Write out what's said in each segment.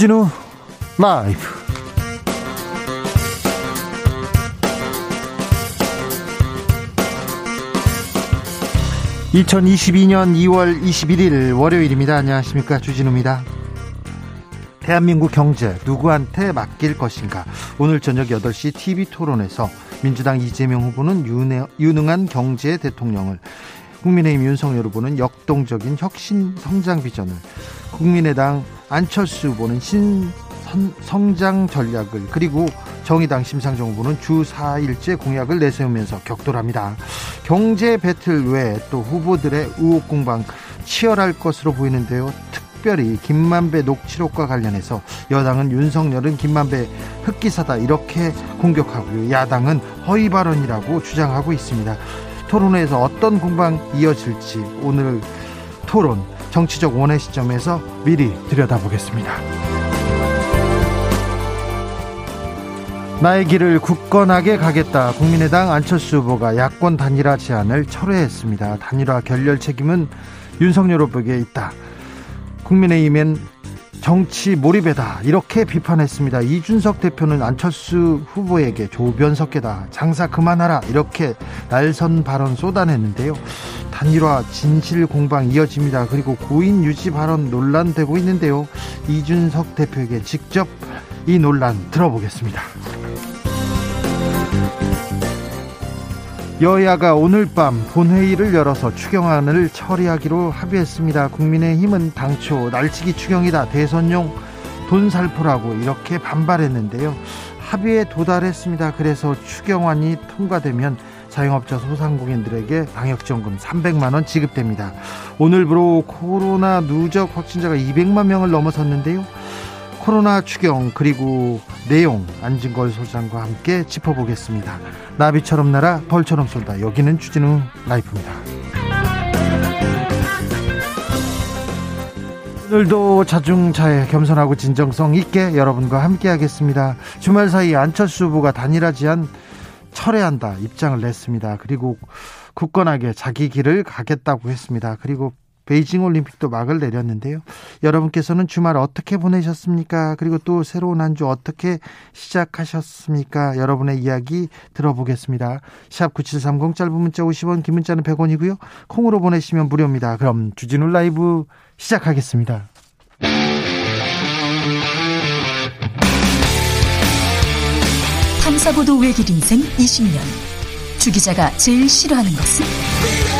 주진우 라이브. (2022년 2월 21일) 월요일입니다. 안녕하십니까. 주진우입니다. 대한민국 경제 누구한테 맡길 것인가? 오늘 저녁 8시 TV 토론에서 민주당 이재명 후보는 유능한 경제 대통령을 국민의힘 윤석열 후보는 역동적인 혁신 성장 비전을 국민의당 안철수 후보는 신 성장 전략을 그리고 정의당 심상정 후보는 주 4일째 공약을 내세우면서 격돌합니다. 경제 배틀 외에 또 후보들의 의혹 공방 치열할 것으로 보이는데요. 특별히 김만배 녹취록과 관련해서 여당은 윤석열은 김만배 흑기사다 이렇게 공격하고요. 야당은 허위 발언이라고 주장하고 있습니다. 토론회에서 어떤 공방 이어질지 오늘 토론 정치적 원의 시점에서 미리 들여다보겠습니다. 나의 길을 굳건하게 가겠다. 국민의당 안철수 후보가 야권 단일화 제안을 철회했습니다. 단일화 결렬 책임은 윤석열 후보에게 있다. 국민의힘엔 정치 몰입에다 이렇게 비판했습니다. 이준석 대표는 안철수 후보에게 조변석계다 장사 그만하라 이렇게 날선 발언 쏟아냈는데요. 단일화 진실 공방 이어집니다. 그리고 고인 유지 발언 논란되고 있는데요. 이준석 대표에게 직접 이 논란 들어보겠습니다. 여야가 오늘 밤 본회의를 열어서 추경안을 처리하기로 합의했습니다. 국민의힘은 당초 날치기 추경이다 대선용 돈 살포라고 이렇게 반발했는데요. 합의에 도달했습니다. 그래서 추경안이 통과되면 자영업자 소상공인들에게 방역지원금 300만 원 지급됩니다. 오늘부로 코로나 누적 확진자가 200만 명을 넘어섰는데요. 코로나 추경 그리고 내용 안진걸 소장과 함께 짚어보겠습니다. 나비처럼 날아 벌처럼 쏜다. 여기는 주진우 라이프입니다. 오늘도 자중차에 겸손하고 진정성 있게 여러분과 함께하겠습니다. 주말 사이 안철수 후보가 단일화 제안 철회한다 입장을 냈습니다. 그리고 굳건하게 자기 길을 가겠다고 했습니다. 그리고 베이징 올림픽도 막을 내렸는데요. 여러분께서는 주말 어떻게 보내셨습니까? 그리고 또 새로운 한 주 어떻게 시작하셨습니까? 여러분의 이야기 들어보겠습니다. 샵 9730 짧은 문자 50원, 긴 문자는 100원이고요. 콩으로 보내시면 무료입니다. 그럼 주진우 라이브 시작하겠습니다. 탐사보도 외길 인생 20년. 주 기자가 제일 싫어하는 것은?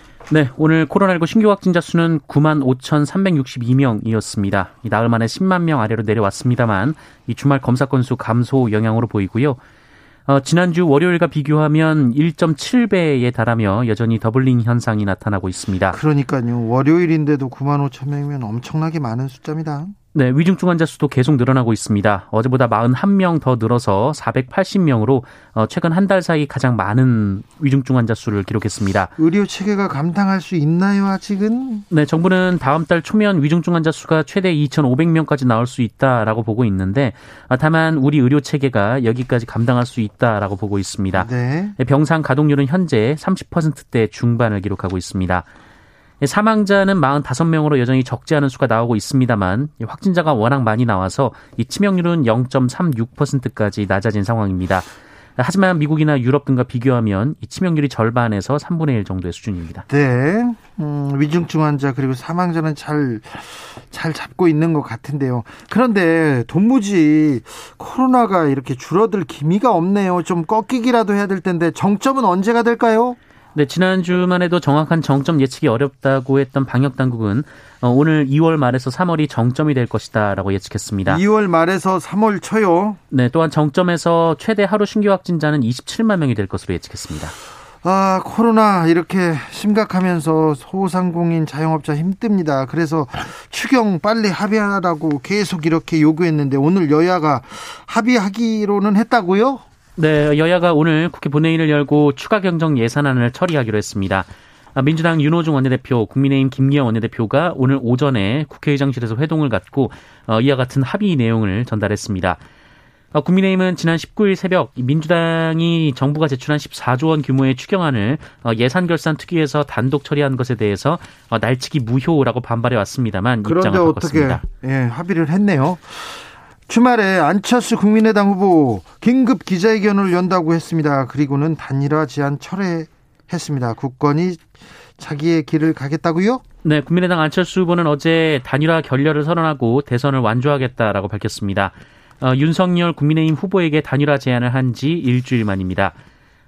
네, 오늘 코로나19 신규 확진자 수는 9만 5,362명이었습니다. 나흘 만에 10만 명 아래로 내려왔습니다만 이 주말 검사 건수 감소 영향으로 보이고요. 어, 지난주 월요일과 비교하면 1.7배에 달하며 여전히 doubling 현상이 나타나고 있습니다. 그러니까요. 월요일인데도 9만 5천 명이면 엄청나게 많은 숫자입니다. 네, 위중증 환자 수도 계속 늘어나고 있습니다. 어제보다 41명 더 늘어서 480명으로 어, 최근 한 달 사이 가장 많은 위중증 환자 수를 기록했습니다. 의료 체계가 감당할 수 있나요, 아직은? 네, 정부는 다음 달 초면 위중증 환자 수가 최대 2,500명까지 나올 수 있다라고 보고 있는데 어, 다만 우리 의료 체계가 여기까지 감당할 수 있다라고 보고 있습니다. 네. 병상 가동률은 현재 30%대 중반을 기록하고 있습니다. 사망자는 45명으로 여전히 적지 않은 수가 나오고 있습니다만 확진자가 워낙 많이 나와서 이 치명률은 0.36%까지 낮아진 상황입니다. 하지만 미국이나 유럽 등과 비교하면 이 치명률이 절반에서 3분의 1 정도의 수준입니다. 네. 음, 위중증 환자 그리고 사망자는 잘, 잘 잡고 있는 것 같은데요. 그런데 돈무지 코로나가 이렇게 줄어들 기미가 없네요. 좀 꺾이기라도 해야 될 텐데 정점은 언제가 될까요? 네, 지난주만 해도 정확한 정점 예측이 어렵다고 했던 방역 당국은 어, 오늘 2월 말에서 3월이 정점이 될 것이다라고 예측했습니다. 2월 말에서 3월 초요. 네, 또한 정점에서 최대 하루 신규 확진자는 27만 명이 될 것으로 예측했습니다. 아, 코로나 이렇게 심각하면서 소상공인 자영업자 힘듭니다. 그래서 추경 빨리 합의하라고 계속 이렇게 요구했는데 오늘 여야가 합의하기로는 했다고요? 네, 여야가 오늘 국회 본회의를 열고 추가 경정 예산안을 처리하기로 했습니다. 아, 민주당 윤호중 원내대표, 국민의힘 김기현 원내대표가 오늘 오전에 국회의장실에서 회동을 갖고 어, 이와 같은 합의 내용을 전달했습니다. 어, 국민의힘은 지난 19일 새벽 민주당이 정부가 제출한 14조 원 규모의 추경안을 어, 예산 결산 특위에서 단독 처리한 것에 대해서 어, 날치기 무효라고 반발해 왔습니다만 입장을 바꿨습니다. 어떻게 예, 합의를 했네요. 주말에 안철수 국민의당 후보 긴급 기자회견을 연다고 했습니다. 그리고는 단일화 제안 철회했습니다. 국권이 자기의 길을 가겠다고요? 네, 국민의당 안철수 후보는 어제 단일화 결렬을 선언하고 대선을 완주하겠다라고 밝혔습니다. 어, 윤석열 국민의힘 후보에게 단일화 제안을 한 지 일주일 만입니다.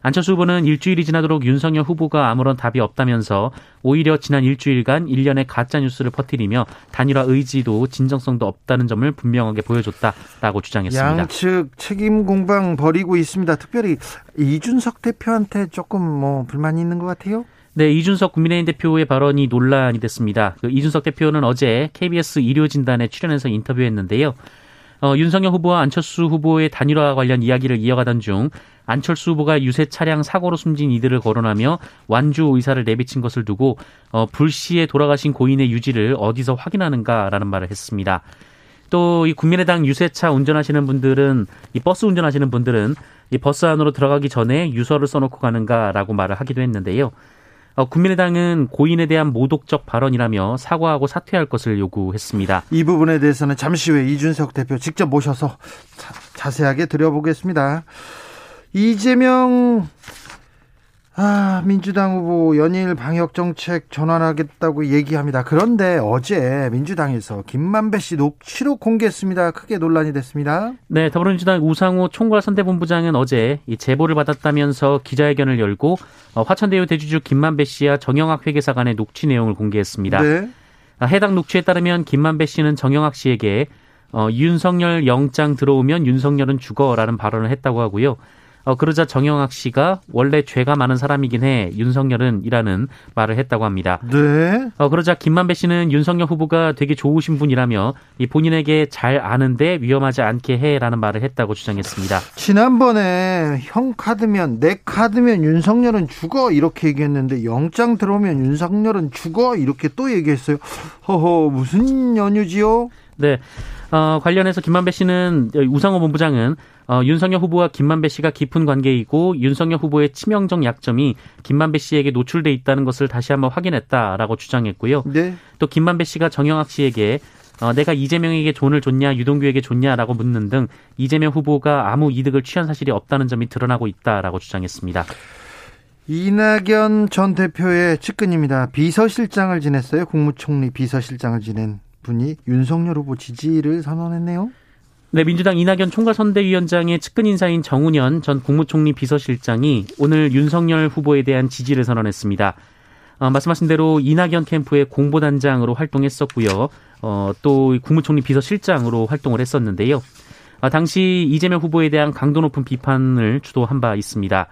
안철수 후보는 일주일이 지나도록 윤석열 후보가 아무런 답이 없다면서 오히려 지난 일주일간 일련의 가짜 뉴스를 퍼뜨리며 단일화 의지도 진정성도 없다는 점을 분명하게 보여줬다라고 주장했습니다. 양측 책임 공방 벌이고 있습니다. 특별히 이준석 대표한테 조금 뭐 불만이 있는 것 같아요. 네, 이준석 국민의힘 대표의 발언이 논란이 됐습니다. 그 이준석 대표는 어제 KBS 의료진단에 출연해서 인터뷰했는데요. 어, 윤석열 후보와 안철수 후보의 단일화 관련 이야기를 이어가던 중 안철수 후보가 유세 차량 사고로 숨진 이들을 거론하며 완주 의사를 내비친 것을 두고 어, 불시에 돌아가신 고인의 유지를 어디서 확인하는가라는 말을 했습니다. 또 이 국민의당 유세차 운전하시는 분들은 이 버스 운전하시는 분들은 이 버스 안으로 들어가기 전에 유서를 써놓고 가는가라고 말을 하기도 했는데요. 어, 국민의당은 고인에 대한 모독적 발언이라며 사과하고 사퇴할 것을 요구했습니다. 이 부분에 대해서는 잠시 후에 이준석 대표 직접 모셔서 자, 세하게 들여보겠습니다. 이재명 아, 민주당 후보 연일 방역 정책 전환하겠다고 얘기합니다. 그런데 어제 민주당에서 김만배 씨 녹취록 공개했습니다. 크게 논란이 됐습니다. 네, 더불어민주당 우상호 총괄선대본부장은 어제 이 제보를 받았다면서 기자회견을 열고 어, 화천대유 대주주 김만배 씨와 정영학 회계사 간의 녹취 내용을 공개했습니다. 네. 아, 해당 녹취에 따르면 김만배 씨는 정영학 씨에게 어, 윤석열 영장 들어오면 윤석열은 죽어라는 발언을 했다고 하고요. 어, 그러자 정영학 씨가 원래 죄가 많은 사람이긴 해 윤석열은 이라는 말을 했다고 합니다. 네. 어, 그러자 김만배 씨는 윤석열 후보가 되게 좋으신 분이라며 이 본인에게 잘 아는데 위험하지 않게 해라는 말을 했다고 주장했습니다. 지난번에 형 카드면 내 카드면 윤석열은 죽어 이렇게 얘기했는데 영장 들어오면 윤석열은 죽어 이렇게 또 얘기했어요. 허허 무슨 연유지요? 네. 어, 관련해서 김만배 씨는 우상호 본부장은 어, 윤석열 후보와 김만배 씨가 깊은 관계이고 윤석열 후보의 치명적 약점이 김만배 씨에게 노출돼 있다는 것을 다시 한번 확인했다라고 주장했고요. 네. 또 김만배 씨가 정영학 씨에게 어, 내가 이재명에게 돈을 줬냐 유동규에게 줬냐라고 묻는 등 이재명 후보가 아무 이득을 취한 사실이 없다는 점이 드러나고 있다라고 주장했습니다. 이낙연 전 대표의 측근입니다. 비서실장을 지냈어요. 국무총리 비서실장을 지낸 분이 윤석열 후보 지지를 선언했네요. 네, 민주당 이낙연 총괄선대위원장의 측근 인사인 정운현 전 국무총리 비서실장이 오늘 윤석열 후보에 대한 지지를 선언했습니다. 어, 말씀하신 대로 이낙연 캠프의 공보단장으로 활동했었고요. 어, 또 국무총리 비서실장으로 활동을 했었는데요. 어, 당시 이재명 후보에 대한 강도 높은 비판을 주도한 바 있습니다.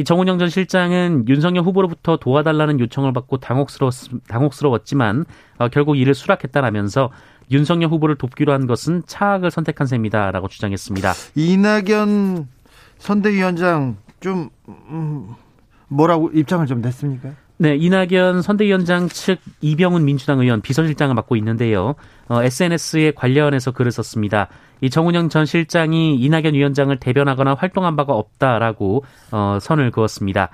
이 정운영 전 실장은 윤석열 후보로부터 도와달라는 요청을 받고 당혹스러웠, 당혹스러웠지만 어, 결국 이를 수락했다라면서 윤석열 후보를 돕기로 한 것은 차악을 선택한 셈이다라고 주장했습니다. 이낙연 선대위원장 좀 음, 뭐라고 입장을 좀 냈습니까? 네, 이낙연 선대위원장 측 이병훈 민주당 의원 비서실장을 맡고 있는데요. 어, SNS에 관련해서 글을 썼습니다. 이 정운영 전 실장이 이낙연 위원장을 대변하거나 활동한 바가 없다라고 어, 선을 그었습니다.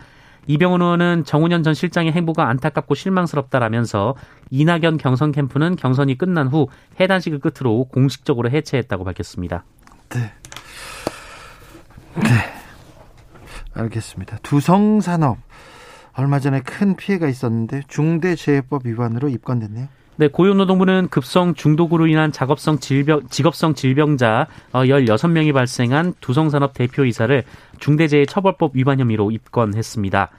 이병훈 의원은 정운현 전 실장의 행보가 안타깝고 실망스럽다라면서 이낙연 경선 캠프는 경선이 끝난 후 해단식을 끝으로 공식적으로 해체했다고 밝혔습니다. 네. 네. 알겠습니다. 두성산업 얼마 전에 큰 피해가 있었는데 중대재해법 위반으로 입건됐네요. 네, 고용노동부는 급성 중독으로 인한 작업성 질병, 직업성 질병자 16명이 어, 발생한 두성산업 대표이사를 중대재해처벌법 위반 혐의로 입건했습니다.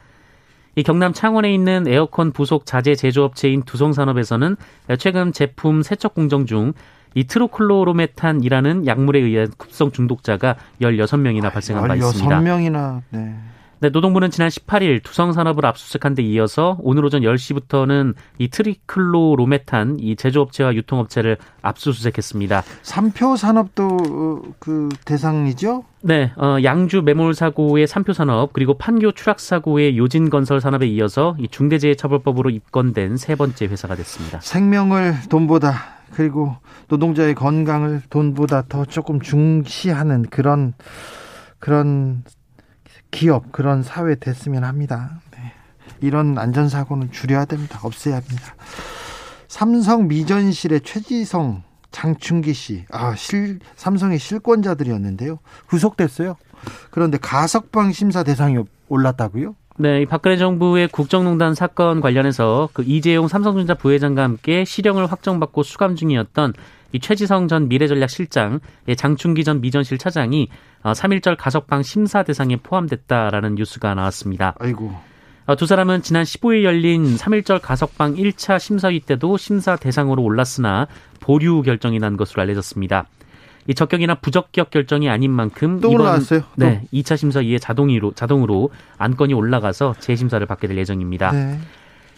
이 경남 창원에 있는 에어컨 부속 자재 제조업체인 두성산업에서는 최근 제품 세척 공정 중 이 트리클로로메탄이라는 약물에 의한 급성 중독자가 16명이나 발생한 바 있습니다. 16명이나, 네. 네, 노동부는 지난 18일 두성산업을 압수수색한 데 이어서 오늘 오전 10시부터는 이 트리클로로메탄 이 제조업체와 유통업체를 압수수색했습니다. 삼표 산업도 그 대상이죠? 네, 어, 양주 매몰 사고의 삼표 산업 그리고 판교 추락 사고의 요진 건설 산업에 이어서 이 중대재해처벌법으로 입건된 세 번째 회사가 됐습니다. 생명을 돈보다 그리고 노동자의 건강을 돈보다 더 조금 중시하는 그런 그런 기업 그런 사회 됐으면 합니다. 네. 이런 안전사고는 줄여야 됩니다. 없애야 합니다. 삼성 미전실의 최지성, 장충기 씨, 아, 실, 삼성의 실권자들이었는데요. 구속됐어요. 그런데 가석방 심사 대상이 올랐다고요? 네, 박근혜 정부의 국정농단 사건 관련해서 그 이재용 삼성전자 부회장과 함께 실형을 확정받고 수감 중이었던 이 최지성 전 미래전략실장, 예, 장충기 전 미전실 차장이 3.1절 어, 가석방 심사 대상에 포함됐다라는 뉴스가 나왔습니다. 아이고. 어, 두 사람은 지난 15일 열린 3.1절 가석방 1차 심사위 때도 심사 대상으로 올랐으나 보류 결정이 난 것으로 알려졌습니다. 이 적격이나 부적격 결정이 아닌 만큼 또 이번 올라왔어요? 네, 2차 심사 이에 자동으로 자동으로 안건이 올라가서 재심사를 받게 될 예정입니다. 네.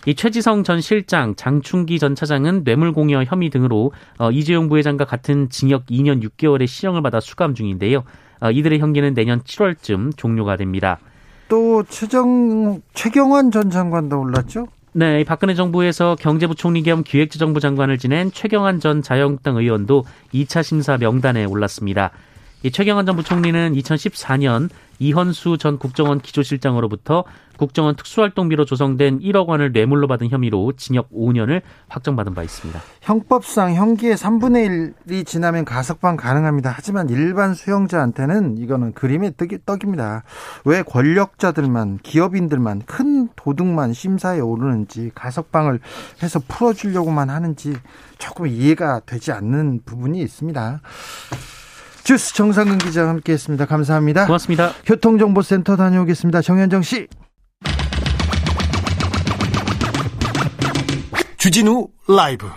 이 최지성 전 실장, 장충기 전 차장은 뇌물공여 혐의 등으로 어, 이재용 부회장과 같은 징역 2년 6개월의 시형을 받아 수감 중인데요. 어, 이들의 형기는 내년 7월쯤 종료가 됩니다. 또 최정 최경환 전 장관도 올랐죠? 네, 박근혜 정부에서 경제부총리 겸 기획재정부 장관을 지낸 최경환 전 자유한국당 의원도 2차 심사 명단에 올랐습니다. 이 최경환 전 부총리는 2014년 이헌수 전 국정원 기조실장으로부터 국정원 특수활동비로 조성된 1억 원을 뇌물로 받은 혐의로 징역 5년을 확정받은 바 있습니다. 형법상 형기의 3분의 1이 지나면 가석방 가능합니다. 하지만 일반 수용자한테는 이거는 그림의 떡입니다. 왜 권력자들만 기업인들만 큰 도둑만 심사에 오르는지 가석방을 해서 풀어주려고만 하는지 조금 이해가 되지 않는 부분이 있습니다. 주스 정상근 기자와 함께했습니다. 감사합니다. 고맙습니다. 교통정보센터 다녀오겠습니다. 정현정 씨. 주진우 라이브.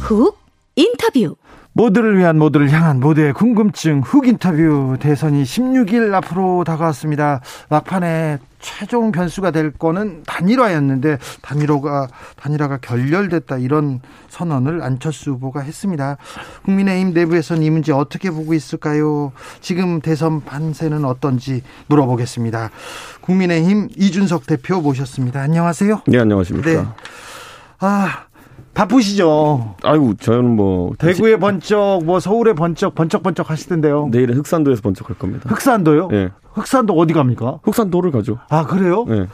훅 인터뷰. 모두를 위한 모두를 향한 모두의 궁금증 훅 인터뷰 대선이 16일 앞으로 다가왔습니다. 막판에 최종 변수가 될 거는 단일화였는데 단일화가 단일화가 결렬됐다 이런 선언을 안철수 후보가 했습니다. 국민의힘 내부에서는 이 문제 어떻게 보고 있을까요? 지금 대선 판세는 어떤지 물어보겠습니다. 국민의힘 이준석 대표 모셨습니다. 안녕하세요. 네, 안녕하십니까. 네. 아, 바쁘시죠? 아이고, 저는 뭐. 대구에 번쩍, 뭐 서울에 번쩍, 번쩍번쩍 하시던데요. 내일은 흑산도에서 번쩍 할 겁니다. 흑산도요? 네. 흑산도 어디 갑니까? 흑산도를 가죠. 아, 그래요? 네.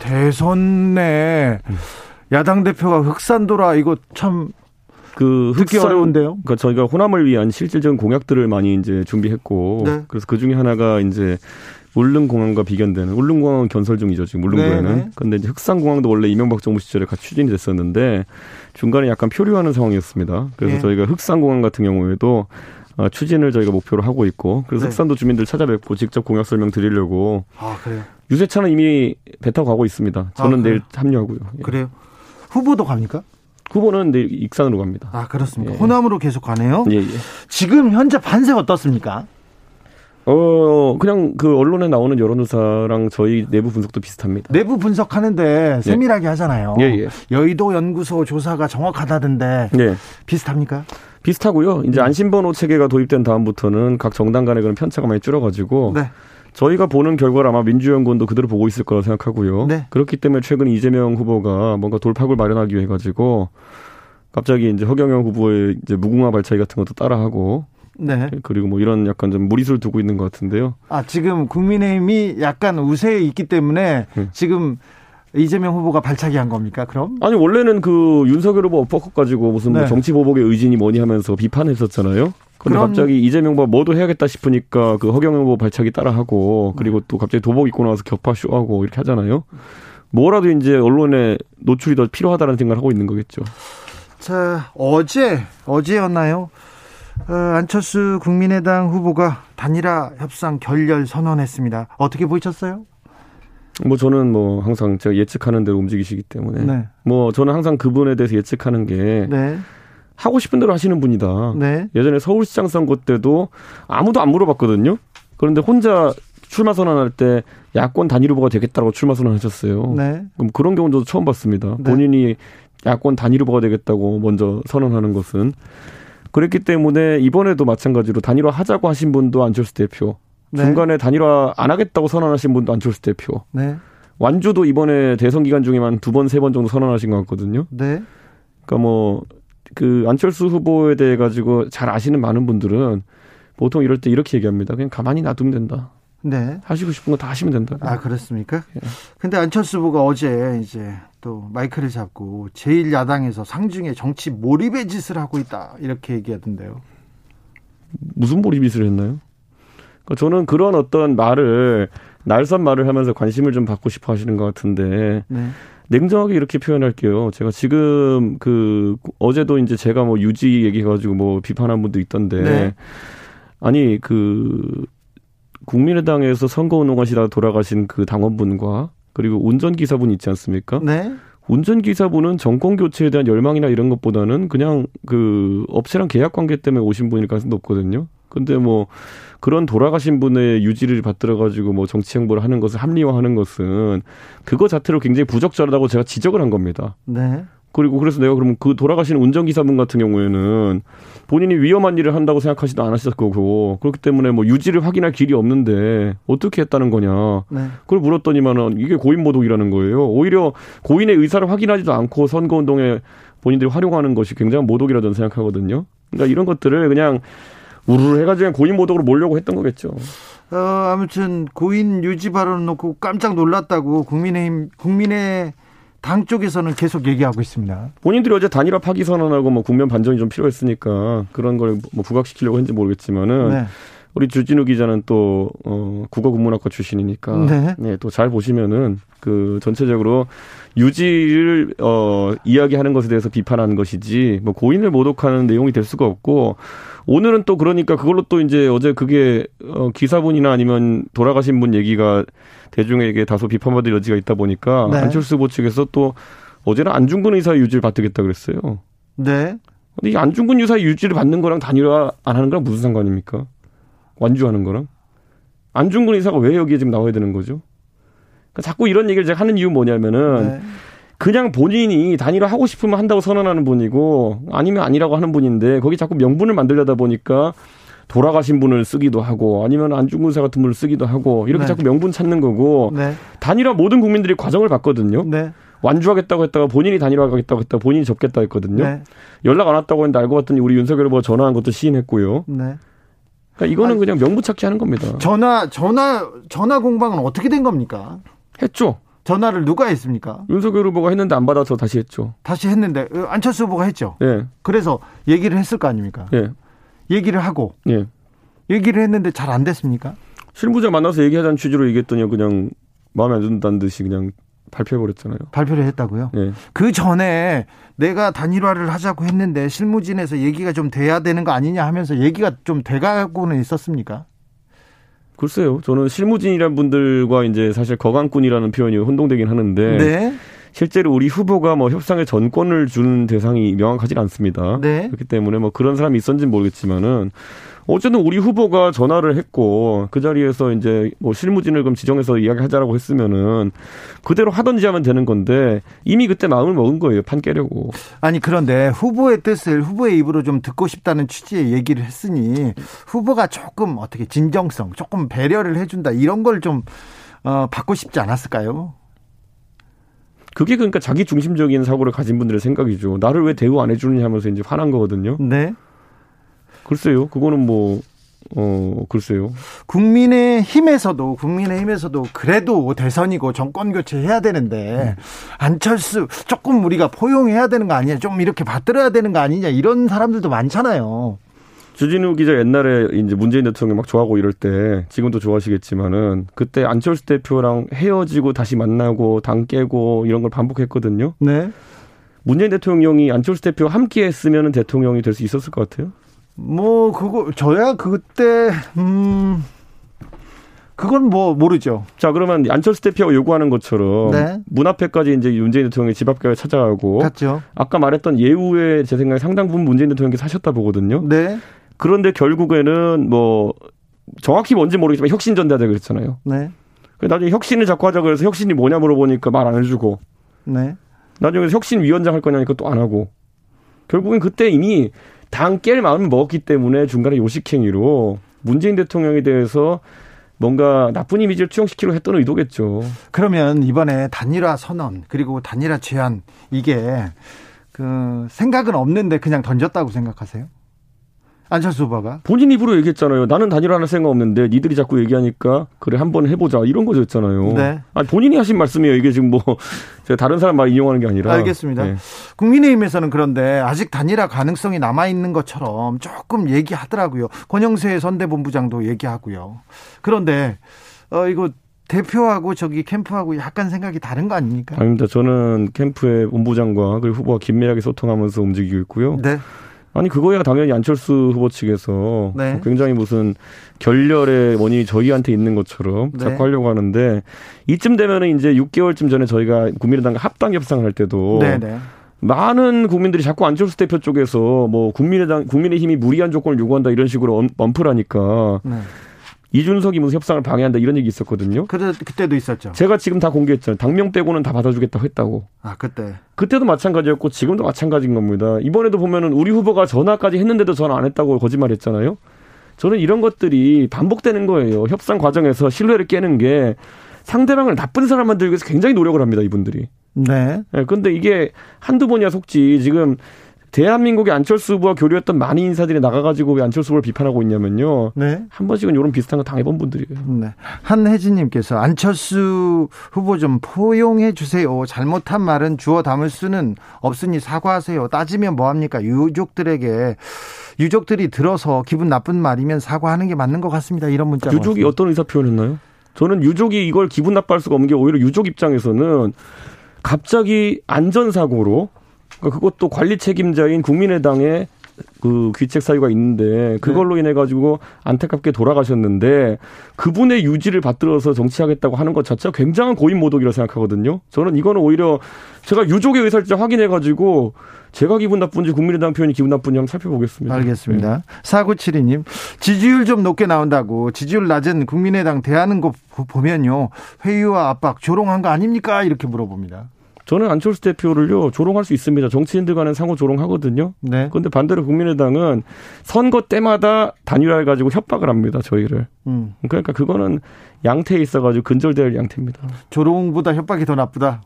대선내 야당 대표가 흑산도라 이거 참. 그 듣기 흑산, 어려운데요. 그러니까 저희가 호남을 위한 실질적인 공약들을 많이 이제 준비했고, 네. 그래서 그 중에 하나가 이제 울릉공항과 비견되는 울릉공항은 건설 중이죠 지금 울릉도에는. 네, 네. 그런데 이제 흑산공항도 원래 이명박 정부 시절에 같이 추진이 됐었는데 중간에 약간 표류하는 상황이었습니다. 그래서 네. 저희가 흑산공항 같은 경우에도 어, 추진을 저희가 목표로 하고 있고 그래서 네. 흑산도 주민들 찾아뵙고 직접 공약 설명 드리려고. 아 그래요. 유세차는 이미 배 타고 가고 있습니다. 저는 아, 내일 합류하고요. 예. 그래요. 후보도 갑니까? 후보는 내일 익산으로 갑니다. 아 그렇습니까? 예. 호남으로 계속 가네요. 예, 예. 지금 현재 판세 어떻습니까? 어, 그냥 그 언론에 나오는 여론조사랑 저희 내부 분석도 비슷합니다. 내부 분석하는데 예. 세밀하게 예. 하잖아요. 예, 예. 여의도 연구소 조사가 정확하다던데 예. 비슷합니까? 비슷하고요. 이제 음. 안심번호 체계가 도입된 다음부터는 각 정당 간의 그런 편차가 많이 줄어가지고 네. 저희가 보는 결과를 아마 민주연구원도 그대로 보고 있을 거라 생각하고요. 네. 그렇기 때문에 최근 이재명 후보가 뭔가 돌파구를 마련하기 위해 가지고 갑자기 이제 허경영 후보의 이제 무궁화 발차기 같은 것도 따라하고 네. 그리고 뭐 이런 약간 좀 무리수를 두고 있는 것 같은데요. 아, 지금 국민의힘이 약간 우세에 있기 때문에 네. 지금 이재명 후보가 발차기 한 겁니까, 그럼? 아니, 원래는 그 윤석열 후보 엎어컷 가지고 무슨 뭐 네. 뭐 정치 보복의 의진이 뭐니 하면서 비판했었잖아요. 근데 그럼... 갑자기 이재명 후보 뭐도 해야겠다 싶으니까 그 허경영 후보 발차기 따라하고 그리고 또 갑자기 도복 입고 나와서 격파 쇼하고 이렇게 하잖아요. 뭐라도 이제 언론에 노출이 더 필요하다는 생각을 하고 있는 거겠죠. 자, 어제, 어제였나요? 어, 안철수 국민의당 후보가 단일화 협상 결렬 선언했습니다. 어떻게 보셨어요? 뭐 저는 뭐 항상 제가 예측하는 대로 움직이시기 때문에 네. 뭐 저는 항상 그분에 대해서 예측하는 게 네. 하고 싶은 대로 하시는 분이다. 네. 예전에 서울시장 선거 때도 아무도 안 물어봤거든요. 그런데 혼자 출마 선언할 때 야권 단일 후보가 되겠다고 출마 선언하셨어요. 네. 그럼 그런 경우도 처음 봤습니다. 네. 본인이 야권 단일 후보가 되겠다고 먼저 선언하는 것은 그랬기 때문에 이번에도 마찬가지로 단일화 하자고 하신 분도 안철수 대표, 네. 중간에 단일화 안 하겠다고 선언하신 분도 안철수 대표. 네. 완주도 이번에 대선 기간 중에만 두 번, 세 번 정도 선언하신 것 같거든요. 네. 그러니까 뭐, 그 안철수 후보에 대해 가지고 잘 아시는 많은 분들은 보통 이럴 때 이렇게 얘기합니다. 그냥 가만히 놔두면 된다. 네. 하시고 싶은 거 다 하시면 된다. 아, 그렇습니까? 예. 근데 안철수 후보가 어제 이제 또 마이크를 잡고 제1야당에서 상중에 정치 몰입의 짓을 하고 있다. 이렇게 얘기하던데요. 무슨 몰입 짓을 했나요? 그러니까 저는 그런 어떤 말을 날선 말을 하면서 관심을 좀 받고 싶어 하시는 것 같은데 네. 냉정하게 이렇게 표현할게요. 제가 지금 그 어제도 이제 제가 뭐 유지 얘기해가지고 뭐 비판한 분도 있던데 네. 아니 그 국민의당에서 선거운동하시다 돌아가신 그 당원분과 그리고 운전기사분 있지 않습니까? 네. 운전기사분은 정권 교체에 대한 열망이나 이런 것보다는 그냥 그 업체랑 계약 관계 때문에 오신 분일 가능성이 높거든요. 근데 뭐 그런 돌아가신 분의 유지를 받들어 가지고 뭐 정치 행보를 하는 것을 합리화하는 것은 그거 자체로 굉장히 부적절하다고 제가 지적을 한 겁니다. 네. 그리고 그래서 내가 그러면 그 돌아가시는 운전기사분 같은 경우에는 본인이 위험한 일을 한다고 생각하지도 않았을 거고 그렇기 때문에 뭐 유지를 확인할 길이 없는데 어떻게 했다는 거냐. 네. 그걸 물었더니만은 이게 고인 모독이라는 거예요. 오히려 고인의 의사를 확인하지도 않고 선거운동에 본인들이 활용하는 것이 굉장한 모독이라 저는 생각하거든요. 그러니까 이런 것들을 그냥 우르르 해가지고 고인 모독으로 몰려고 했던 거겠죠. 어, 아무튼 고인 유지 발언 놓고 깜짝 놀랐다고 국민의힘 국민의 당 쪽에서는 계속 얘기하고 있습니다. 본인들이 어제 단일화 파기 선언하고 뭐 국면 반전이 좀 필요했으니까 그런 걸 뭐 부각시키려고 했는지 모르겠지만은 네. 우리 주진우 기자는 또 어, 국어국문학과 출신이니까 네. 네, 또잘 보시면은 그 전체적으로 유지를 어 이야기하는 것에 대해서 비판하는 것이지 뭐 고인을 모독하는 내용이 될 수가 없고 오늘은 또 그러니까 그걸로 또 이제 어제 그게 어 기사분이나 아니면 돌아가신 분 얘기가 대중에게 다소 비판받을 여지가 있다 보니까 네. 안철수 후보 측에서 또 어제는 안중근 의사의 유지를 받겠다 그랬어요. 네. 근데 이 안중근 의사의 유지를 받는 거랑 단일화 안 하는 거랑 무슨 상관입니까? 완주하는 거랑? 안중근 의사가 왜 여기에 지금 나와야 되는 거죠? 그러니까 자꾸 이런 얘기를 제가 하는 이유 뭐냐면은 네. 그냥 본인이 단일화 하고 싶으면 한다고 선언하는 분이고 아니면 아니라고 하는 분인데 거기 자꾸 명분을 만들려다 보니까 돌아가신 분을 쓰기도 하고 아니면 안중근사 같은 분을 쓰기도 하고 이렇게 네. 자꾸 명분 찾는 거고 네. 단일화 모든 국민들이 과정을 봤거든요. 네. 완주하겠다고 했다가 본인이 단일화하겠다고 했다가 본인이 접겠다 했거든요. 네. 연락 안 왔다고 했는데 알고 봤더니 우리 윤석열 후보가 전화한 것도 시인했고요. 네. 그러니까 이거는 아니, 그냥 명분 찾기 하는 겁니다. 전화 전화 전화 공방은 어떻게 된 겁니까? 했죠. 전화를 누가 했습니까? 윤석열 후보가 했는데 안 받아서 다시 했죠. 다시 했는데 어, 안철수 후보가 했죠. 네. 그래서 얘기를 했을 거 아닙니까? 네. 얘기를 하고 예. 얘기를 했는데 잘 안 됐습니까? 실무자 만나서 얘기하자는 취지로 얘기했더니 그냥 마음에 안 든다는 듯이 그냥 발표해버렸잖아요. 발표를 했다고요? 네. 그 전에 내가 단일화를 하자고 했는데 실무진에서 얘기가 좀 돼야 되는 거 아니냐 하면서 얘기가 좀 돼가고는 있었습니까? 글쎄요. 저는 실무진이란 분들과 이제 사실 거강꾼이라는 표현이 혼동되긴 하는데 네. 실제로 우리 후보가 뭐 협상의 전권을 주는 대상이 명확하지 않습니다. 네. 그렇기 때문에 뭐 그런 사람이 있었는지는 모르겠지만은 어쨌든 우리 후보가 전화를 했고 그 자리에서 이제 뭐 실무진을 그럼 지정해서 이야기하자라고 했으면은 그대로 하던지 하면 되는 건데 이미 그때 마음을 먹은 거예요 판 깨려고. 아니 그런데 후보의 뜻을 후보의 입으로 좀 듣고 싶다는 취지의 얘기를 했으니 후보가 조금 어떻게 진정성, 조금 배려를 해준다 이런 걸 좀 어, 받고 싶지 않았을까요? 그게 그러니까 자기 중심적인 사고를 가진 분들의 생각이죠. 나를 왜 대우 안 해주느냐 하면서 이제 화난 거거든요. 네. 글쎄요. 그거는 뭐, 어, 글쎄요. 국민의 힘에서도, 국민의 힘에서도 그래도 대선이고 정권 교체해야 되는데, 음. 안철수 조금 우리가 포용해야 되는 거 아니냐, 좀 이렇게 받들어야 되는 거 아니냐, 이런 사람들도 많잖아요. 주진우 기자 옛날에 이제 문재인 대통령 막 좋아하고 이럴 때 지금도 좋아하시겠지만은 그때 안철수 대표랑 헤어지고 다시 만나고 당 깨고 이런 걸 반복했거든요. 네. 문재인 대통령이 안철수 대표와 함께 했으면 대통령이 될 수 있었을 것 같아요. 뭐 그거 저야 그때 음 그건 뭐 모르죠. 자 그러면 안철수 대표가 요구하는 것처럼 네. 문 앞에까지 이제 문재인 대통령이 집 앞까지 찾아가고 갔죠. 아까 말했던 예우에 제 생각에 상당 부분 문재인 대통령께서 하셨다 보거든요. 네. 그런데 결국에는 뭐 정확히 뭔지 모르겠지만 혁신 전대하자 그랬잖아요. 네. 나중에 혁신을 자꾸 하자 그래서 혁신이 뭐냐 물어보니까 말 안 해주고. 네. 나중에 혁신 위원장 할 거냐니까 또 안 하고. 결국엔 그때 이미 당 깰 마음을 먹었기 때문에 중간에 요식행위로 문재인 대통령에 대해서 뭔가 나쁜 이미지를 투영시키려 했던 의도겠죠. 그러면 이번에 단일화 선언 그리고 단일화 제안 이게 그 생각은 없는데 그냥 던졌다고 생각하세요? 안철수 후보가 본인 입으로 얘기했잖아요. 나는 단일화할 생각 없는데 니들이 자꾸 얘기하니까 그래 한번 해보자 이런 거였잖아요. 네. 아니 본인이 하신 말씀이에요. 이게 지금 뭐 제가 다른 사람 말 이용하는 게 아니라. 알겠습니다. 네. 국민의힘에서는 그런데 아직 단일화 가능성이 남아 있는 것처럼 조금 얘기하더라고요. 권영세 선대본부장도 얘기하고요. 그런데 어 이거 대표하고 저기 캠프하고 약간 생각이 다른 거 아닙니까? 아닙니다. 저는 캠프의 본부장과 그리고 후보와 긴밀하게 소통하면서 움직이고 있고요. 네. 아니 그거야 당연히 안철수 후보 측에서 네. 굉장히 무슨 결렬의 원인이 저희한테 있는 것처럼 네. 자꾸 하려고 하는데 이쯤 되면은 이제 6개월쯤 전에 저희가 국민의당과 합당 협상을 할 때도 네, 네. 많은 국민들이 자꾸 안철수 대표 쪽에서 뭐 국민의당 국민의힘이 무리한 조건을 요구한다 이런 식으로 언플하니까 네. 이준석이 무슨 협상을 방해한다 이런 얘기 있었거든요. 그때 그때도 있었죠. 제가 지금 다 공개했잖아요. 당명 빼고는 다 받아주겠다고 했다고. 아 그때. 그때도 마찬가지였고 지금도 마찬가지인 겁니다. 이번에도 보면은 우리 후보가 전화까지 했는데도 전화 안 했다고 거짓말했잖아요. 저는 이런 것들이 반복되는 거예요. 협상 과정에서 신뢰를 깨는 게 상대방을 나쁜 사람 만들기 위해서 굉장히 노력을 합니다. 이분들이. 네. 네. 근데 이게 한두 번이야 속지. 지금 대한민국의 안철수 후보와 교류했던 많은 인사들이 나가가지고 왜 안철수 후보를 비판하고 있냐면요. 네. 한 번씩은 이런 비슷한 거 당해본 분들이에요. 네. 한혜진님께서 안철수 후보 좀 포용해 주세요. 잘못한 말은 주워 담을 수는 없으니 사과하세요. 따지면 뭐합니까? 유족들에게 유족들이 들어서 기분 나쁜 말이면 사과하는 게 맞는 것 같습니다. 이런 문자. 유족이 어떤 의사 표현했나요? 저는 유족이 이걸 기분 나빠할 수가 없는 게 오히려 유족 입장에서는 갑자기 안전사고로 그러니까 그것도 관리 책임자인 국민의당의 그 귀책 사유가 있는데 그걸로 네. 인해 가지고 안타깝게 돌아가셨는데 그분의 유지를 받들어서 정치하겠다고 하는 것 자체가 굉장한 고인 모독이라고 생각하거든요. 저는 이거는 오히려 제가 유족의 의사를 진짜 확인해 가지고 제가 기분 나쁜지 국민의당 표현이 기분 나쁜지 한번 살펴보겠습니다. 알겠습니다. 네. 사구칠이님 지지율 좀 높게 나온다고 지지율 낮은 국민의당 대하는 거 보면요 회의와 압박 조롱한 거 아닙니까 이렇게 물어봅니다. 저는 안철수 대표를요 조롱할 수 있습니다. 정치인들 간은 상호 조롱하거든요. 네. 그런데 반대로 국민의당은 선거 때마다 단일화해 가지고 협박을 합니다. 저희를. 음. 그러니까 그거는 양태에 있어가지고 근절될 양태입니다. 조롱보다 협박이 더 나쁘다.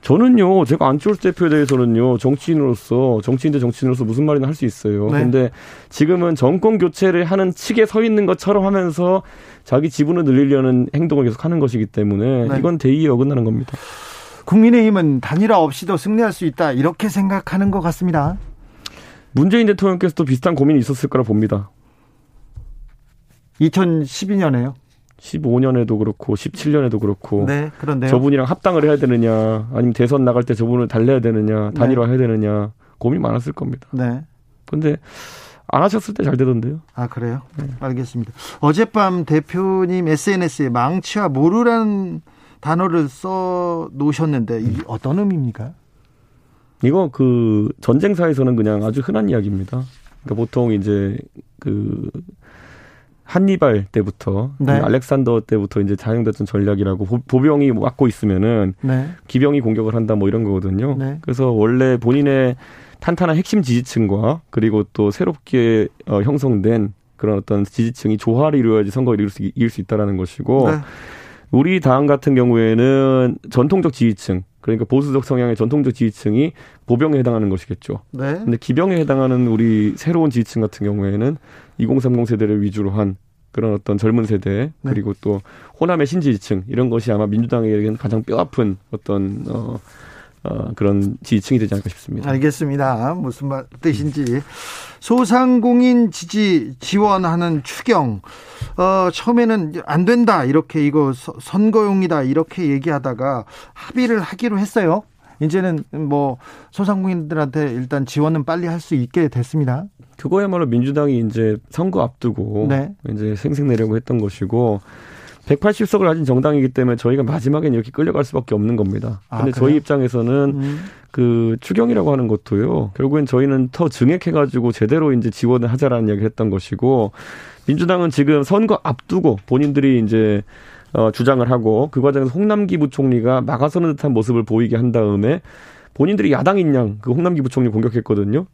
저는요, 제가 안철수 대표에 대해서는요, 정치인으로서, 정치인 대 정치인으로서 무슨 말이나 할 수 있어요. 네. 근데 지금은 정권 교체를 하는 측에 서 있는 것처럼 하면서 자기 지분을 늘리려는 행동을 계속 하는 것이기 때문에 네. 이건 대의에 어긋나는 겁니다. 국민의힘은 단일화 없이도 승리할 수 있다 이렇게 생각하는 것 같습니다. 문재인 대통령께서도 비슷한 고민이 있었을 거라 봅니다. 2012년에요? 15년에도 그렇고 17년에도 그렇고 네, 그런데 저분이랑 합당을 해야 되느냐 아니면 대선 나갈 때 저분을 달래야 되느냐 단일화 네. 해야 되느냐 고민 많았을 겁니다. 네. 근데 안 하셨을 때 잘 되던데요. 아 그래요? 네. 알겠습니다. 어젯밤 대표님 SNS에 망치와 모르라는 단어를 써 놓으셨는데 이게 음. 어떤 의미입니까? 이거 그 전쟁사에서는 그냥 아주 흔한 이야기입니다. 그러니까 보통 이제 그 한니발 때부터 네. 알렉산더 때부터 이제 사용됐던 전략이라고 보 병이 막고 있으면은 네. 기병이 공격을 한다 뭐 이런 거거든요. 네. 그래서 원래 본인의 탄탄한 핵심 지지층과 그리고 또 새롭게 어, 형성된 그런 어떤 지지층이 조화를 이루어야지 선거를 이룰 수, 이룰 수 있다라는 것이고 네. 우리 당 같은 경우에는 전통적 지지층 그러니까 보수적 성향의 전통적 지지층이 보병에 해당하는 것이겠죠. 네. 근데 기병에 해당하는 우리 새로운 지지층 같은 경우에는 2030 세대를 위주로 한 그런 어떤 젊은 세대 네. 그리고 또 호남의 신지지층 이런 것이 아마 민주당에게는 가장 뼈아픈 어떤 어 어, 그런 지지층이 되지 않을까 싶습니다. 알겠습니다. 무슨 말 뜻인지. 소상공인 지지 지원하는 추경. 어, 처음에는 안 된다. 이렇게 이거 선거용이다. 이렇게 얘기하다가 합의를 하기로 했어요. 이제는 뭐 소상공인들한테 일단 지원은 빨리 할 수 있게 됐습니다. 그거야말로 민주당이 이제 선거 앞두고 네. 이제 생색내려고 했던 것이고 180석을 가진 정당이기 때문에 저희가 마지막엔 이렇게 끌려갈 수밖에 없는 겁니다. 아, 근데 아, 저희 입장에서는 음. 그 추경이라고 하는 것도요. 결국엔 저희는 더 증액해가지고 제대로 이제 지원을 하자라는 이야기를 했던 것이고 민주당은 지금 선거 앞두고 본인들이 이제 어, 주장을 하고 그 과정에서 홍남기 부총리가 막아서는 듯한 모습을 보이게 한 다음에 본인들이 야당인 양 그 홍남기 부총리 공격했거든요.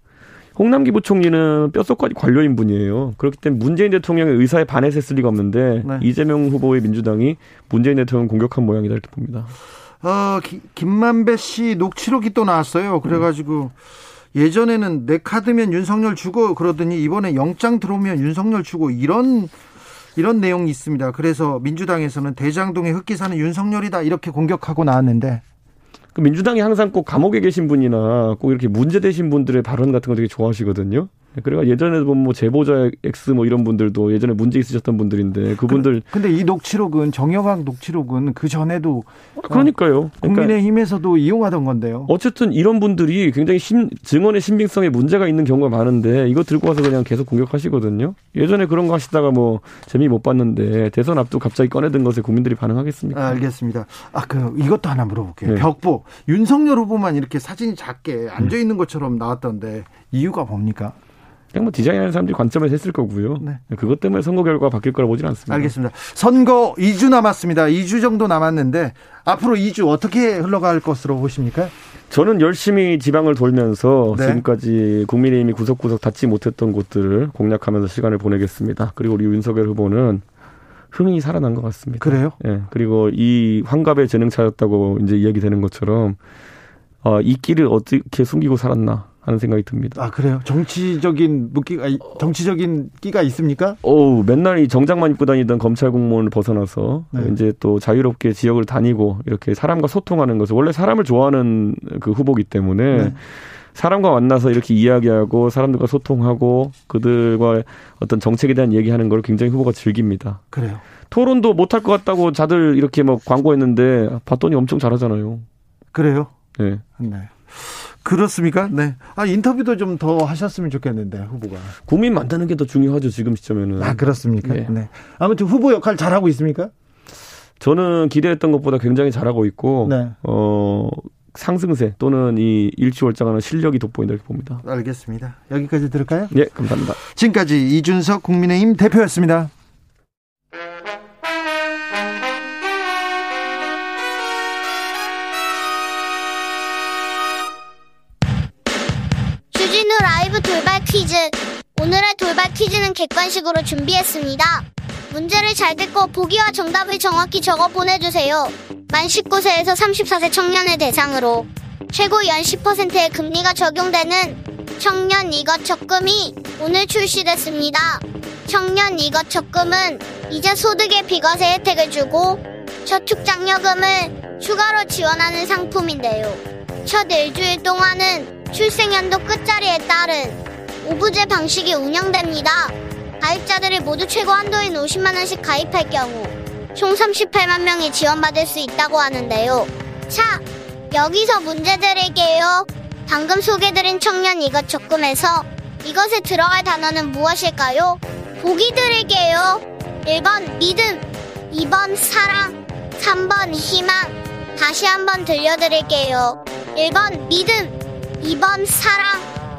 홍남기 부총리는 뼛속까지 관료인 분이에요. 그렇기 때문에 문재인 대통령의 의사에 반해서 했을 리가 없는데 네. 이재명 후보의 민주당이 문재인 대통령 공격한 모양이다 이렇게 봅니다. 어, 기, 김만배 씨 녹취록이 또 나왔어요. 그래가지고 예전에는 내 카드면 윤석열 주고 그러더니 이번에 영장 들어오면 윤석열 주고 이런 이런 내용이 있습니다. 그래서 민주당에서는 대장동의 흑기사는 윤석열이다 이렇게 공격하고 나왔는데 그 민주당이 항상 꼭 감옥에 계신 분이나 꼭 이렇게 문제되신 분들의 발언 같은 거 되게 좋아하시거든요. 그래가 예전에 보면 뭐 제보자 X 뭐 이런 분들도 예전에 문제 있으셨던 분들인데 그분들 근데 이 녹취록은 정영학 녹취록은 그 전에도 아, 그러니까요. 그러니까 국민의힘에서도 이용하던 건데요. 어쨌든 이런 분들이 굉장히 심, 증언의 신빙성에 문제가 있는 경우가 많은데 이거 들고 와서 그냥 계속 공격하시거든요. 예전에 그런 거 하시다가 뭐 재미 못 봤는데 대선 앞두고 갑자기 꺼내든 것에 국민들이 반응하겠습니까? 아, 알겠습니다. 아 그 이것도 하나 물어볼게요. 네. 벽보 윤석열 후보만 이렇게 사진이 작게 앉아 있는 것처럼 나왔던데 이유가 뭡니까? 그냥 뭐 디자인하는 사람들이 관점에서 했을 거고요. 네. 그것 때문에 선거 결과가 바뀔 거라 보지는 않습니다. 알겠습니다. 선거 2주 남았습니다. 2주 정도 남았는데 앞으로 2주 어떻게 흘러갈 것으로 보십니까? 저는 열심히 지방을 돌면서 네. 지금까지 국민의힘이 구석구석 닿지 못했던 곳들을 공략하면서 시간을 보내겠습니다. 그리고 우리 윤석열 후보는 흥이 살아난 것 같습니다. 그래요? 예. 그리고 이 환갑의 재능차였다고 이제 이야기 되는 것처럼 어, 이 길을 어떻게 숨기고 살았나 하는 생각이 듭니다. 아 그래요? 정치적인 무기가 정치적인 끼가 있습니까? 오 맨날 이 정장만 입고 다니던 검찰 공무원을 벗어나서 네. 이제 또 자유롭게 지역을 다니고 이렇게 사람과 소통하는 것을 원래 사람을 좋아하는 그 후보기 때문에 네. 사람과 만나서 이렇게 이야기하고 사람들과 소통하고 그들과 어떤 정책에 대한 얘기하는 걸 굉장히 후보가 즐깁니다. 그래요. 토론도 못할 것 같다고 다들 이렇게 막 광고했는데 봤더니 엄청 잘하잖아요. 그래요? 네. 네. 그렇습니까? 네. 아, 인터뷰도 좀 더 하셨으면 좋겠는데, 후보가. 국민 만드는 게 더 중요하죠, 지금 시점에는. 아, 그렇습니까? 네. 네. 아무튼 후보 역할 잘 하고 있습니까? 저는 기대했던 것보다 굉장히 잘하고 있고, 네. 어, 상승세 또는 이 일치월장하는 실력이 돋보인다 이렇게 봅니다. 알겠습니다. 여기까지 들을까요? 네, 감사합니다. 지금까지 이준석 국민의힘 대표였습니다. 오늘의 돌발 퀴즈는 객관식으로 준비했습니다. 문제를 잘 듣고 보기와 정답을 정확히 적어 보내주세요. 만 19세에서 34세 청년을 대상으로 최고 연 10%의 금리가 적용되는 청년 이것 적금이 오늘 출시됐습니다. 청년 이것 적금은 이제 소득의 비과세 혜택을 주고 저축 장려금을 추가로 지원하는 상품인데요. 첫 일주일 동안은 출생연도 끝자리에 따른 오부제 방식이 운영됩니다. 가입자들이 모두 최고 한도인 50만원씩 가입할 경우 총 38만 명이 지원받을 수 있다고 하는데요. 자, 여기서 문제 드릴게요. 방금 소개드린 청년 이것 적금에서 이것에 들어갈 단어는 무엇일까요? 보기 드릴게요. 1번 믿음, 2번 사랑, 3번 희망. 다시 한번 들려드릴게요. 1번 믿음, 2번 사랑,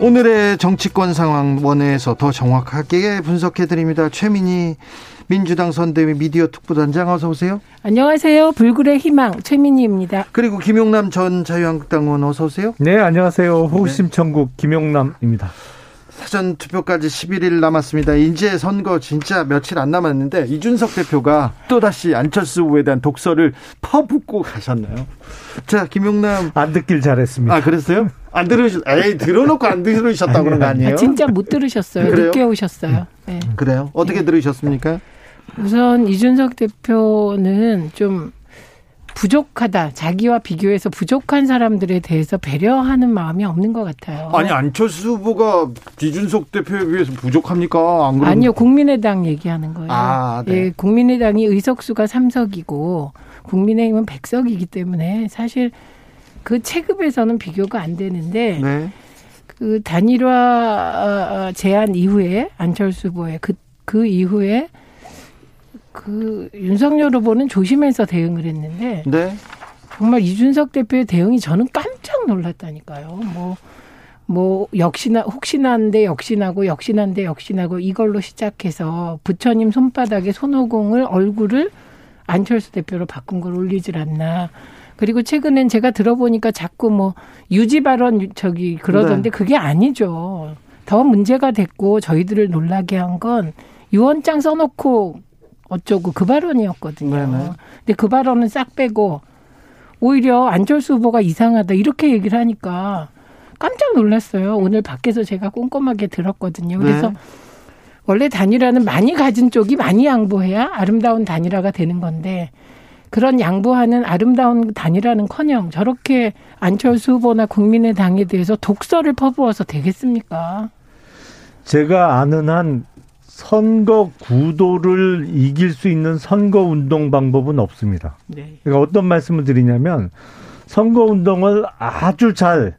오늘의 정치권 상황 원회에서 더 정확하게 분석해 드립니다. 최민희 민주당 선대위 미디어 특보단장 어서 오세요. 안녕하세요. 불굴의 희망 최민희입니다. 그리고 김용남 전 자유한국당 의원 어서 오세요. 네, 안녕하세요. 호심 천국 김용남입니다. 사전 투표까지 11일 남았습니다. 이제 선거 진짜 며칠 안 남았는데 이준석 대표가 또다시 안철수 후보에 대한 독서를 퍼붓고 가셨나요? 자, 김용남 안 듣길 잘했습니다. 아, 그랬어요? 안 들으셨, 에이, 들어놓고 안 들으셨다고 그런 거 아니에요? 아, 진짜 못 들으셨어요. 늦게 오셨어요. 네. 그래요? 어떻게 네. 들으셨습니까? 우선 이준석 대표는 좀 부족하다. 자기와 비교해서 부족한 사람들에 대해서 배려하는 마음이 없는 것 같아요. 아니 안철수 후보가 이준석 대표에 비해서 부족합니까? 안 아니요, 국민의당 얘기하는 거예요. 아, 네. 예, 국민의당이 의석수가 3석이고 국민의힘은 100석이기 때문에 사실 그 체급에서는 비교가 안 되는데 네. 그 단일화 제안 이후에 안철수 후보의 그, 그 이후에 그 윤석열 후보는 조심해서 대응을 했는데 네. 정말 이준석 대표의 대응이 저는 깜짝 놀랐다니까요. 뭐, 뭐, 역시나, 혹시나인데 역시나고, 역시나인데 역시나고, 이걸로 시작해서 부처님 손바닥에 손오공을 얼굴을 안철수 대표로 바꾼 걸 올리질 않나. 그리고 최근엔 제가 들어보니까 자꾸 뭐, 유지 발언 저기 그러던데 네. 그게 아니죠. 더 문제가 됐고, 저희들을 놀라게 한 건, 유언장 써놓고 어쩌고 그 발언이었거든요. 네네. 근데 그 발언은 싹 빼고 오히려 안철수 후보가 이상하다 이렇게 얘기를 하니까 깜짝 놀랐어요. 오늘 밖에서 제가 꼼꼼하게 들었거든요. 그래서 네. 원래 단일화는 많이 가진 쪽이 많이 양보해야 아름다운 단일화가 되는 건데 그런 양보하는 아름다운 단일화는커녕 저렇게 안철수 후보나 국민의당에 대해서 독서를 퍼부어서 되겠습니까? 제가 아는 한 선거 구도를 이길 수 있는 선거 운동 방법은 없습니다. 네. 그러니까 어떤 말씀을 드리냐면 선거 운동을 아주 잘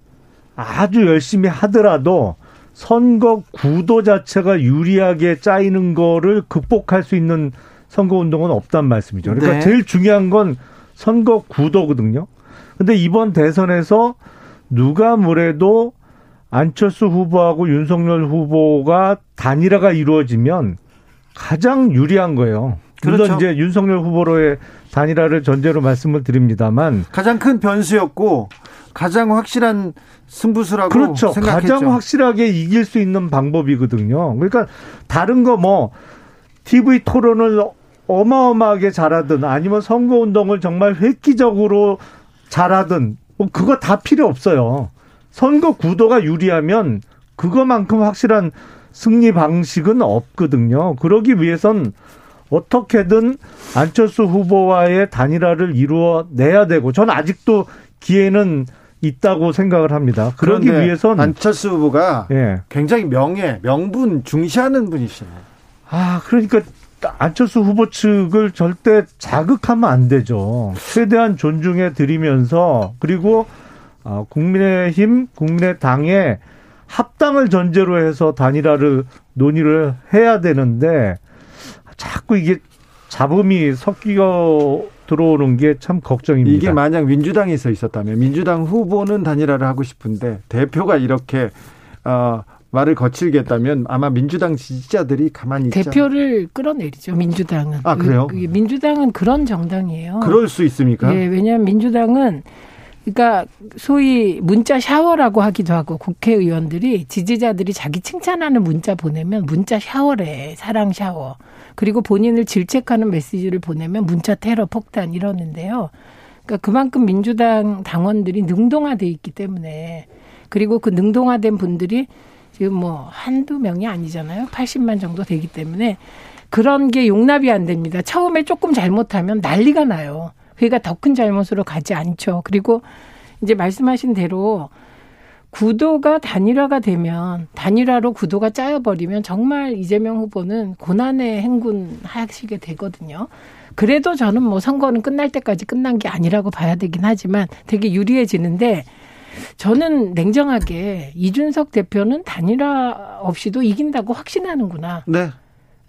아주 열심히 하더라도 선거 구도 자체가 유리하게 짜이는 거를 극복할 수 있는 선거 운동은 없단 말씀이죠. 그러니까 네. 제일 중요한 건 선거 구도거든요. 근데 이번 대선에서 누가 뭐래도 안철수 후보하고 윤석열 후보가 단일화가 이루어지면 가장 유리한 거예요. 물론 그렇죠. 이제 윤석열 후보로의 단일화를 전제로 말씀을 드립니다만 가장 큰 변수였고 가장 확실한 승부수라고 그렇죠. 생각했죠. 가장 확실하게 이길 수 있는 방법이거든요. 그러니까 다른 거 뭐 TV 토론을 어마어마하게 잘하든 아니면 선거 운동을 정말 획기적으로 잘하든 뭐 그거 다 필요 없어요. 선거 구도가 유리하면 그거만큼 확실한 승리 방식은 없거든요. 그러기 위해선 어떻게든 안철수 후보와의 단일화를 이루어 내야 되고 저는 아직도 기회는 있다고 생각을 합니다. 그러기 위해선 안철수 후보가 예. 굉장히 명예, 명분 중시하는 분이시네요. 아, 그러니까 안철수 후보 측을 절대 자극하면 안 되죠. 최대한 존중해 드리면서 그리고 어, 국민의힘, 국민의당의 합당을 전제로 해서 단일화를 논의를 해야 되는데 자꾸 이게 잡음이 섞여 들어오는 게 참 걱정입니다. 이게 만약 민주당에 서 있었다면 민주당 후보는 단일화를 하고 싶은데 대표가 이렇게 어, 말을 거칠게 했다면 아마 민주당 지지자들이 가만히 있지 대표를 끌어내리죠 민주당은. 아 그래요? 그, 그 민주당은 그런 정당이에요. 그럴 수 있습니까? 예, 왜냐하면 민주당은 그러니까 소위 문자 샤워라고 하기도 하고 국회의원들이 지지자들이 자기 칭찬하는 문자 보내면 문자 샤워래 사랑 샤워 그리고 본인을 질책하는 메시지를 보내면 문자 테러 폭탄 이러는데요. 그러니까 그만큼 민주당 당원들이 능동화돼 있기 때문에 그리고 그 능동화된 분들이 지금 뭐 한두 명이 아니잖아요. 80만 정도 되기 때문에 그런 게 용납이 안 됩니다. 처음에 조금 잘못하면 난리가 나요. 그러니까 더 큰 잘못으로 가지 않죠. 그리고 이제 말씀하신 대로 구도가 단일화가 되면 단일화로 구도가 짜여버리면 정말 이재명 후보는 고난의 행군 하시게 되거든요. 그래도 저는 뭐 선거는 끝날 때까지 끝난 게 아니라고 봐야 되긴 하지만 되게 유리해지는데 저는 냉정하게 이준석 대표는 단일화 없이도 이긴다고 확신하는구나. 네.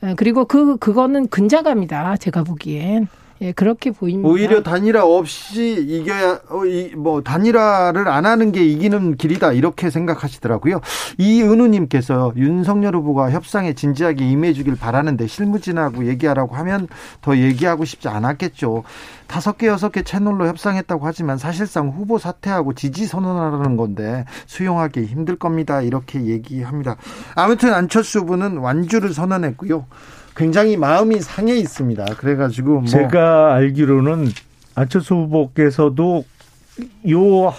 예, 그리고 그 그거는 근자감이다. 제가 보기엔. 예, 그렇게 보입니다. 오히려 단일화 없이 이겨야 어, 이, 뭐 단일화를 안 하는 게 이기는 길이다 이렇게 생각하시더라고요. 이은우님께서 윤석열 후보가 협상에 진지하게 임해주길 바라는데 실무진하고 얘기하라고 하면 더 얘기하고 싶지 않았겠죠. 다섯 개 여섯 개 채널로 협상했다고 하지만 사실상 후보 사퇴하고 지지 선언하라는 건데 수용하기 힘들 겁니다. 이렇게 얘기합니다. 아무튼 안철수 후보는 완주를 선언했고요. 굉장히 마음이 상해 있습니다. 그래가지고 뭐 제가 알기로는 안철수 후보께서도 요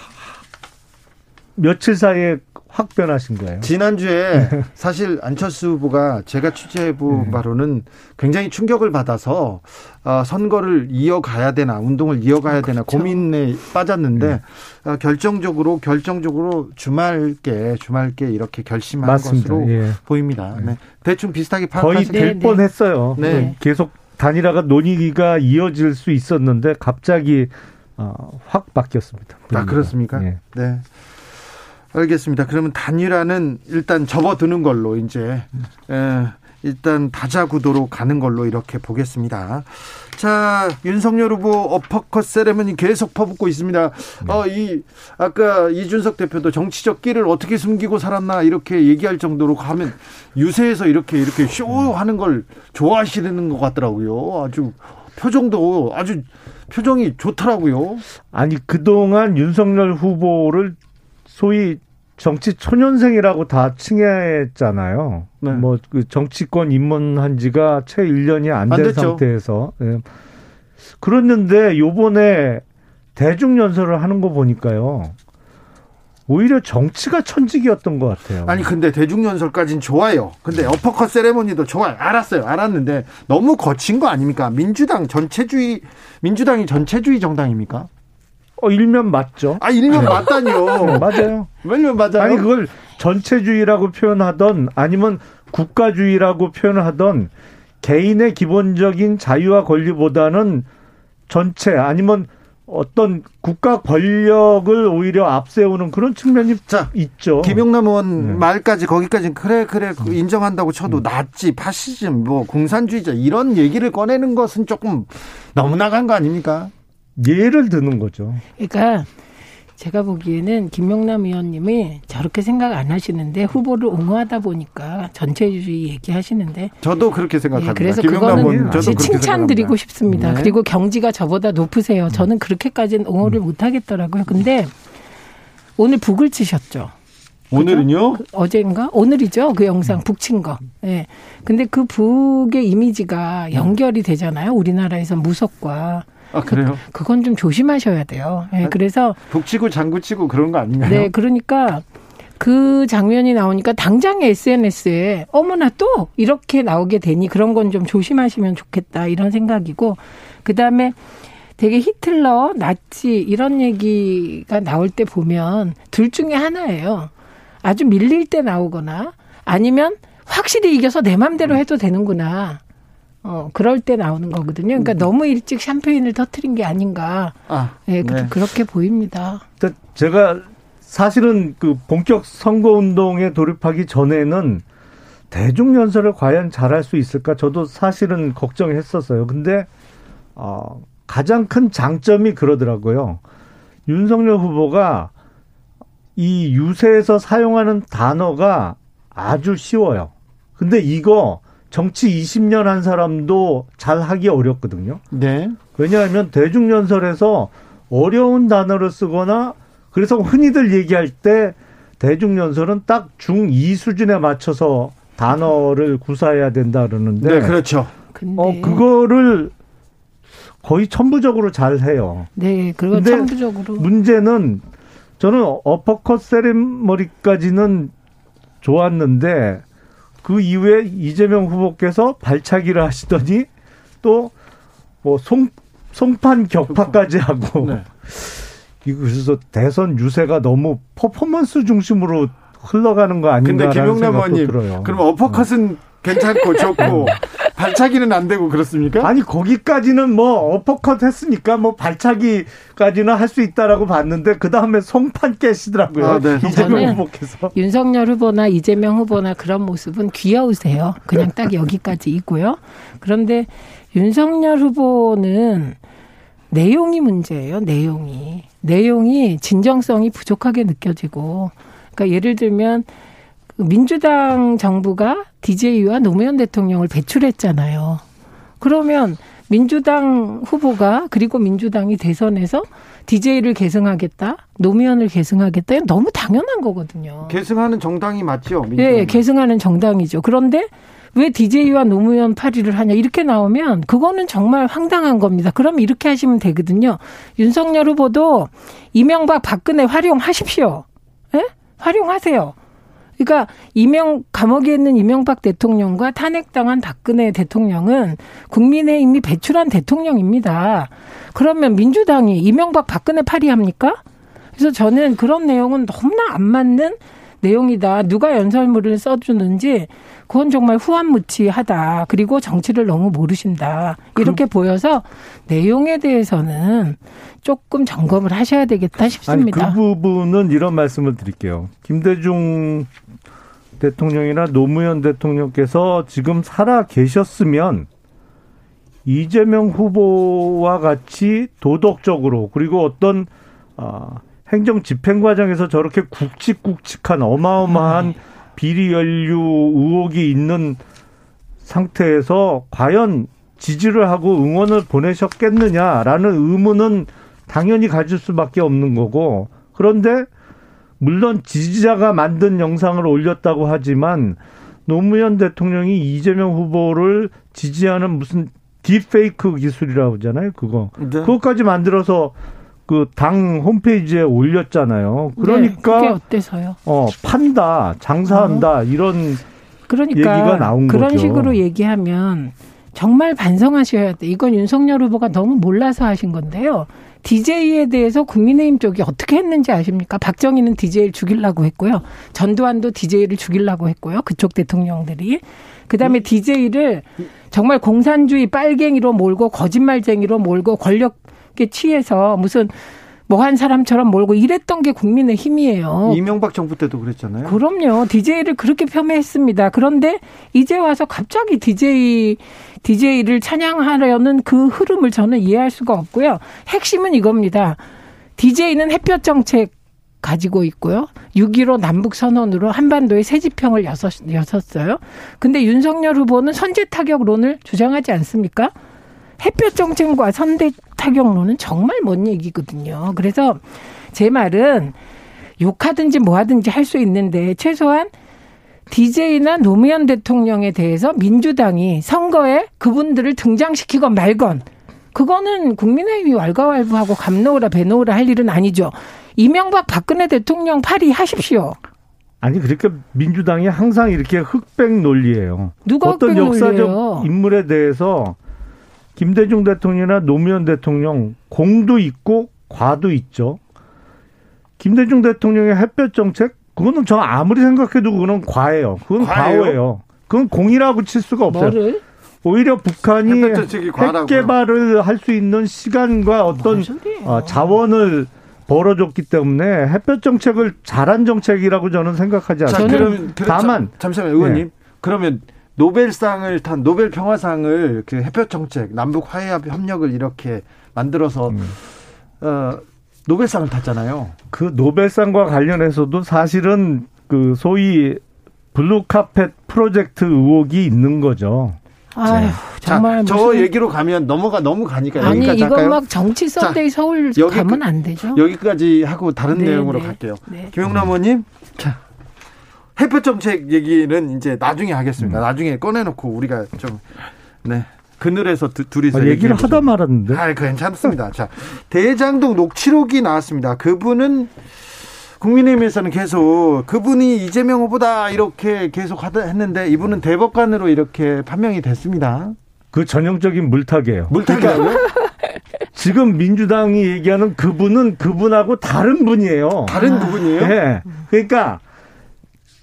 며칠 사이에 확 변하신 거예요. 지난주에 사실 안철수 후보가 제가 취재해본 네. 바로는 굉장히 충격을 받아서 어, 선거를 이어가야 되나 운동을 이어가야 되나 그렇죠. 고민에 빠졌는데 네. 어, 결정적으로 결정적으로 주말께 주말께 이렇게 결심한 맞습니다. 것으로 예. 보입니다. 네. 대충 비슷하게 거의 될 네, 네. 뻔했어요. 네. 계속 단일화가 논의가 이어질 수 있었는데 갑자기 어, 확 바뀌었습니다. 아 그렇습니까? 예. 네. 알겠습니다. 그러면 단일화는 일단 접어드는 걸로 이제 예, 일단 다자 구도로 가는 걸로 이렇게 보겠습니다. 자, 윤석열 후보 어퍼컷 세레머니 계속 퍼붓고 있습니다. 네. 어, 이, 아까 이준석 대표도 정치적 끼를 어떻게 숨기고 살았나 이렇게 얘기할 정도로 하면 유세에서 이렇게 이렇게 쇼하는 걸 좋아하시는 것 같더라고요. 아주 표정도 아주 표정이 좋더라고요. 아니, 그동안 윤석열 후보를 소위 정치 초년생이라고 다 칭했잖아요. 네. 뭐그 정치권 입문한 지가 채 1년이 안된 상태에서. 네. 그랬는데 요번에 대중 연설을 하는 거 보니까요. 오히려 정치가 천직이었던 것 같아요. 아니 근데 대중 연설까지는 좋아요. 근데 어퍼컷 세레모니도 좋아요. 알았어요. 알았는데 너무 거친 거 아닙니까? 민주당 전체주의 민주당이 전체주의 정당입니까? 어, 일면 맞죠. 아, 일면 네. 맞다니요. 네, 맞아요. 일면 맞아요. 아니, 그걸 전체주의라고 표현하던 아니면 국가주의라고 표현하던 개인의 기본적인 자유와 권리보다는 전체 아니면 어떤 국가 권력을 오히려 앞세우는 그런 측면이 자, 있죠. 김용남 의원 네. 말까지 거기까지 그래 그래 음. 인정한다고 쳐도 음. 나치 파시즘 뭐 공산주의자 이런 얘기를 꺼내는 것은 조금 너무 나간 거 아닙니까? 예를 드는 거죠. 그러니까 제가 보기에는 김명남 의원님이 저렇게 생각 안 하시는데 후보를 옹호하다 보니까 전체주의 얘기하시는데 저도 그렇게 생각합니다. 예, 그래서 그거는 저도 칭찬드리고 싶습니다. 네. 그리고 경지가 저보다 높으세요. 저는 그렇게까지는 옹호를 음. 못 하겠더라고요. 근데 오늘 북을 치셨죠. 오늘은요? 그 어젠가? 오늘이죠. 그 영상 북친 거. 예. 네. 근데 그 북의 이미지가 연결이 되잖아요. 우리나라에서 무속과. 아 그래요? 그, 그건 좀 조심하셔야 돼요. 예, 네, 그래서 북치고 장구치고 그런 거 아닌가요? 네, 그러니까 그 장면이 나오니까 당장 SNS에 어머나 또 이렇게 나오게 되니 그런 건 좀 조심하시면 좋겠다 이런 생각이고 그 다음에 되게 히틀러, 나치 이런 얘기가 나올 때 보면 둘 중에 하나예요. 아주 밀릴 때 나오거나 아니면 확실히 이겨서 내 맘대로 해도 되는구나. 어, 그럴 때 나오는 거거든요. 그러니까 음. 너무 일찍 샴페인을 터트린 게 아닌가. 아, 예, 네, 네. 그렇게 보입니다. 제가 사실은 그 본격 선거 운동에 돌입하기 전에는 대중 연설을 과연 잘할 수 있을까 저도 사실은 걱정했었어요. 근데 어, 가장 큰 장점이 그러더라고요. 윤석열 후보가 이 유세에서 사용하는 단어가 아주 쉬워요. 근데 이거 정치 20년 한 사람도 잘 하기 어렵거든요. 네. 왜냐하면 대중연설에서 어려운 단어를 쓰거나 그래서 흔히들 얘기할 때 대중연설은 딱 중2 수준에 맞춰서 단어를 구사해야 된다 그러는데. 네, 그렇죠. 어, 그거를 거의 천부적으로 잘 해요. 네, 그리고 천부적으로. 문제는 저는 어퍼컷 세레머니까지는 좋았는데 그 이후에 이재명 후보께서 발차기를 하시더니 또 뭐 송, 송판 격파까지 하고. 네. 그래서 대선 유세가 너무 퍼포먼스 중심으로 흘러가는 거 아닌가 근데 김용남 의원님 그럼 어퍼컷은 괜찮고 좋고 발차기는 안 되고 그렇습니까? 아니 거기까지는 뭐 어퍼컷 했으니까 뭐 발차기까지는 할 수 있다라고 봤는데 그 다음에 송판 깨시더라고요. 아, 네. 이재명 후보께서 윤석열 후보나 이재명 후보나 그런 모습은 귀여우세요. 그냥 딱 여기까지 있고요. 그런데 윤석열 후보는 내용이 문제예요. 내용이 내용이 진정성이 부족하게 느껴지고 그러니까 예를 들면 민주당 정부가 DJ와 노무현 대통령을 배출했잖아요. 그러면 민주당 후보가 그리고 민주당이 대선에서 DJ를 계승하겠다, 노무현을 계승하겠다, 너무 당연한 거거든요. 계승하는 정당이 맞죠? 네, 계승하는 정당이죠. 그런데 왜 DJ와 노무현 파리를 하냐 이렇게 나오면 그거는 정말 황당한 겁니다. 그럼 이렇게 하시면 되거든요. 윤석열 후보도 이명박 박근혜 활용하십시오. 예? 활용하세요. 그러니까 이명 감옥에 있는 이명박 대통령과 탄핵당한 박근혜 대통령은 국민의힘이 배출한 대통령입니다. 그러면 민주당이 이명박 박근혜 파리합니까? 그래서 저는 그런 내용은 너무나 안 맞는 내용이다. 누가 연설문을 써주는지 그건 정말 후한무치하다. 그리고 정치를 너무 모르신다. 이렇게 그, 보여서 내용에 대해서는 조금 점검을 하셔야 되겠다 싶습니다. 아니, 그 부분은 이런 말씀을 드릴게요. 김대중 대통령이나 노무현 대통령께서 지금 살아 계셨으면 이재명 후보와 같이 도덕적으로 그리고 어떤 어, 행정 집행 과정에서 저렇게 굵직굵직한 어마어마한 음. 비리 연류 의혹이 있는 상태에서 과연 지지를 하고 응원을 보내셨겠느냐라는 의문은 당연히 가질 수밖에 없는 거고 그런데 물론 지지자가 만든 영상을 올렸다고 하지만 노무현 대통령이 이재명 후보를 지지하는 무슨 딥페이크 기술이라고 하잖아요. 그거. 네. 그것까지 만들어서 그 당 홈페이지에 올렸잖아요. 그러니까 네, 어때서요? 어, 판다, 장사한다 어. 이런 그러니까 얘기가 나온 그런 거죠. 식으로 얘기하면 정말 반성하셔야 돼. 이건 윤석열 후보가 너무 몰라서 하신 건데요. DJ에 대해서 국민의힘 쪽이 어떻게 했는지 아십니까? 박정희는 DJ를 죽이려고 했고요. 전두환도 DJ를 죽이려고 했고요. 그쪽 대통령들이. 그 다음에 DJ를 정말 공산주의 빨갱이로 몰고 거짓말쟁이로 몰고 권력에 취해서 무슨 뭐한 사람처럼 몰고 이랬던 게 국민의 힘이에요. 이명박 정부 때도 그랬잖아요. 그럼요. DJ를 그렇게 폄훼했습니다. 그런데 이제 와서 갑자기 DJ DJ를 찬양하려는 그 흐름을 저는 이해할 수가 없고요. 핵심은 이겁니다. DJ는 햇볕 정책 가지고 있고요. 6.15 남북 선언으로 한반도에 새 지평을 여섰, 여섰어요. 근데 윤석열 후보는 선제 타격론을 주장하지 않습니까? 햇볕 정책과 선대 타격론은 정말 먼 얘기거든요. 그래서 제 말은 욕하든지 뭐 하든지 할 수 있는데 최소한 DJ나 노무현 대통령에 대해서 민주당이 선거에 그분들을 등장시키건 말건 그거는 국민의힘이 왈가왈부하고 감놓으라 배놓으라 할 일은 아니죠. 이명박 박근혜 대통령 파리 하십시오. 아니 그러니까 민주당이 항상 이렇게 흑백 논리예요. 누가 어떤 역사적 논리예요? 인물에 대해서 김대중 대통령이나 노무현 대통령 공도 있고 과도 있죠. 김대중 대통령의 햇볕 정책 그거는 저 아무리 생각해도 그거는 과예요. 그건 과예요? 과오예요. 그건 공이라고 칠 수가 없어요. 뭐를? 오히려 북한이 핵 개발을 할 수 있는 시간과 어떤 어, 자원을 벌어줬기 때문에 햇볕 정책을 잘한 정책이라고 저는 생각하지 않습니다. 다만 잠시만 의원님 네. 그러면 노벨상을 탄 노벨 평화상을 그 햇볕 정책 남북 화해 협력을 이렇게 만들어서 음. 어, 노벨상을 탔잖아요. 그 노벨상과 관련해서도 사실은 그 소위 blue carpet 프로젝트 의혹이 있는 거죠. 아유, 정말 자, 저 얘기로 가면 넘어가 너무 가니까 아니 이건 막 정치 썬데이 서울 여기, 가면 안 되죠. 여기까지 하고 다른 네, 내용으로 네, 갈게요. 네. 김영남 의원님, 자 햇볕 정책 얘기는 이제 나중에 하겠습니다. 음. 나중에 꺼내놓고 우리가 좀 네. 그늘에서 두, 둘이서 아, 얘기를 하다 말았는데. 아, 괜찮습니다. 자, 대장동 녹취록이 나왔습니다. 그분은 국민의힘에서는 계속 그분이 이재명 후보다 이렇게 계속 하다 했는데 이분은 대법관으로 이렇게 판명이 됐습니다. 그 전형적인 물타기예요. 그러니까 지금 민주당이 얘기하는 그분은 그분하고 다른 분이에요. 다른 부분이에요? 네. 그러니까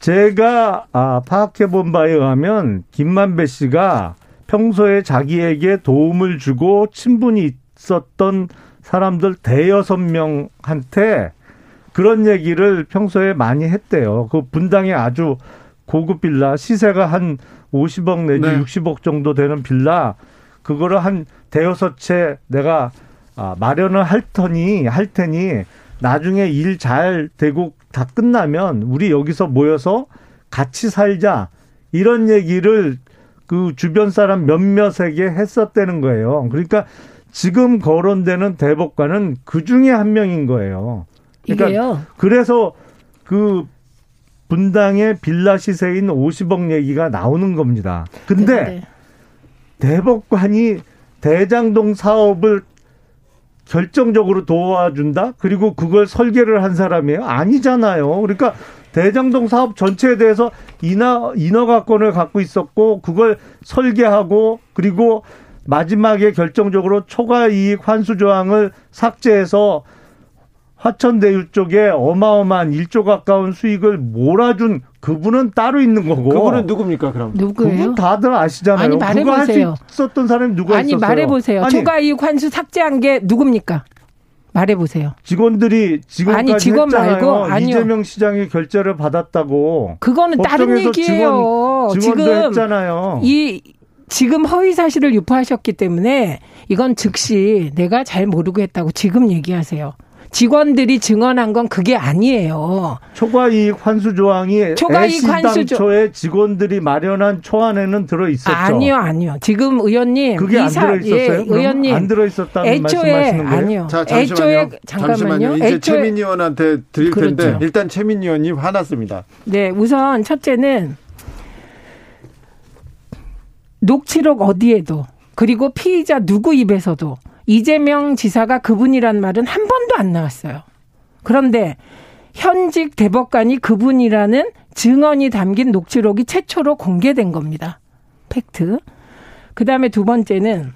제가 아, 파악해 본 바에 의하면 김만배 씨가 평소에 자기에게 도움을 주고 친분이 있었던 사람들 대여섯 명한테 그런 얘기를 평소에 많이 했대요. 그 분당에 아주 고급 빌라 시세가 한 50억 내지 네. 60억 정도 되는 빌라 그거를 한 대여섯 채 내가 아, 마련을 할 터니 할 테니 나중에 일 잘 되고 다 끝나면 우리 여기서 모여서 같이 살자 이런 얘기를 그 주변 사람 몇몇에게 했었다는 거예요. 그러니까 지금 거론되는 대법관은 그 중에 한 명인 거예요. 그러니까 이게요. 그래서 그 분당의 빌라 시세인 50억 얘기가 나오는 겁니다. 근데 네네. 대법관이 대장동 사업을 결정적으로 도와준다? 그리고 그걸 설계를 한 사람이에요? 아니잖아요. 그러니까 대장동 사업 전체에 대해서 인허, 인허가권을 갖고 있었고, 그걸 설계하고, 그리고 마지막에 결정적으로 초과 이익 환수 조항을 삭제해서 화천대유 쪽에 어마어마한 1조 가까운 수익을 몰아준 그분은 따로 있는 거고. 그분은 누굽니까, 그럼? 누구예요? 그분 다들 아시잖아요. 아니, 말해보세요. 있었던 사람이 누가 아니, 있었어요? 말해보세요. 아니, 초과이익 환수 삭제한 게 누굽니까? 말해보세요. 직원들이 지금까지 아니, 직원 했잖아요. 말고 아니요. 이재명 시장이 결제를 받았다고. 그거는 다른 얘기예요. 직원, 지금 했잖아요. 이 지금 허위 사실을 유포하셨기 때문에 이건 즉시 내가 잘 모르고 했다고 지금 얘기하세요. 직원들이 증언한 건 그게 아니에요. 초과이익 환수 조항이 초과이익 환수 초에 직원들이 마련한 초안에는 들어 있었죠. 아니요, 아니요. 지금 의원님 그게 이사, 안 들어 있었어요? 예, 의원님 안 들어 있었다는 애초에, 말씀하시는 거예요? 아니요. 자, 잠시만요. 애초에 잠깐만요. 잠시만요. 이제 애초에, 최민희 의원한테 드릴 그렇죠. 텐데 일단 최민희 의원님 화났습니다. 네, 우선 첫째는 녹취록 어디에도 그리고 피의자 누구 입에서도 이재명 지사가 그분이란 말은 한 번도 안 나왔어요. 그런데 현직 대법관이 그분이라는 증언이 담긴 녹취록이 최초로 공개된 겁니다. 팩트. 그 다음에 두 번째는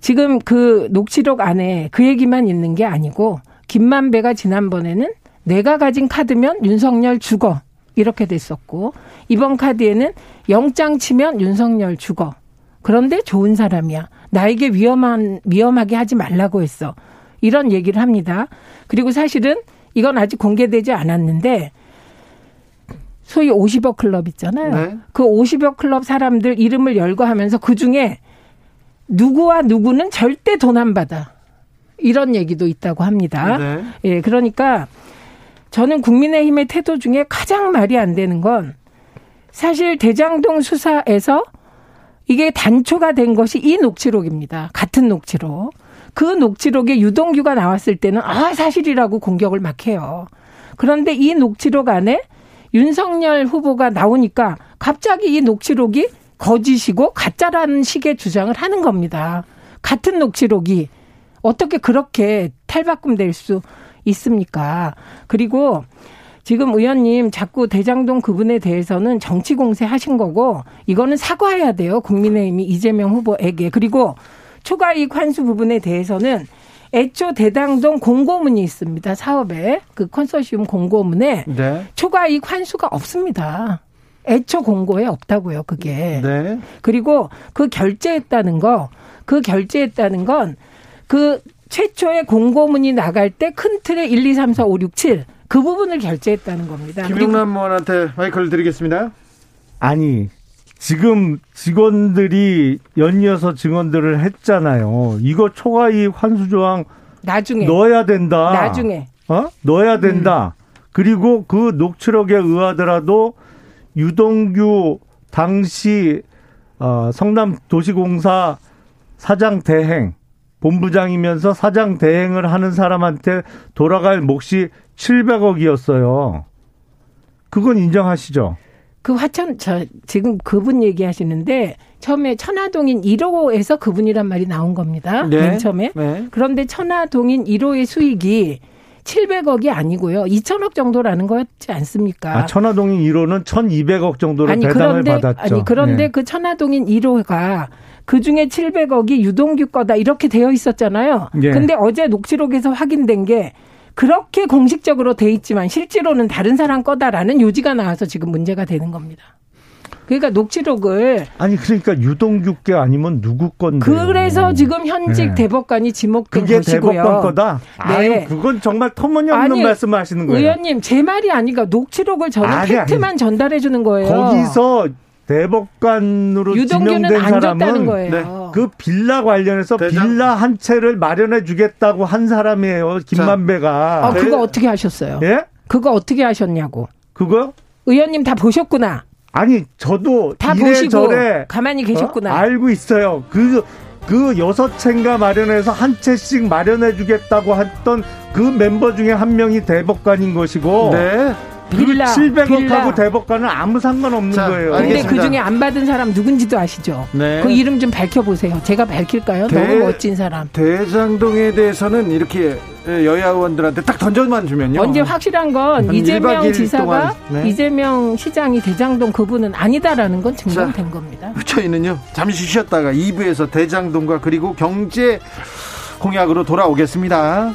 지금 그 녹취록 안에 그 얘기만 있는 게 아니고 김만배가 지난번에는 내가 가진 카드면 윤석열 죽어 이렇게 됐었고 이번 카드에는 영장 치면 윤석열 죽어 그런데 좋은 사람이야. 나에게 위험한, 위험하게 하지 말라고 했어. 이런 얘기를 합니다. 그리고 사실은 이건 아직 공개되지 않았는데 소위 50억 클럽 있잖아요. 네. 그 50억 클럽 사람들 이름을 열거하면서 그 중에 누구와 누구는 절대 돈 안 받아. 이런 얘기도 있다고 합니다. 네. 예, 그러니까 저는 국민의힘의 태도 중에 가장 말이 안 되는 건 사실 대장동 수사에서 이게 단초가 된 것이 이 녹취록입니다. 같은 녹취록. 그 녹취록에 유동규가 나왔을 때는 아 사실이라고 공격을 막 해요. 그런데 이 녹취록 안에 윤석열 후보가 나오니까 갑자기 이 녹취록이 거짓이고 가짜라는 식의 주장을 하는 겁니다. 같은 녹취록이 어떻게 그렇게 탈바꿈 될 수 있습니까? 그리고 지금 의원님 자꾸 대장동 그분에 대해서는 정치 공세 하신 거고 이거는 사과해야 돼요. 국민의힘이 이재명 후보에게. 그리고 초과이익 환수 부분에 대해서는 애초 대장동 공고문이 있습니다. 사업에 그 컨소시움 공고문에 네. 초과이익 환수가 없습니다. 애초 공고에 없다고요. 그게. 네. 그리고 그 결제했다는 거, 그 결제했다는 건 그 최초의 공고문이 나갈 때 큰 틀에 1, 2, 3, 4, 5, 6, 7 그 부분을 결제했다는 겁니다. 김용남 의원한테 마이크를 드리겠습니다. 아니 지금 직원들이 연이어서 증언들을 했잖아요. 이거 초과이익 환수 조항 나중에 넣어야 된다. 나중에 어 넣어야 된다. 음. 그리고 그 녹취록에 의하더라도 유동규 당시 어, 성남 도시공사 사장 대행 본부장이면서 사장 대행을 하는 사람한테 돌아갈 몫이 700억이었어요. 그건 인정하시죠? 그 화천 저 지금 그분 얘기하시는데 처음에 천화동인 1호에서 그분이란 말이 나온 겁니다. 네. 맨 처음에. 네. 그런데 천화동인 1호의 수익이 700억이 아니고요. 2천억 정도라는 거였지 않습니까? 아, 천화동인 1호는 1,200억 정도로 아니, 배당을 그런데, 받았죠. 아니 그런데 네. 그 천화동인 1호가 그 중에 700억이 유동규 거다 이렇게 되어 있었잖아요. 예. 근데 어제 녹취록에서 확인된 게 그렇게 공식적으로 돼 있지만 실제로는 다른 사람 거다라는 요지가 나와서 지금 문제가 되는 겁니다. 그러니까 녹취록을 아니 그러니까 유동규께 아니면 누구 건데 그래서 지금 현직 네. 대법관이 지목된 그게 것이고요. 대법관 거다. 네. 아유, 그건 정말 터무니없는 아니, 말씀을 하시는 거예요. 의원님 제 말이 아니까 녹취록을 저는 아니, 팩트만 아니. 전달해 주는 거예요. 거기서 대법관으로 지명된 사람은 네. 그 빌라 관련해서 대장. 빌라 한 채를 마련해 주겠다고 한 사람이에요. 김만배가. 아, 그거 어떻게 하셨어요? 예? 그거 어떻게 하셨냐고. 그거? 의원님 다 보셨구나. 아니, 저도 다 보시고 가만히 계셨구나. 어? 알고 있어요. 그, 그 여섯 채인가 마련해서 한 채씩 마련해 주겠다고 했던 그 멤버 중에 한 명이 대법관인 것이고. 네. 빌라, 그 700억하고 대법관은 아무 상관없는 자, 거예요. 근데 그 중에 안 받은 사람 누군지도 아시죠? 네. 그 이름 좀 밝혀보세요. 제가 밝힐까요? 대, 너무 멋진 사람. 대장동에 대해서는 이렇게 여야 의원들한테 딱 던져만 주면요. 언제 확실한 건 이재명 지사가 네. 이재명 시장이 대장동 그분은 아니다라는 건 증명된 자, 겁니다. 저희는요 잠시 쉬었다가 2부에서 대장동과 그리고 경제 공약으로 돌아오겠습니다.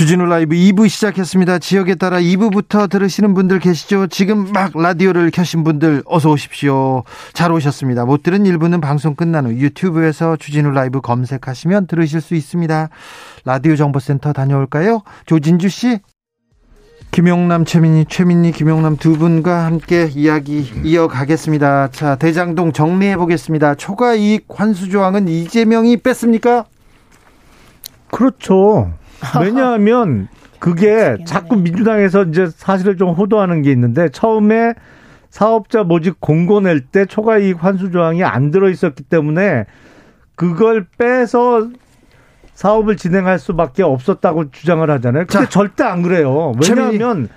주진우 라이브 2부 시작했습니다. 지역에 따라 2부부터 들으시는 분들 계시죠? 지금 막 라디오를 켜신 분들 어서 오십시오. 잘 오셨습니다. 못 들은 1부는 방송 끝난 후 유튜브에서 주진우 라이브 검색하시면 들으실 수 있습니다. 라디오 정보센터 다녀올까요? 조진주 씨. 김용남, 최민희, 최민희, 김용남 두 분과 함께 이야기 이어가겠습니다. 자, 대장동 정리해 보겠습니다. 초과 이익 환수 조항은 이재명이 뺐습니까? 그렇죠. 왜냐하면 그게 자꾸 민주당에서 이제 사실을 좀 호도하는 게 있는데 처음에 사업자 모집 공고 낼 때 초과 이익 환수 조항이 안 들어 있었기 때문에 그걸 빼서 사업을 진행할 수밖에 없었다고 주장을 하잖아요. 근데 자, 절대 안 그래요. 왜냐하면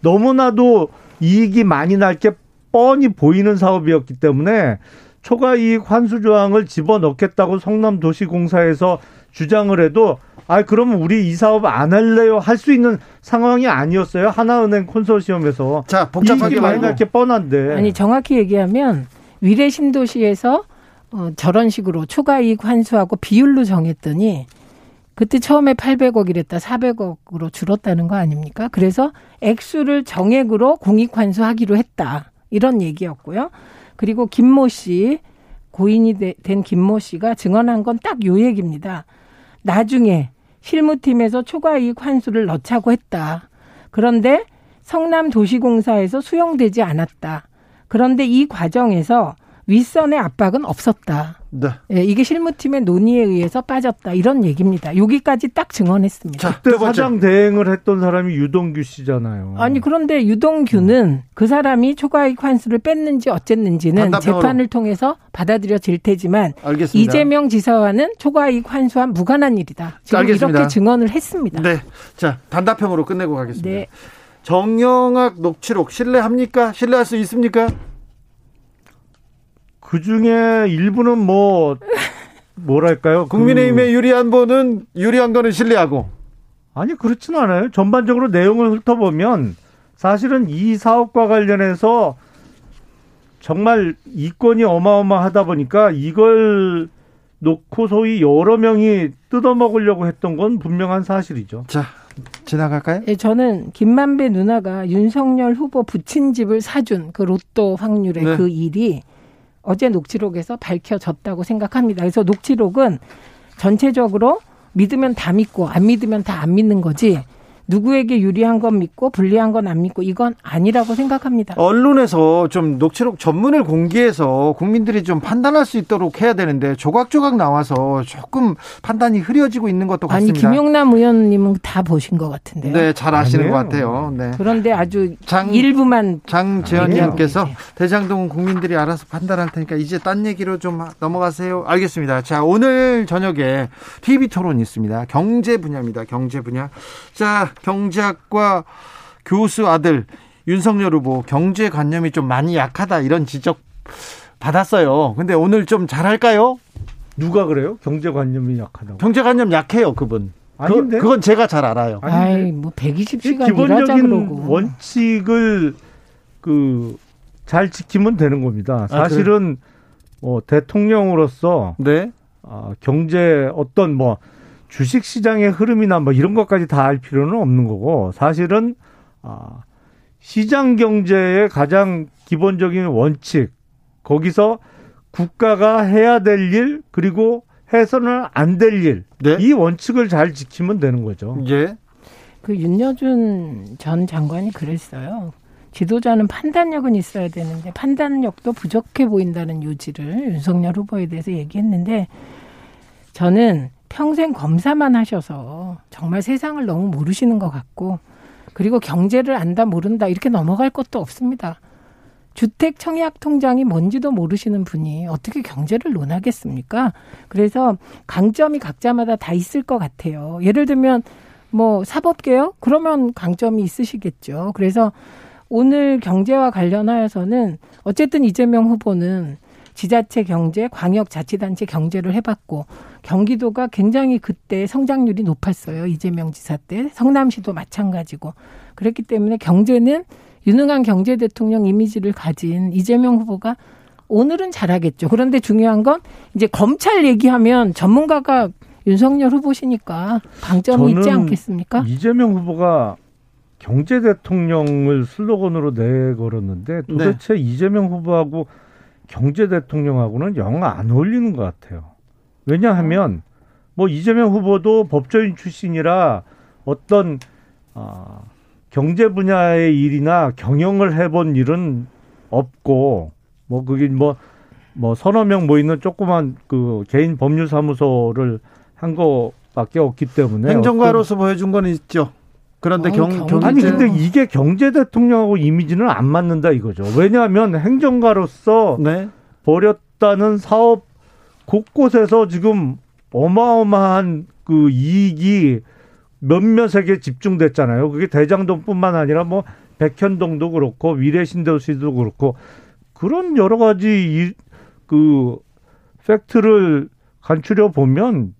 너무나도 이익이 많이 날 게 뻔히 보이는 사업이었기 때문에 초과 이익 환수 조항을 집어넣겠다고 성남도시공사에서 주장을 해도 아 그러면 우리 이 사업 안 할래요 할 수 있는 상황이 아니었어요 하나은행 콘소시엄에서 자 복잡하게 많이 날 게 뻔한데 아니 정확히 얘기하면 위례 신도시에서 어, 저런 식으로 초과 이익 환수하고 비율로 정했더니 그때 처음에 800억이랬다 400억으로 줄었다는 거 아닙니까? 그래서 액수를 정액으로 공익 환수하기로 했다 이런 얘기였고요. 그리고 김모 씨 고인이 된 김모 씨가 증언한 건 딱 요 얘기입니다. 나중에 실무팀에서 초과 이익 환수를 넣자고 했다. 그런데 성남도시공사에서 수용되지 않았다. 그런데 이 과정에서 윗선의 압박은 없었다. 네. 예, 이게 실무팀의 논의에 의해서 빠졌다. 이런 얘기입니다. 여기까지 딱 증언했습니다. 자, 그때 사장 대행을 했던 사람이 유동규 씨잖아요. 아니 그런데 유동규는 음. 그 사람이 초과이익 환수를 뺐는지 어쨌는지는 재판을 통해서 받아들여질 테지만 알겠습니다. 이재명 지사와는 초과이익 환수와 무관한 일이다. 지금 알겠습니다. 이렇게 증언을 했습니다. 네. 자, 단답형으로 끝내고 가겠습니다. 네. 정영학 녹취록 신뢰합니까? 신뢰할 수 있습니까? 그 중에 일부는 뭐 뭐랄까요? 국민의힘의 그... 유리한 분은 유리한 거는 신뢰하고 아니 그렇지는 않아요. 전반적으로 내용을 훑어보면 사실은 이 사업과 관련해서 정말 이권이 어마어마하다 보니까 이걸 놓고 소위 여러 명이 뜯어먹으려고 했던 건 분명한 사실이죠. 자, 지나갈까요? 예, 저는 김만배 누나가 윤석열 후보 부친 집을 사준 그 로또 확률의 네. 그 일이 어제 녹취록에서 밝혀졌다고 생각합니다. 그래서 녹취록은 전체적으로 믿으면 다 믿고 안 믿으면 다 안 믿는 거지 누구에게 유리한 건 믿고 불리한 건 안 믿고 이건 아니라고 생각합니다. 언론에서 좀 녹취록 전문을 공개해서 국민들이 좀 판단할 수 있도록 해야 되는데 조각조각 나와서 조금 판단이 흐려지고 있는 것도 같습니다. 아니 김용남 의원님은 다 보신 것 같은데요. 네, 잘 아시는 아니에요. 것 같아요. 네. 그런데 아주 장, 일부만 장재현님께서 대장동 국민들이 알아서 판단할 테니까 이제 딴 얘기로 좀 넘어가세요. 알겠습니다. 자 오늘 저녁에 TV 토론 있습니다. 경제 분야입니다. 경제 분야. 자 경제학과 교수 아들 윤석열 후보 경제관념이 좀 많이 약하다 이런 지적 받았어요. 근데 오늘 좀 잘할까요? 누가 그래요? 경제관념이 약하다고. 경제관념 약해요, 그분. 아닌데? 그, 건 제가 잘 알아요. 아이, 뭐 120시간 기본적인 원칙을 그 잘 지키면 되는 겁니다. 아, 사실은 아, 뭐 대통령으로서 네? 아, 경제 어떤 뭐 주식 시장의 흐름이나 뭐 이런 것까지 다 알 필요는 없는 거고 사실은 아 시장 경제의 가장 기본적인 원칙 거기서 국가가 해야 될 일 그리고 해서는 안 될 일. 네? 이 원칙을 잘 지키면 되는 거죠. 예. 그 윤여준 전 장관이 그랬어요. 지도자는 판단력은 있어야 되는데 판단력도 부족해 보인다는 요지를 윤석열 후보에 대해서 얘기했는데 저는 평생 검사만 하셔서 정말 세상을 너무 모르시는 것 같고 그리고 경제를 안다 모른다 이렇게 넘어갈 것도 없습니다. 주택 청약 통장이 뭔지도 모르시는 분이 어떻게 경제를 논하겠습니까? 그래서 강점이 각자마다 다 있을 것 같아요. 예를 들면 뭐 사법개혁 그러면 강점이 있으시겠죠. 그래서 오늘 경제와 관련하여서는 어쨌든 이재명 후보는 지자체 경제, 광역자치단체 경제를 해봤고 경기도가 굉장히 그때 성장률이 높았어요. 이재명 지사 때 성남시도 마찬가지고 그랬기 때문에 경제는 유능한 경제 대통령 이미지를 가진 이재명 후보가 오늘은 잘하겠죠. 그런데 중요한 건 이제 검찰 얘기하면 전문가가 윤석열 후보시니까 방점이 있지 않겠습니까? 이재명 후보가 경제 대통령을 슬로건으로 내걸었는데 도대체 네. 이재명 후보하고 경제 대통령하고는 영 안 어울리는 것 같아요. 왜냐하면 뭐 이재명 후보도 법조인 출신이라 어떤 아, 경제 분야의 일이나 경영을 해본 일은 없고 뭐 그게 뭐뭐 뭐 서너 명 모이는 조그만 그 개인 법률 사무소를 한 거밖에 없기 때문에 행정가로서 보여준 건 있죠. 그런데 어, 경, 경 아니 근데 이게 경제 대통령하고 이미지는 안 맞는다 이거죠. 왜냐하면 행정가로서 네. 벌였다는 사업 곳곳에서 지금 어마어마한 그 이익이 몇몇에게 집중됐잖아요. 그게 대장동뿐만 아니라 뭐 백현동도 그렇고 위례신도시도 그렇고 그런 여러 가지 이, 그 팩트를 간추려 보면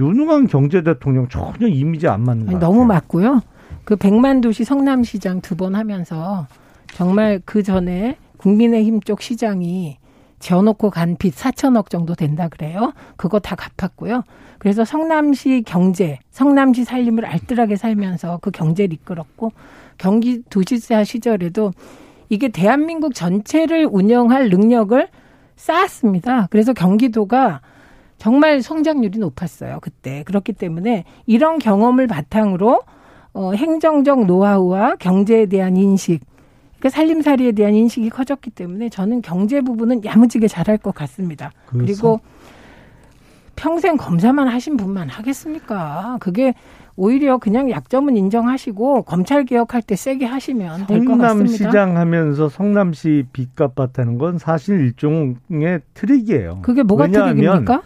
유능한 경제 대통령 전혀 이미지 안 맞는 거 같아요. 너무 맞고요. 그 백만 도시 성남시장 두 번 하면서 정말 그 전에 국민의힘 쪽 시장이 지어놓고 간 빚 4천억 정도 된다 그래요. 그거 다 갚았고요. 그래서 성남시 경제, 성남시 살림을 알뜰하게 살면서 그 경제를 이끌었고 경기 도지사 시절에도 이게 대한민국 전체를 운영할 능력을 쌓았습니다. 그래서 경기도가 정말 성장률이 높았어요. 그때. 그렇기 때문에 이런 경험을 바탕으로 어, 행정적 노하우와 경제에 대한 인식, 그 살림살이에 대한 인식이 커졌기 때문에 저는 경제 부분은 야무지게 잘할 것 같습니다. 그래서? 그리고 평생 검사만 하신 분만 하겠습니까? 그게 오히려 그냥 약점은 인정하시고 검찰 개혁할 때 세게 하시면 될 것 같습니다. 성남시장 하면서 성남시 빚값 받다는 건 사실 일종의 트릭이에요. 그게 뭐가 트릭입니까?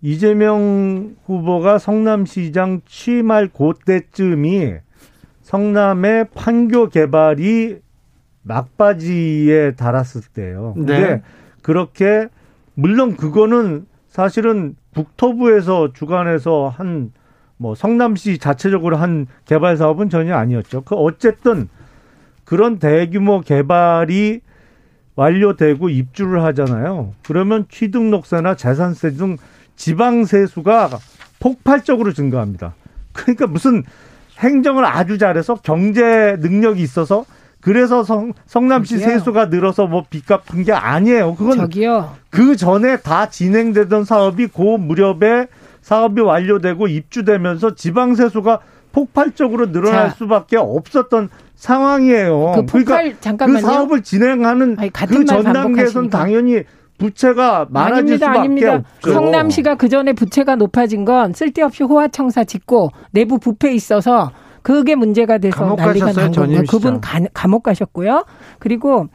이재명 후보가 성남시장 취임할 그때쯤이 성남의 판교 개발이 막바지에 달았을 때예요. 근데 네. 그렇게 물론 그거는 사실은 국토부에서 주관해서 한 뭐 성남시 자체적으로 한 개발 사업은 전혀 아니었죠. 그 어쨌든 그런 대규모 개발이 완료되고 입주를 하잖아요. 그러면 취등록세나 재산세 등 지방 세수가 폭발적으로 증가합니다. 그러니까 무슨 행정을 아주 잘해서 경제 능력이 있어서 그래서 성, 성남시 저기요. 세수가 늘어서 뭐 빚 갚은 게 아니에요. 그건 저기요. 그 전에 다 진행되던 사업이 그 무렵에 사업이 완료되고 입주되면서 지방 세수가 폭발적으로 늘어날 자, 수밖에 없었던 상황이에요. 그 폭발, 그러니까 잠깐만요. 그 사업을 진행하는 아니, 그 전 단계에서는 당연히 부채가 많아질 아닙니다, 수밖에 아닙니다. 없죠. 성남시가 그 전에 부채가 높아진 건 쓸데없이 호화청사 짓고 내부 부패 있어서 그게 문제가 돼서 난리가 난 거고요. 그분 가, 감옥 가셨고요. 그리고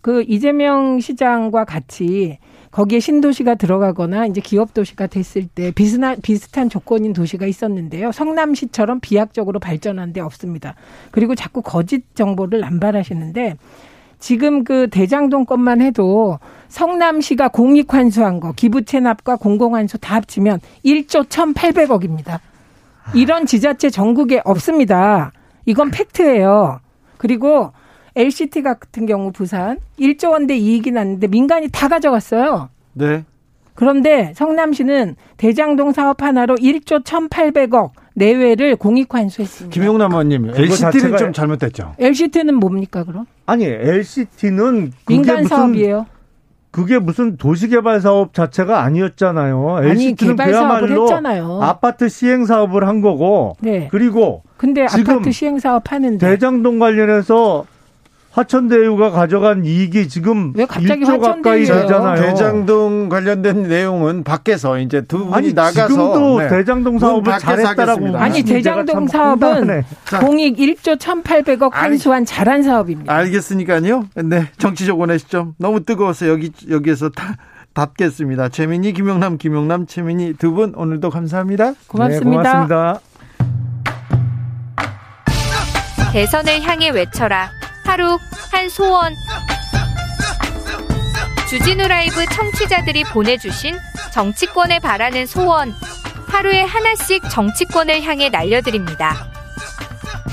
그 이재명 시장과 같이 거기에 신도시가 들어가거나 이제 기업 도시가 됐을 때 비슷한 비슷한 조건인 도시가 있었는데요. 성남시처럼 비약적으로 발전한 데 없습니다. 그리고 자꾸 거짓 정보를 남발하시는데 지금 그 대장동 것만 해도 성남시가 공익 환수한 거 기부 체납과 공공 환수 다 합치면 1조 1,800억입니다. 이런 지자체 전국에 없습니다. 이건 팩트예요. 그리고 LCT 같은 경우 부산 1조 원대 이익이 났는데 민간이 다 가져갔어요. 네. 그런데 성남시는 대장동 사업 하나로 1조 1,800억 내외를 공익 환수했습니다. 김용남 의원님, LCT는 좀 잘못됐죠. LCT는 뭡니까 그럼? 아니, LCT는 민간 사업이에요. 그게 무슨 도시개발 사업 자체가 아니었잖아요. 아니, LCT는 개발 그야말로 했잖아요. 아파트 시행 사업을 한 거고. 네. 그리고 근데 아파트 시행 사업 하는데 대장동 관련해서 화천대유가 가져간 이익이 지금 왜 갑자기 1조 가까이 되잖아요. 대장동 관련된 내용은 밖에서 이제 두 분이 아니, 나가서 지금도 네. 대장동 사업을 잘했다라고 아니 대장동 사업은 공익 1조 1,800억 환수한 잘한 사업입니다. 알겠으니까요. 네, 정치적 원의 시점 너무 뜨거워서 여기 여기에서 다 닫겠습니다. 최민희, 김영남, 김영남, 최민희 두 분 오늘도 감사합니다. 고맙습니다. 네, 고맙습니다. 대선을 향해 외쳐라. 하루 한 소원. 주진우 라이브 청취자들이 보내주신 정치권에 바라는 소원. 하루에 하나씩 정치권을 향해 날려드립니다.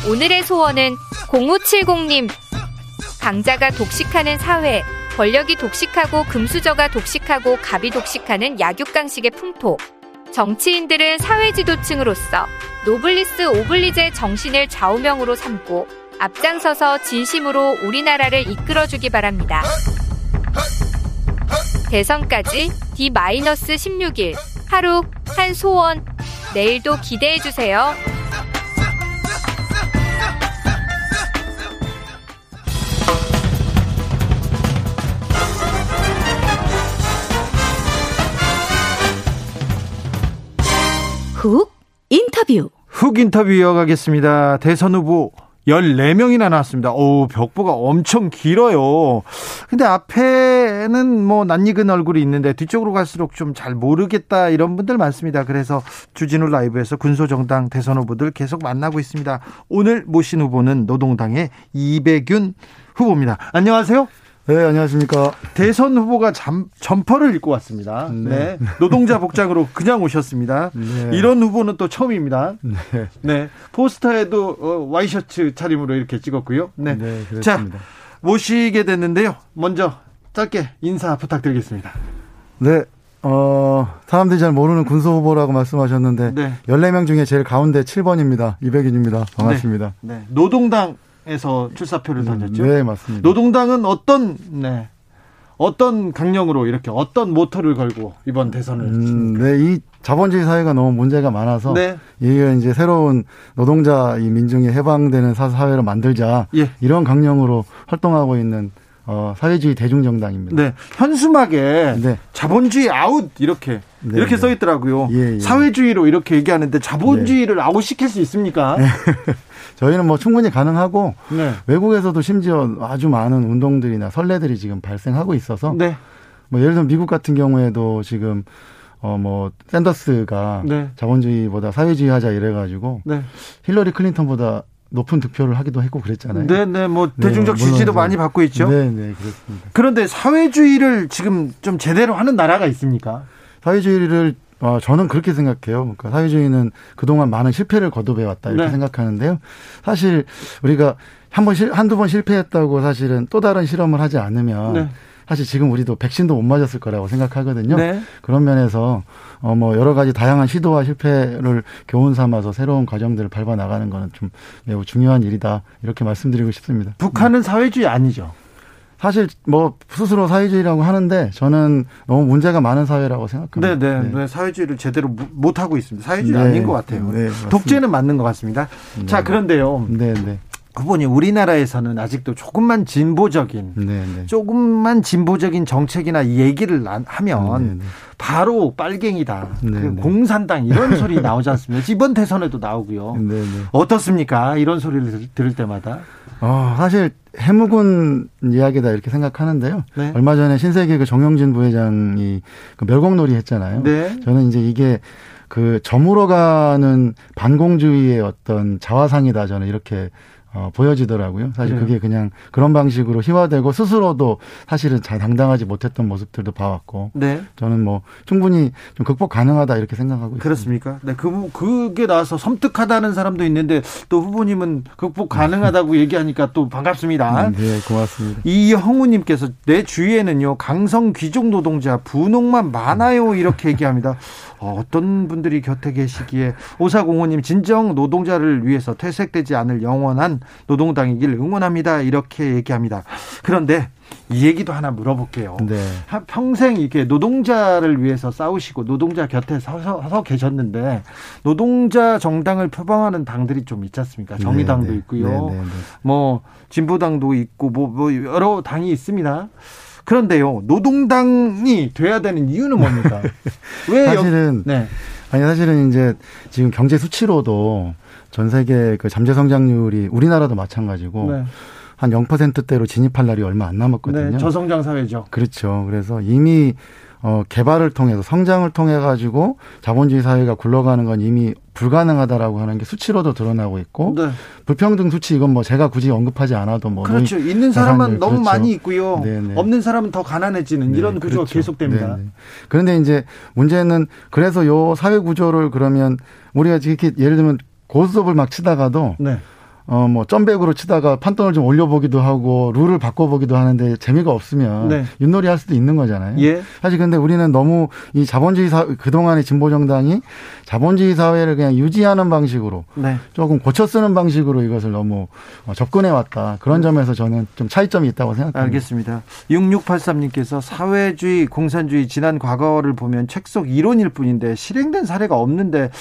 오늘의 소원은 0570님. 강자가 독식하는 사회. 권력이 독식하고 금수저가 독식하고 갑이 독식하는 약육강식의 풍토. 정치인들은 사회 지도층으로서 노블리스 오블리제 정신을 좌우명으로 삼고 앞장서서 진심으로 우리나라를 이끌어주기 바랍니다. 대선까지 D-16일 하루 한 소원 내일도 기대해주세요. 훅 인터뷰 훅 인터뷰 이어가겠습니다. 대선 후보 14명이나 나왔습니다. 오, 벽보가 엄청 길어요. 근데 앞에는 뭐 낯익은 얼굴이 있는데 뒤쪽으로 갈수록 좀 잘 모르겠다 이런 분들 많습니다. 그래서 주진우 라이브에서 군소정당 대선 후보들 계속 만나고 있습니다. 오늘 모신 후보는 노동당의 이백윤 후보입니다. 안녕하세요. 네, 안녕하십니까. 대선 후보가 잠, 점퍼를 입고 왔습니다. 네. 네. 노동자 복장으로 그냥 오셨습니다. 네. 이런 후보는 또 처음입니다. 네. 네. 포스터에도 어, 와이셔츠 차림으로 이렇게 찍었고요. 네. 네 자, 모시게 됐는데요. 먼저 짧게 인사 부탁드리겠습니다. 네. 어, 사람들이 잘 모르는 군소 후보라고 말씀하셨는데 네. 14명 중에 제일 가운데 7번입니다. 이백인입니다. 반갑습니다. 네. 네. 노동당 에서 출사표를 음, 던졌죠. 네, 맞습니다. 노동당은 어떤 네. 어떤 강령으로 이렇게 어떤 모토를 걸고 이번 대선을 음, 네, 이 자본주의 사회가 너무 문제가 많아서 네. 이게 이제 새로운 노동자 이 민중이 해방되는 사회를 만들자 예. 이런 강령으로 활동하고 있는 어, 사회주의 대중정당입니다. 네. 현수막에 네. 자본주의 아웃 이렇게 네, 이렇게 네. 써 있더라고요. 예, 예. 사회주의로 이렇게 얘기하는데 자본주의를 네. 아웃시킬 수 있습니까? 저희는 뭐 충분히 가능하고 네. 외국에서도 심지어 아주 많은 운동들이나 선례들이 지금 발생하고 있어서 네. 뭐 예를 들면 미국 같은 경우에도 지금 어뭐 샌더스가 네. 자본주의보다 사회주의 하자 이래 가지고 네. 힐러리 클린턴보다 높은 득표를 하기도 했고 그랬잖아요. 네, 네, 뭐 네, 대중적 지지도 많이 받고 있죠. 네, 네, 그렇습니다. 그런데 사회주의를 지금 좀 제대로 하는 나라가 있습니까? 사회주의를 어, 저는 그렇게 생각해요. 그러니까 사회주의는 그동안 많은 실패를 거듭해 왔다 이렇게 네. 생각하는데요. 사실 우리가 한번 실, 한두 번 실패했다고 사실은 또 다른 실험을 하지 않으면 네. 사실 지금 우리도 백신도 못 맞았을 거라고 생각하거든요. 네. 그런 면에서 어 뭐 여러 가지 다양한 시도와 실패를 교훈 삼아서 새로운 과정들을 밟아 나가는 거는 좀 매우 중요한 일이다 이렇게 말씀드리고 싶습니다. 북한은 사회주의 아니죠. 사실 뭐 스스로 사회주의라고 하는데 저는 너무 문제가 많은 사회라고 생각합니다. 네, 네. 네. 사회주의를 제대로 못 하고 있습니다. 사회주의 네. 아닌 것 같아요. 네, 독재는 맞는 것 같습니다. 네. 자, 그런데요. 네, 네. 후보님 우리나라에서는 아직도 조금만 진보적인 네네. 네. 조금만 진보적인 정책이나 얘기를 하면 네네. 네. 바로 빨갱이다 그 네, 공산당 이런 소리 나오지 않습니까 이번 대선에도 나오고요 네네. 어떻습니까 이런 소리를 들을 때마다 어, 사실 해묵은 이야기다 이렇게 생각하는데요. 네. 얼마 전에 신세계 그 정영진 부회장이 그 멸공놀이 했잖아요. 네. 저는 이제 이게 그 저물어가는 반공주의의 어떤 자화상이다 저는 이렇게 어, 보여지더라고요. 사실 그래요. 그게 그냥 그런 방식으로 희화되고 스스로도 사실은 잘 당당하지 못했던 모습들도 봐왔고. 네. 저는 뭐 충분히 좀 극복 가능하다 이렇게 생각하고 그렇습니까? 있습니다. 네. 그, 그게 나와서 섬뜩하다는 사람도 있는데 또 후보님은 극복 가능하다고 얘기하니까 또 반갑습니다. 네, 고맙습니다. 이형우님께서 내 주위에는요, 강성 귀족 노동자, 분홍만 많아요. 이렇게 얘기합니다. 어, 어떤 분들이 곁에 계시기에 오사공호님 진정 노동자를 위해서 퇴색되지 않을 영원한 노동당이길 응원합니다. 이렇게 얘기합니다. 그런데 이 얘기도 하나 물어볼게요. 네. 평생 이렇게 노동자를 위해서 싸우시고 노동자 곁에 서서, 서 계셨는데 노동자 정당을 표방하는 당들이 좀 있지 않습니까? 정의당도 네, 네. 있고요. 네, 네, 네. 뭐 진보당도 있고 뭐, 뭐 여러 당이 있습니다. 그런데요, 노동당이 돼야 되는 이유는 뭡니까? 왜 사실은 네. 아니 사실은 이제 지금 경제 수치로도 전 세계 그 잠재 성장률이 우리나라도 마찬가지고 네. 한 0%대로 진입할 날이 얼마 안 남았거든요. 네, 저성장 사회죠. 그렇죠. 그래서 이미 어, 개발을 통해서 성장을 통해 가지고 자본주의 사회가 굴러가는 건 이미 불가능하다라고 하는 게 수치로도 드러나고 있고 네. 불평등 수치 이건 뭐 제가 굳이 언급하지 않아도 뭐 그렇죠 있는 사람은 너무 그렇죠. 많이 있고요 네네. 네. 없는 사람은 더 가난해지는 네, 이런 구조가 그렇죠. 계속됩니다. 네네. 네. 그런데 이제 문제는 그래서 요 사회 구조를 그러면 우리가 이렇게 예를 들면 고스톱을 막 치다가도 네. 어, 뭐, 점백으로 치다가 판돈을 좀 올려보기도 하고, 룰을 바꿔보기도 하는데 재미가 없으면 네. 윷놀이 할 수도 있는 거잖아요. 예. 사실 근데 우리는 너무 이 자본주의 사, 그동안의 진보정당이 자본주의 사회를 그냥 유지하는 방식으로 네. 조금 고쳐 쓰는 방식으로 이것을 너무 어, 접근해 왔다. 그런 네. 점에서 저는 좀 차이점이 있다고 생각합니다. 알겠습니다. 6683님께서 사회주의, 공산주의 지난 과거를 보면 책 속 이론일 뿐인데 실행된 사례가 없는데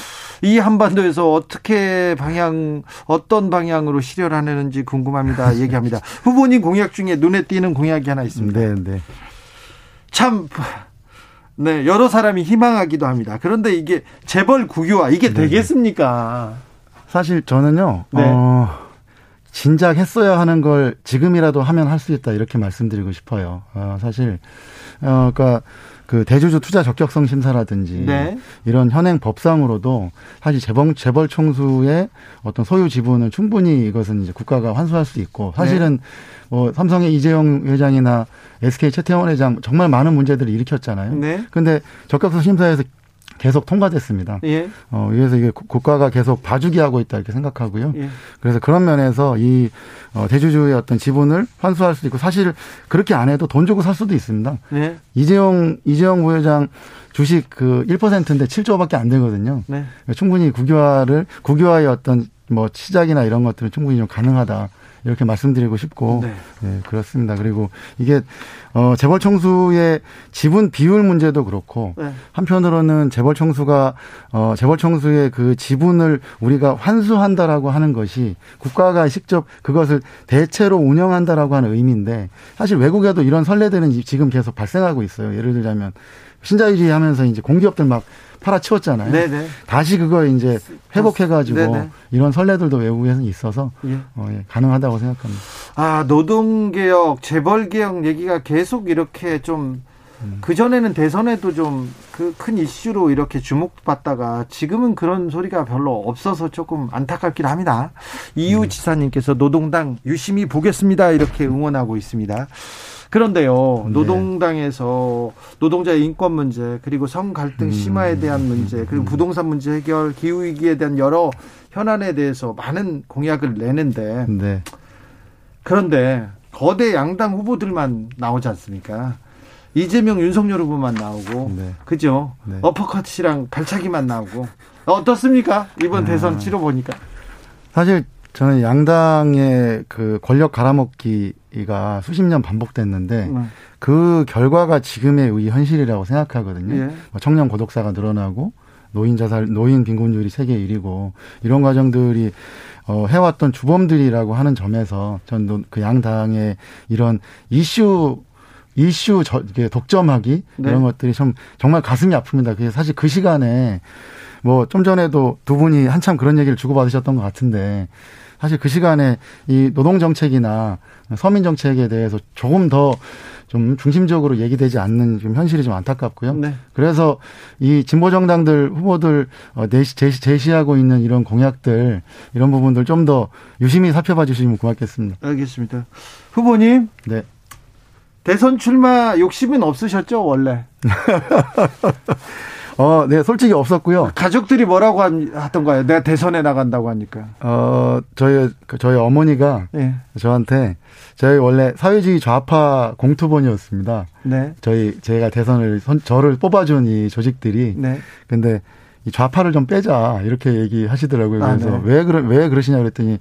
이 한반도에서 어떻게 방향, 어떤 방향 방향으로 실현하는지 궁금합니다. 얘기합니다. 후보님 공약 중에 눈에 띄는 공약이 하나 있습니다. 네, 네. 참 네, 여러 사람이 희망하기도 합니다. 그런데 이게 재벌 국유화 이게 네. 되겠습니까? 사실 저는요. 네. 어, 진작 했어야 하는 걸 지금이라도 하면 할 수 있다 이렇게 말씀드리고 싶어요. 어, 사실 어 그러니까 그 대주주 투자 적격성 심사라든지 네. 이런 현행 법상으로도 사실 재벌 재벌 총수의 어떤 소유 지분을 충분히 이것은 이제 국가가 환수할 수 있고 사실은 네. 뭐 삼성의 이재용 회장이나 SK 최태원 회장 정말 많은 문제들을 일으켰잖아요. 네. 근데 적격성 심사에서 계속 통과됐습니다. 예. 어, 그래서 이게 국가가 계속 봐주기 하고 있다 이렇게 생각하고요. 예. 그래서 그런 면에서 이 어, 대주주의 어떤 지분을 환수할 수도 있고 사실 그렇게 안 해도 돈 주고 살 수도 있습니다. 예. 이재용 이재용 부회장 주식 그 1%인데 7조밖에 안 되거든요. 네. 충분히 국유화를 국유화의 어떤 뭐 시작이나 이런 것들은 충분히 좀 가능하다. 이렇게 말씀드리고 싶고 네. 네, 그렇습니다. 그리고 이게 어 재벌 청수의 지분 비율 문제도 그렇고 네. 한편으로는 재벌 청수가 어 재벌 청수의 그 지분을 우리가 환수한다라고 하는 것이 국가가 직접 그것을 대체로 운영한다라고 하는 의미인데 사실 외국에도 이런 선례들은 지금 계속 발생하고 있어요. 예를 들자면 신자유주의 하면서 이제 공기업들 막 팔아치웠잖아요. 네네. 다시 그거 이제 회복해가지고 네네. 이런 선례들도 외국에는 있어서 예. 어, 예, 가능하다고 생각합니다. 아 노동 개혁, 재벌 개혁 얘기가 계속 이렇게 좀 음. 그전에는 대선에도 좀 그 큰 이슈로 이렇게 주목받다가 지금은 그런 소리가 별로 없어서 조금 안타깝긴 합니다. 이유 음. 지사님께서 노동당 유심히 보겠습니다. 이렇게 응원하고 있습니다. 그런데요, 네. 노동당에서 노동자의 인권 문제, 그리고 성 갈등 음. 심화에 대한 문제, 그리고 부동산 문제 해결, 기후 위기에 대한 여러 현안에 대해서 많은 공약을 내는데, 네. 그런데 거대 양당 후보들만 나오지 않습니까? 이재명, 윤석열 후보만 나오고, 네. 그죠? 네. 어퍼컷이랑 발차기만 나오고, 어떻습니까? 이번 아. 대선 치러 보니까. 사실 저는 양당의 그 권력 갈아먹기 가 수십 년 반복됐는데 네. 그 결과가 지금의 이 현실이라고 생각하거든요. 예. 뭐 청년 고독사가 늘어나고 노인 자살, 노인 빈곤율이 세계 1위고 이런 과정들이 어, 해왔던 주범들이라고 하는 점에서 전 그 양당의 이런 이슈 이슈 저, 독점하기 네. 이런 것들이 좀 정말 가슴이 아픕니다. 그게 사실 그 시간에 뭐 좀 전에도 두 분이 한참 그런 얘기를 주고받으셨던 것 같은데 사실 그 시간에 이 노동 정책이나 서민 정책에 대해서 조금 더 좀 중심적으로 얘기되지 않는 좀 현실이 좀 안타깝고요. 네. 그래서 이 진보 정당들 후보들 어, 제시, 제시하고 있는 이런 공약들 이런 부분들 좀 더 유심히 살펴봐 주시면 고맙겠습니다. 알겠습니다. 후보님. 네. 대선 출마 욕심은 없으셨죠, 원래? 어, 네, 솔직히 없었고요. 가족들이 뭐라고 하던가요? 내가 대선에 나간다고 하니까. 어, 저희, 저희 어머니가 네. 저한테 저희 원래 사회주의 좌파 공투본이었습니다. 네. 저희, 제가 대선을, 선, 저를 뽑아준 이 조직들이. 네. 근데 이 좌파를 좀 빼자 이렇게 얘기하시더라고요. 그래서 아, 네. 왜 그러 왜 그러시냐 그랬더니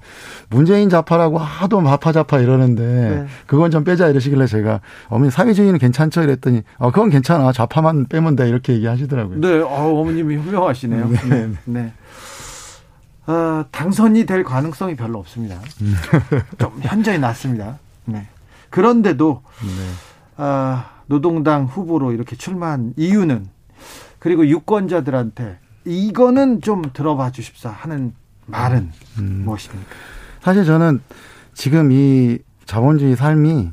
문재인 좌파라고 하도 마파 좌파 이러는데 네. 그건 좀 빼자 이러시길래 제가 어머니 사회주의는 괜찮죠 이랬더니 어 그건 괜찮아 좌파만 빼면 돼 이렇게 얘기하시더라고요. 네, 어, 어머님이 현명하시네요. 네. 네. 네. 어, 당선이 될 가능성이 별로 없습니다. 좀 현저히 낮습니다. 네. 그런데도 네. 어, 노동당 후보로 이렇게 출마한 이유는 그리고 유권자들한테 이거는 좀 들어봐 주십사 하는 말은 음. 무엇입니까? 사실 저는 지금 이 자본주의 삶이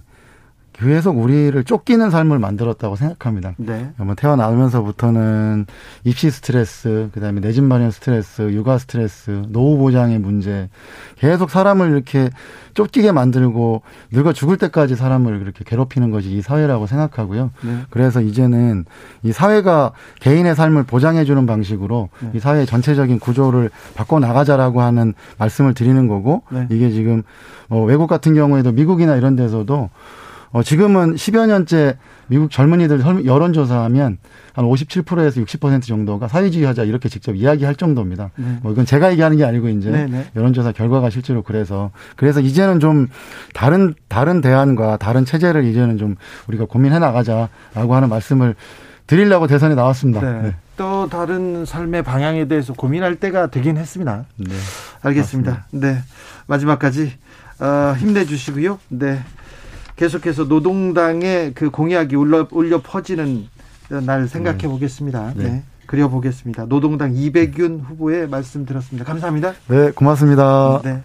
계속 우리를 쫓기는 삶을 만들었다고 생각합니다. 네. 뭐 태어나면서부터는 입시 스트레스, 그다음에 내 집 마련 스트레스, 육아 스트레스, 노후 보장의 문제, 계속 사람을 이렇게 쫓기게 만들고 늙어 죽을 때까지 사람을 그렇게 괴롭히는 것이 이 사회라고 생각하고요. 네. 그래서 이제는 이 사회가 개인의 삶을 보장해 주는 방식으로 네. 이 사회 전체적인 구조를 바꿔 나가자라고 하는 말씀을 드리는 거고 네. 이게 지금 뭐 외국 같은 경우에도 미국이나 이런 데서도 어, 지금은 10여 년째 미국 젊은이들 여론조사하면 한 57%에서 60% 정도가 사회주의 하자 이렇게 직접 이야기할 정도입니다. 네. 뭐 이건 제가 얘기하는 게 아니고 이제 네네. 네. 여론조사 결과가 실제로 그래서 그래서 이제는 좀 다른 다른 대안과 다른 체제를 이제는 좀 우리가 고민해 나가자라고 하는 말씀을 드리려고 대선에 나왔습니다. 네. 네. 또 다른 삶의 방향에 대해서 고민할 때가 되긴 했습니다. 네. 알겠습니다. 맞습니다. 네. 마지막까지 어, 힘내주시고요. 네. 계속해서 노동당의 그 공약이 울려, 울려 퍼지는 날 생각해 음. 보겠습니다. 네. 네. 그려보겠습니다. 노동당 이백윤 후보의 말씀 들었습니다. 감사합니다. 네, 고맙습니다. 네.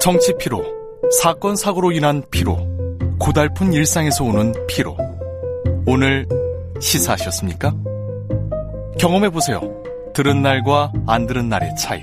정치 피로, 사건 사고로 인한 피로, 고달픈 일상에서 오는 피로. 오늘 시사하셨습니까? 경험해 보세요. 들은 날과 안 들은 날의 차이.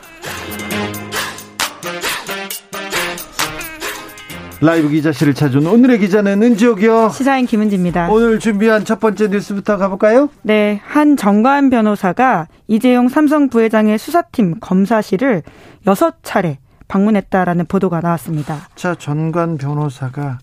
라이브 기자실을 찾은 오늘의 기자는 은지옥이요. 시사인 김은지입니다. 오늘 준비한 첫 번째 뉴스부터 가볼까요? 네, 한 정관 변호사가 이재용 삼성 부회장의 수사팀 검사실을 여섯 차례 방문했다라는 보도가 나왔습니다. 자, 전관 변호사가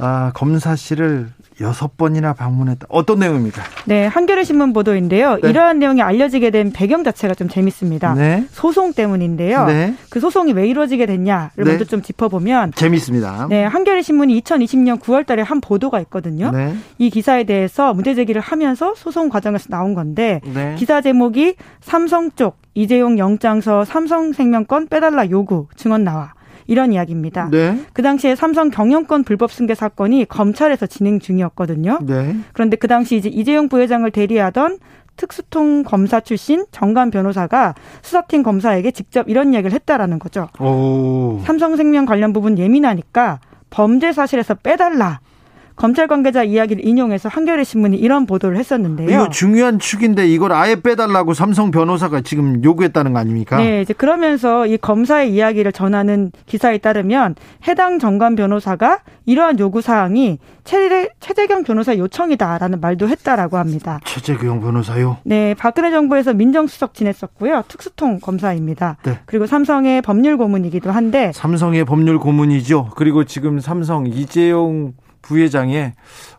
아, 검사실을 여섯 번이나 방문했다. 어떤 내용입니까? 네, 한겨레 신문 보도인데요. 네. 이러한 내용이 알려지게 된 배경 자체가 좀 재밌습니다. 네. 소송 때문인데요. 네. 그 소송이 왜 이루어지게 됐냐를 네. 먼저 좀 짚어보면 재밌습니다. 네, 한겨레 신문이 2020년 9월달에 한 보도가 있거든요. 네. 이 기사에 대해서 문제 제기를 하면서 소송 과정에서 나온 건데 네. 기사 제목이 삼성 쪽 이재용 영장서 삼성생명권 빼달라 요구 증언 나와. 이런 이야기입니다. 네. 그 당시에 삼성 경영권 불법 승계 사건이 검찰에서 진행 중이었거든요. 네. 그런데 그 당시 이제 이재용 부회장을 대리하던 특수통 검사 출신 정관 변호사가 수사팀 검사에게 직접 이런 이야기를 했다라는 거죠. 오. 삼성생명 관련 부분 예민하니까 범죄 사실에서 빼달라. 검찰 관계자 이야기를 인용해서 한겨레 신문이 이런 보도를 했었는데요. 이거 중요한 축인데 이걸 아예 빼달라고 삼성 변호사가 지금 요구했다는 거 아닙니까? 네, 이제 그러면서 이 검사의 이야기를 전하는 기사에 따르면 해당 정관 변호사가 이러한 요구 사항이 최재, 최재경 변호사 요청이다라는 말도 했다라고 합니다. 최재경 변호사요? 네, 박근혜 정부에서 민정수석 지냈었고요. 특수통 검사입니다. 네. 그리고 삼성의 법률 고문이기도 한데 삼성의 법률 고문이죠. 그리고 지금 삼성 이재용 부회장의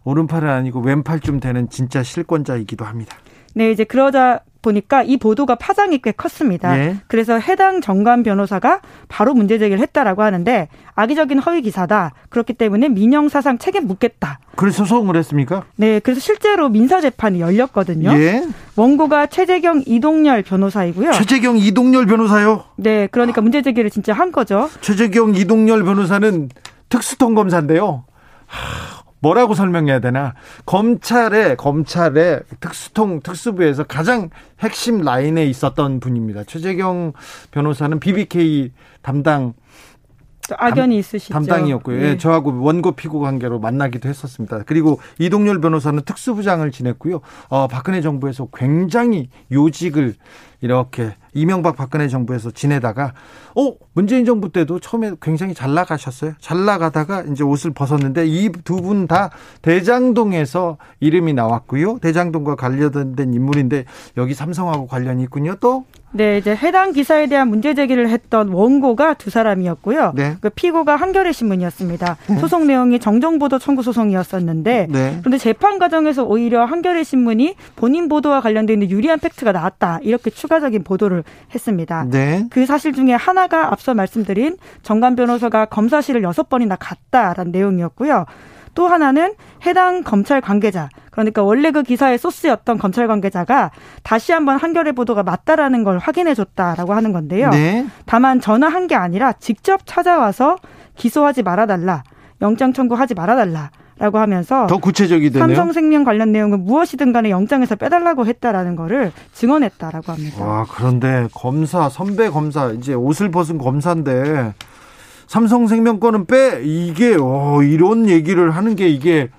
오른팔은 아니고 왼팔쯤 되는 진짜 실권자이기도 합니다. 네, 이제 그러다 보니까 이 보도가 파장이 꽤 컸습니다. 예. 그래서 해당 정관 변호사가 바로 문제 제기를 했다라고 하는데 악의적인 허위 기사다. 그렇기 때문에 민영 사상 책임 묻겠다. 그래서 소송을 했습니까? 네, 그래서 실제로 민사 재판이 열렸거든요. 예. 원고가 최재경 이동열 변호사이고요. 최재경 이동열 변호사요? 네, 그러니까 문제 제기를 진짜 한 거죠. 최재경 이동열 변호사는 특수통 검사인데요. 뭐라고 설명해야 되나? 검찰의 검찰의 특수통 특수부에서 가장 핵심 라인에 있었던 분입니다. 최재경 변호사는 BBK 담당 악연이 있으시죠. 담당이었고요. 네. 예, 저하고 원고 피고 관계로 만나기도 했었습니다. 그리고 이동열 변호사는 특수부장을 지냈고요. 어, 박근혜 정부에서 굉장히 요직을 이렇게 이명박 박근혜 정부에서 지내다가 어 문재인 정부 때도 처음에 굉장히 잘 나가셨어요. 잘 나가다가 이제 옷을 벗었는데 이 두 분 다 대장동에서 이름이 나왔고요. 대장동과 관련된 인물인데 여기 삼성하고 관련이 있군요. 또 네, 이제 해당 기사에 대한 문제 제기를 했던 원고가 두 사람이었고요. 네. 그 피고가 한겨레 신문이었습니다. 네. 소송 내용이 정정보도 청구 소송이었었는데 네. 그런데 재판 과정에서 오히려 한겨레 신문이 본인 보도와 관련돼 있는 유리한 팩트가 나왔다 이렇게 추 가적인 보도를 했습니다. 네. 그 사실 중에 하나가 앞서 말씀드린 정관 변호사가 검사실을 여섯 번이나 갔다라는 내용이었고요. 또 하나는 해당 검찰 관계자 그러니까 원래 그 기사의 소스였던 검찰 관계자가 다시 한번 한겨레 보도가 맞다라는 걸 확인해 줬다라고 하는 건데요. 네. 다만 전화한 게 아니라 직접 찾아와서 기소하지 말아달라, 영장 청구하지 말아달라. 라고 하면서 더 구체적이 되네요. 삼성생명 관련 내용은 무엇이든 간에 영장에서 빼달라고 했다라는 거를 증언했다라고 합니다. 와 그런데 검사 선배 검사 이제 옷을 벗은 검사인데 삼성생명 거는 빼 이게 어, 이런 얘기를 하는 게 이게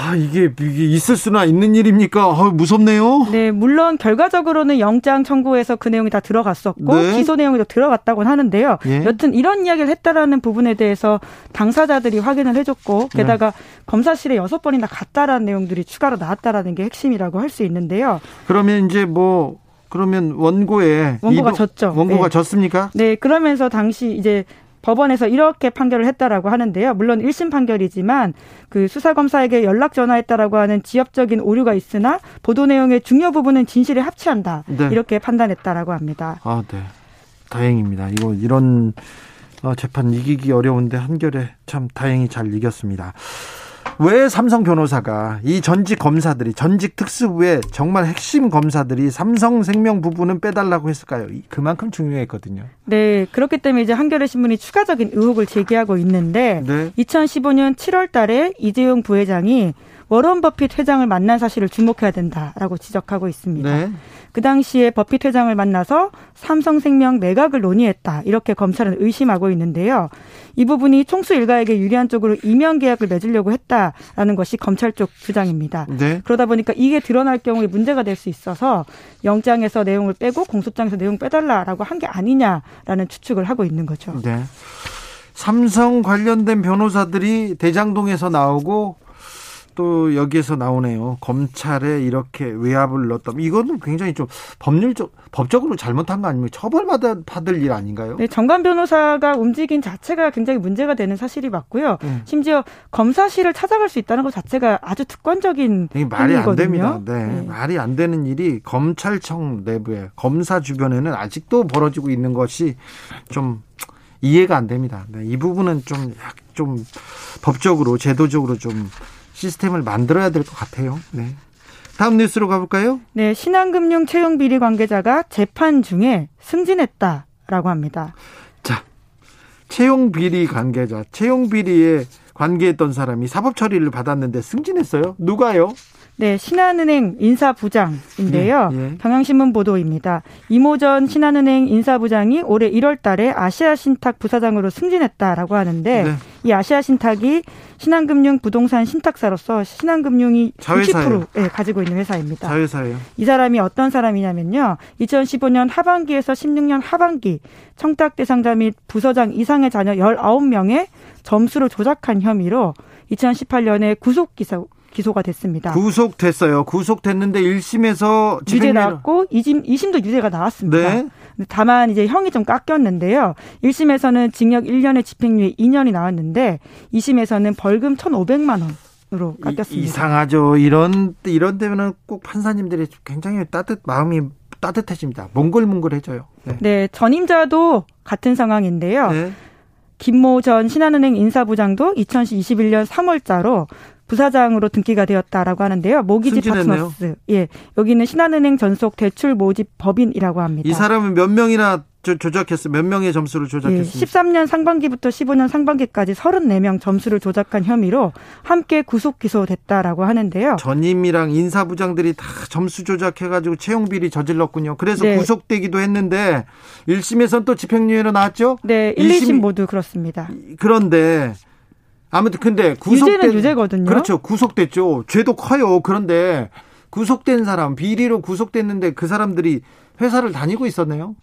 아, 이게, 이게 있을 수나 있는 일입니까? 아, 무섭네요. 네, 물론 결과적으로는 영장 청구에서 그 내용이 다 들어갔었고 네. 기소 내용이 들어갔다고 하는데요. 예. 여튼 이런 이야기를 했다라는 부분에 대해서 당사자들이 확인을 해줬고 게다가 네. 검사실에 여섯 번이나 갔다라는 내용들이 추가로 나왔다라는 게 핵심이라고 할 수 있는데요. 그러면 이제 뭐 그러면 원고에 원고가 졌죠. 원고가 네. 졌습니까? 네, 그러면서 당시 이제 법원에서 이렇게 판결을 했다라고 하는데요. 물론 1심 판결이지만 그 수사검사에게 연락 전화했다라고 하는 지엽적인 오류가 있으나 보도 내용의 중요 부분은 진실에 합치한다. 네. 이렇게 판단했다라고 합니다. 아, 네. 다행입니다. 이거 이런 어, 재판 이기기 어려운데 한결에 참 다행히 잘 이겼습니다. 왜 삼성 변호사가 이 전직 검사들이 전직 특수부의 정말 핵심 검사들이 삼성생명 부분은 빼달라고 했을까요? 그만큼 중요했거든요. 네, 그렇기 때문에 이제 한겨레 신문이 추가적인 의혹을 제기하고 있는데 네. 2015년 7월달에 이재용 부회장이 워런 버핏 회장을 만난 사실을 주목해야 된다라고 지적하고 있습니다. 네. 그 당시에 버핏 회장을 만나서 삼성생명 매각을 논의했다. 이렇게 검찰은 의심하고 있는데요. 이 부분이 총수 일가에게 유리한 쪽으로 이명 계약을 맺으려고 했다라는 것이 검찰 쪽 주장입니다. 네. 그러다 보니까 이게 드러날 경우에 문제가 될 수 있어서 영장에서 내용을 빼고 공소장에서 내용 빼달라라고 한 게 아니냐라는 추측을 하고 있는 거죠. 네. 삼성 관련된 변호사들이 대장동에서 나오고 또 여기에서 나오네요. 검찰에 이렇게 외압을 넣었다. 이거는 굉장히 좀 법률적 법적으로 잘못한 거 아니면 처벌받아 받을 일 아닌가요? 네, 정관 변호사가 움직인 자체가 굉장히 문제가 되는 사실이 맞고요. 음. 심지어 검사실을 찾아갈 수 있다는 것 자체가 아주 특권적인 말이 행위거든요. 안 됩니다. 네, 네. 말이 안 되는 일이 검찰청 내부에 검사 주변에는 아직도 벌어지고 있는 것이 좀 이해가 안 됩니다. 네, 이 부분은 좀, 좀 법적으로, 제도적으로 좀 시스템을 만들어야 될 것 같아요. 네. 다음 뉴스로 가볼까요? 네, 신한금융 채용 비리 관계자가 재판 중에 승진했다라고 합니다. 자, 채용 비리 관계자, 채용 비리에 관계했던 사람이 사법 처리를 받았는데 승진했어요. 누가요? 네, 신한은행 인사부장인데요. 네, 예. 경향신문 보도입니다. 이모전 신한은행 인사부장이 올해 1월 달에 아시아신탁 부사장으로 승진했다라고 하는데 네. 이 아시아신탁이 신한금융 부동산 신탁사로서 신한금융이 자회사예요. 60% 네, 가지고 있는 회사입니다. 자회사예요. 이 사람이 어떤 사람이냐면요. 2015년 하반기에서 16년 하반기 청탁 대상자 및 부서장 이상의 자녀 19명의 점수를 조작한 혐의로 2018년에 구속 기사 기소가 됐습니다. 구속됐어요. 구속됐는데 1심에서 유죄 나왔고 2심, 2심도 유죄가 나왔습니다. 네. 다만 이제 형이 좀 깎였는데요. 1심에서는 징역 1년에 집행유예 2년이 나왔는데 2심에서는 벌금 1,500만 원. 으로 깎였습니다. 이상하죠. 이런 이런 데면은 꼭 판사님들이 굉장히 따뜻 마음이 따뜻해집니다. 몽글몽글해져요. 네. 네, 전임자도 같은 상황인데요. 네. 김모 전 신한은행 인사부장도 2021년 3월자로 부사장으로 등기가 되었다라고 하는데요. 모기지 파트너스. 예. 여기는 신한은행 전속 대출 모집 법인이라고 합니다. 이 사람은 몇 명이나 조, 조작했어요? 몇 명의 점수를 조작했습니까? 예, 13년 상반기부터 15년 상반기까지 34명 점수를 조작한 혐의로 함께 구속 기소됐다라고 하는데요. 전임이랑 인사부장들이 다 점수 조작해가지고 채용 비리 저질렀군요. 그래서 네. 구속되기도 했는데 1심에선 또 집행유예로 나왔죠? 네, 1, 1심, 2심 모두 그렇습니다. 그런데 아무튼 근데 구속된 유죄는 유죄거든요. 그렇죠. 구속됐죠. 죄도 커요. 그런데 구속된 사람 비리로 구속됐는데 그 사람들이 회사를 다니고 있었네요.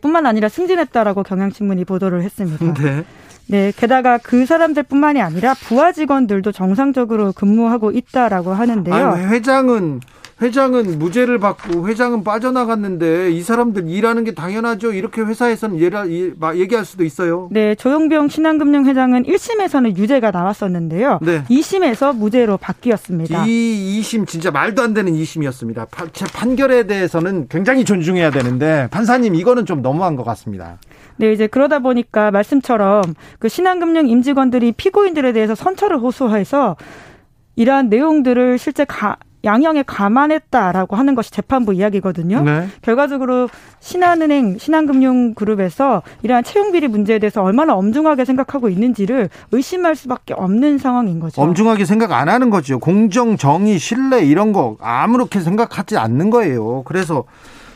뿐만 아니라 승진했다라고 경향신문이 보도를 했습니다. 네. 네, 게다가 그 사람들뿐만이 아니라 부하 직원들도 정상적으로 근무하고 있다라고 하는데요. 아니, 회장은 회장은 무죄를 받고 회장은 빠져나갔는데 이 사람들 일하는 게 당연하죠. 이렇게 회사에서는 얘기할 수도 있어요. 네, 조용병 신한금융 회장은 1심에서는 유죄가 나왔었는데요. 네. 2심에서 무죄로 바뀌었습니다. 이 2심 진짜 말도 안 되는 2심이었습니다. 판결에 대해서는 굉장히 존중해야 되는데 판사님 이거는 좀 너무한 것 같습니다. 네, 이제 그러다 보니까 말씀처럼 그 신한금융 임직원들이 피고인들에 대해서 선처를 호소해서 이러한 내용들을 실제 가, 양형에 감안했다라고 하는 것이 재판부 이야기거든요. 네. 결과적으로 신한은행, 신한금융그룹에서 이러한 채용 비리 문제에 대해서 얼마나 엄중하게 생각하고 있는지를 의심할 수밖에 없는 상황인 거죠. 엄중하게 생각 안 하는 거죠. 공정, 정의, 신뢰 이런 거 아무렇게 생각하지 않는 거예요. 그래서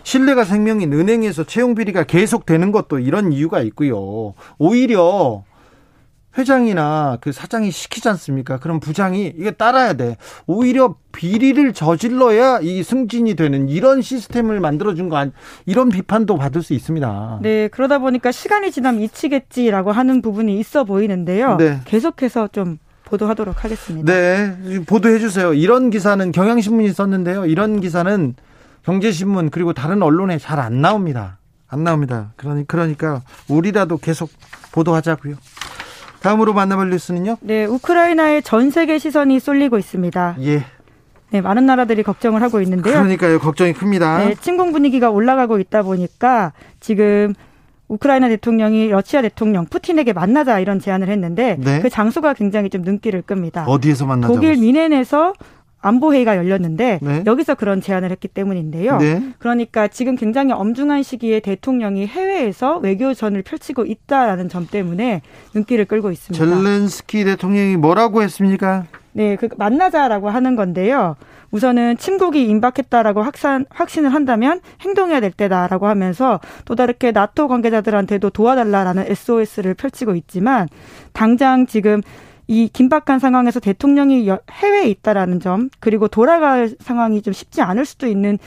신뢰가 생명인 은행에서 채용 비리가 계속되는 것도 이런 이유가 있고요. 오히려 회장이나 그 사장이 시키지 않습니까? 그럼 부장이 이게 따라야 돼. 오히려 비리를 저질러야 이 승진이 되는 이런 시스템을 만들어준 거 아니, 이런 비판도 받을 수 있습니다. 네, 그러다 보니까 시간이 지나면 잊히겠지라고 하는 부분이 있어 보이는데요. 네. 계속해서 좀 보도하도록 하겠습니다. 네, 보도해 주세요. 이런 기사는 경향신문이 썼는데요. 이런 기사는 경제신문 그리고 다른 언론에 잘 안 나옵니다. 안 나옵니다. 그러니 그러니까 우리라도 계속 보도하자고요. 다음으로 만나볼 뉴스는요? 네, 우크라이나의 전 세계 시선이 쏠리고 있습니다. 예. 네, 많은 나라들이 걱정을 하고 있는데요. 그러니까요, 걱정이 큽니다. 네, 침공 분위기가 올라가고 있다 보니까 지금 우크라이나 대통령이 러시아 대통령 푸틴에게 만나자 이런 제안을 했는데 네? 그 장소가 굉장히 좀 눈길을 끕니다. 어디에서 만나자? 독일 미넨에서 안보회의가 열렸는데 네. 여기서 그런 제안을 했기 때문인데요. 네. 그러니까 지금 굉장히 엄중한 시기에 대통령이 해외에서 외교전을 펼치고 있다라는 점 때문에 눈길을 끌고 있습니다. 젤렌스키 대통령이 뭐라고 했습니까? 네, 그 만나자라고 하는 건데요. 우선은 침국이 임박했다라고 확산, 확신을 한다면 행동해야 될 때다라고 하면서 또 다르게 나토 관계자들한테도 도와달라라는 SOS를 펼치고 있지만 당장 지금 이 긴박한 상황에서 대통령이 해외에 있다라는 점 그리고 돌아갈 상황이 좀 쉽지 않을 수도 있는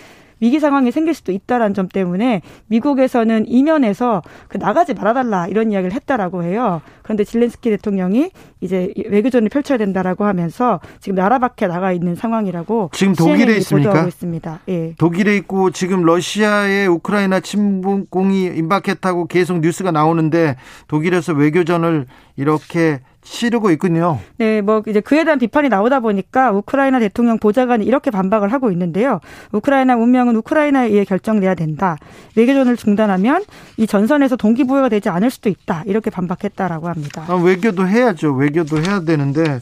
위기 상황이 생길 수도 있다라는 점 때문에 미국에서는 이면에서 그 나가지 말아달라 이런 이야기를 했다라고 해요. 그런데 질렌스키 대통령이 이제 외교전을 펼쳐야 된다라고 하면서 지금 나라 밖에 나가 있는 상황이라고 지금 독일에 있습니까? 있습니다. 예. 독일에 있고 지금 러시아의 우크라이나 침공이 임박했다고 계속 뉴스가 나오는데 독일에서 외교전을 이렇게 치르고 있군요. 네, 뭐 이제 그에 대한 비판이 나오다 보니까 우크라이나 대통령 보좌관이 이렇게 반박을 하고 있는데요. 우크라이나 운명은 우크라이나에 의해 결정돼야 된다. 외교전을 중단하면 이 전선에서 동기부여가 되지 않을 수도 있다. 이렇게 반박했다라고 합니다. 아, 외교도 해야죠. 외교도 해야 되는데 뭐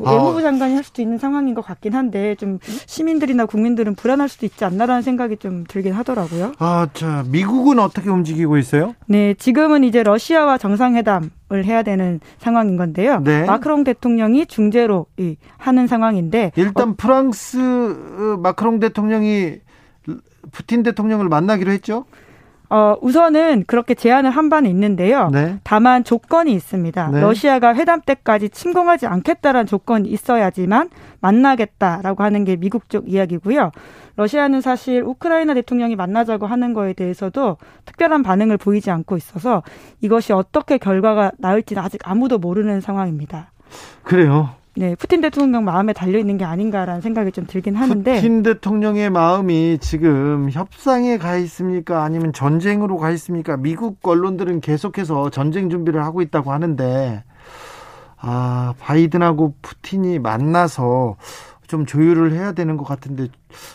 외무부 장관이 할 수도 있는 상황인 것 같긴 한데 좀 시민들이나 국민들은 불안할 수도 있지 않나라는 생각이 좀 들긴 하더라고요. 아, 자, 미국은 어떻게 움직이고 있어요? 네, 지금은 이제 러시아와 정상회담 을 해야 되는 상황인 건데요. 네. 마크롱 대통령이 중재로 하는 상황인데 일단 어, 프랑스 어, 마크롱 대통령이 푸틴 대통령을 만나기로 했죠? 어, 우선은 그렇게 제안을 한 바는 있는데요. 네. 다만 조건이 있습니다. 네. 러시아가 회담 때까지 침공하지 않겠다라는 조건이 있어야지만 만나겠다라고 하는 게 미국 쪽 이야기고요. 러시아는 사실 우크라이나 대통령이 만나자고 하는 거에 대해서도 특별한 반응을 보이지 않고 있어서 이것이 어떻게 결과가 나올지는 아직 아무도 모르는 상황입니다. 그래요. 네, 푸틴 대통령 마음에 달려 있는 게 아닌가라는 생각이 좀 들긴 하는데 푸틴 대통령의 마음이 지금 협상에 가 있습니까? 아니면 전쟁으로 가 있습니까? 미국 언론들은 계속해서 전쟁 준비를 하고 있다고 하는데 아, 바이든하고 푸틴이 만나서 좀 조율을 해야 되는 것 같은데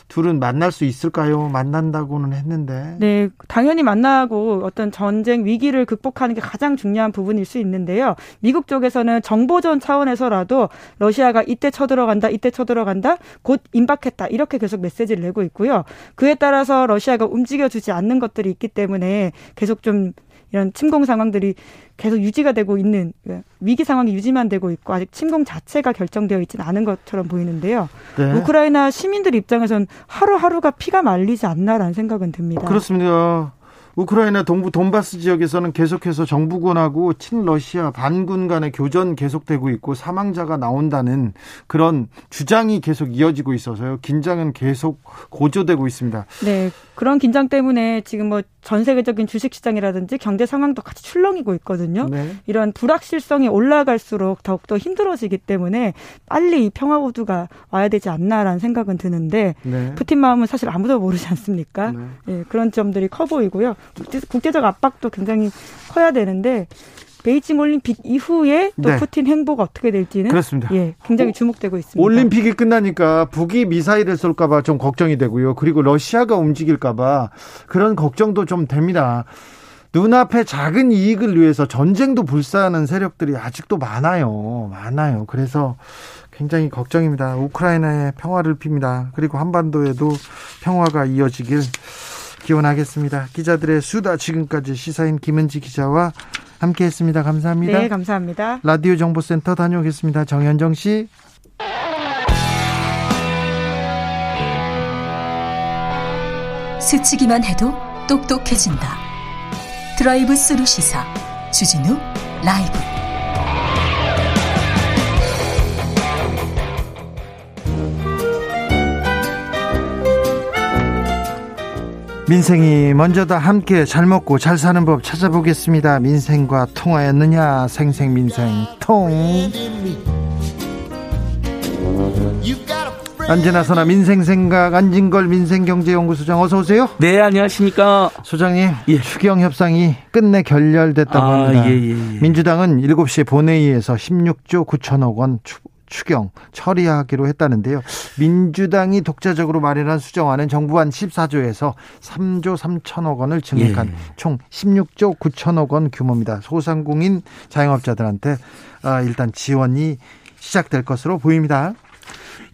둘은 만날 수 있을까요? 만난다고는 했는데. 네, 당연히 만나고 어떤 전쟁 위기를 극복하는 게 가장 중요한 부분일 수 있는데요. 미국 쪽에서는 정보전 차원에서라도 러시아가 이때 쳐들어간다, 이때 쳐들어간다, 곧 임박했다 이렇게 계속 메시지를 내고 있고요. 그에 따라서 러시아가 움직여주지 않는 것들이 있기 때문에 계속 좀 이런 침공 상황들이 계속 유지가 되고 있는 위기 상황이 유지만 되고 있고 아직 침공 자체가 결정되어 있지는 않은 것처럼 보이는데요. 네. 우크라이나 시민들 입장에선 하루하루가 피가 말리지 않나라는 생각은 듭니다. 그렇습니다. 우크라이나 동부 돈바스 지역에서는 계속해서 정부군하고 친러시아 반군 간의 교전 계속되고 있고 사망자가 나온다는 그런 주장이 계속 이어지고 있어서요. 긴장은 계속 고조되고 있습니다. 네. 그런 긴장 때문에 지금 뭐 전 세계적인 주식 시장이라든지 경제 상황도 같이 출렁이고 있거든요. 네. 이런 불확실성이 올라갈수록 더욱더 힘들어지기 때문에 빨리 이 평화 구두가 와야 되지 않나라는 생각은 드는데 네. 푸틴 마음은 사실 아무도 모르지 않습니까? 네. 예, 그런 점들이 커 보이고요. 국제, 적 압박도 굉장히 커야 되는데 베이징 올림픽 이후에 또 네. 푸틴 행보가 어떻게 될지는 그렇습니다. 예, 굉장히 주목되고 있습니다. 올림픽이 끝나니까 북이 미사일을 쏠까봐 좀 걱정이 되고요. 그리고 러시아가 움직일까봐 그런 걱정도 좀 됩니다. 눈앞에 작은 이익을 위해서 전쟁도 불사하는 세력들이 아직도 많아요. 많아요. 그래서 굉장히 걱정입니다. 우크라이나의 평화를 빕니다. 그리고 한반도에도 평화가 이어지길 기원하겠습니다. 기자들의 수다 지금까지 시사인 김은지 기자와 함께 했습니다. 감사합니다. 네, 감사합니다. 라디오 정보센터 다녀오겠습니다. 정현정 씨. 스치기만 해도 똑똑해진다. 드라이브 스루 시사 주진우 라이브. 민생이 먼저다 함께 잘 먹고 잘 사는 법 찾아보겠습니다. 민생과 통하였느냐 생생민생 통 안진아서나 민생생각 안진걸 민생경제연구소장 어서 오세요. 네 안녕하십니까 소장님. 예. 추경 협상이 끝내 결렬됐다고 아, 합니다. 예, 예, 예. 민주당은 7시 본회의에서 16조 9천억 원 추 경 처리하기로 했다는데요. 민주당이 독자적으로 마련한 수정안은 정부안 14조에서 3조 3천억 원을 증액한 예. 총 16조 9천억 원 규모입니다. 소상공인 자영업자들한테 아, 일단 지원이 시작될 것으로 보입니다.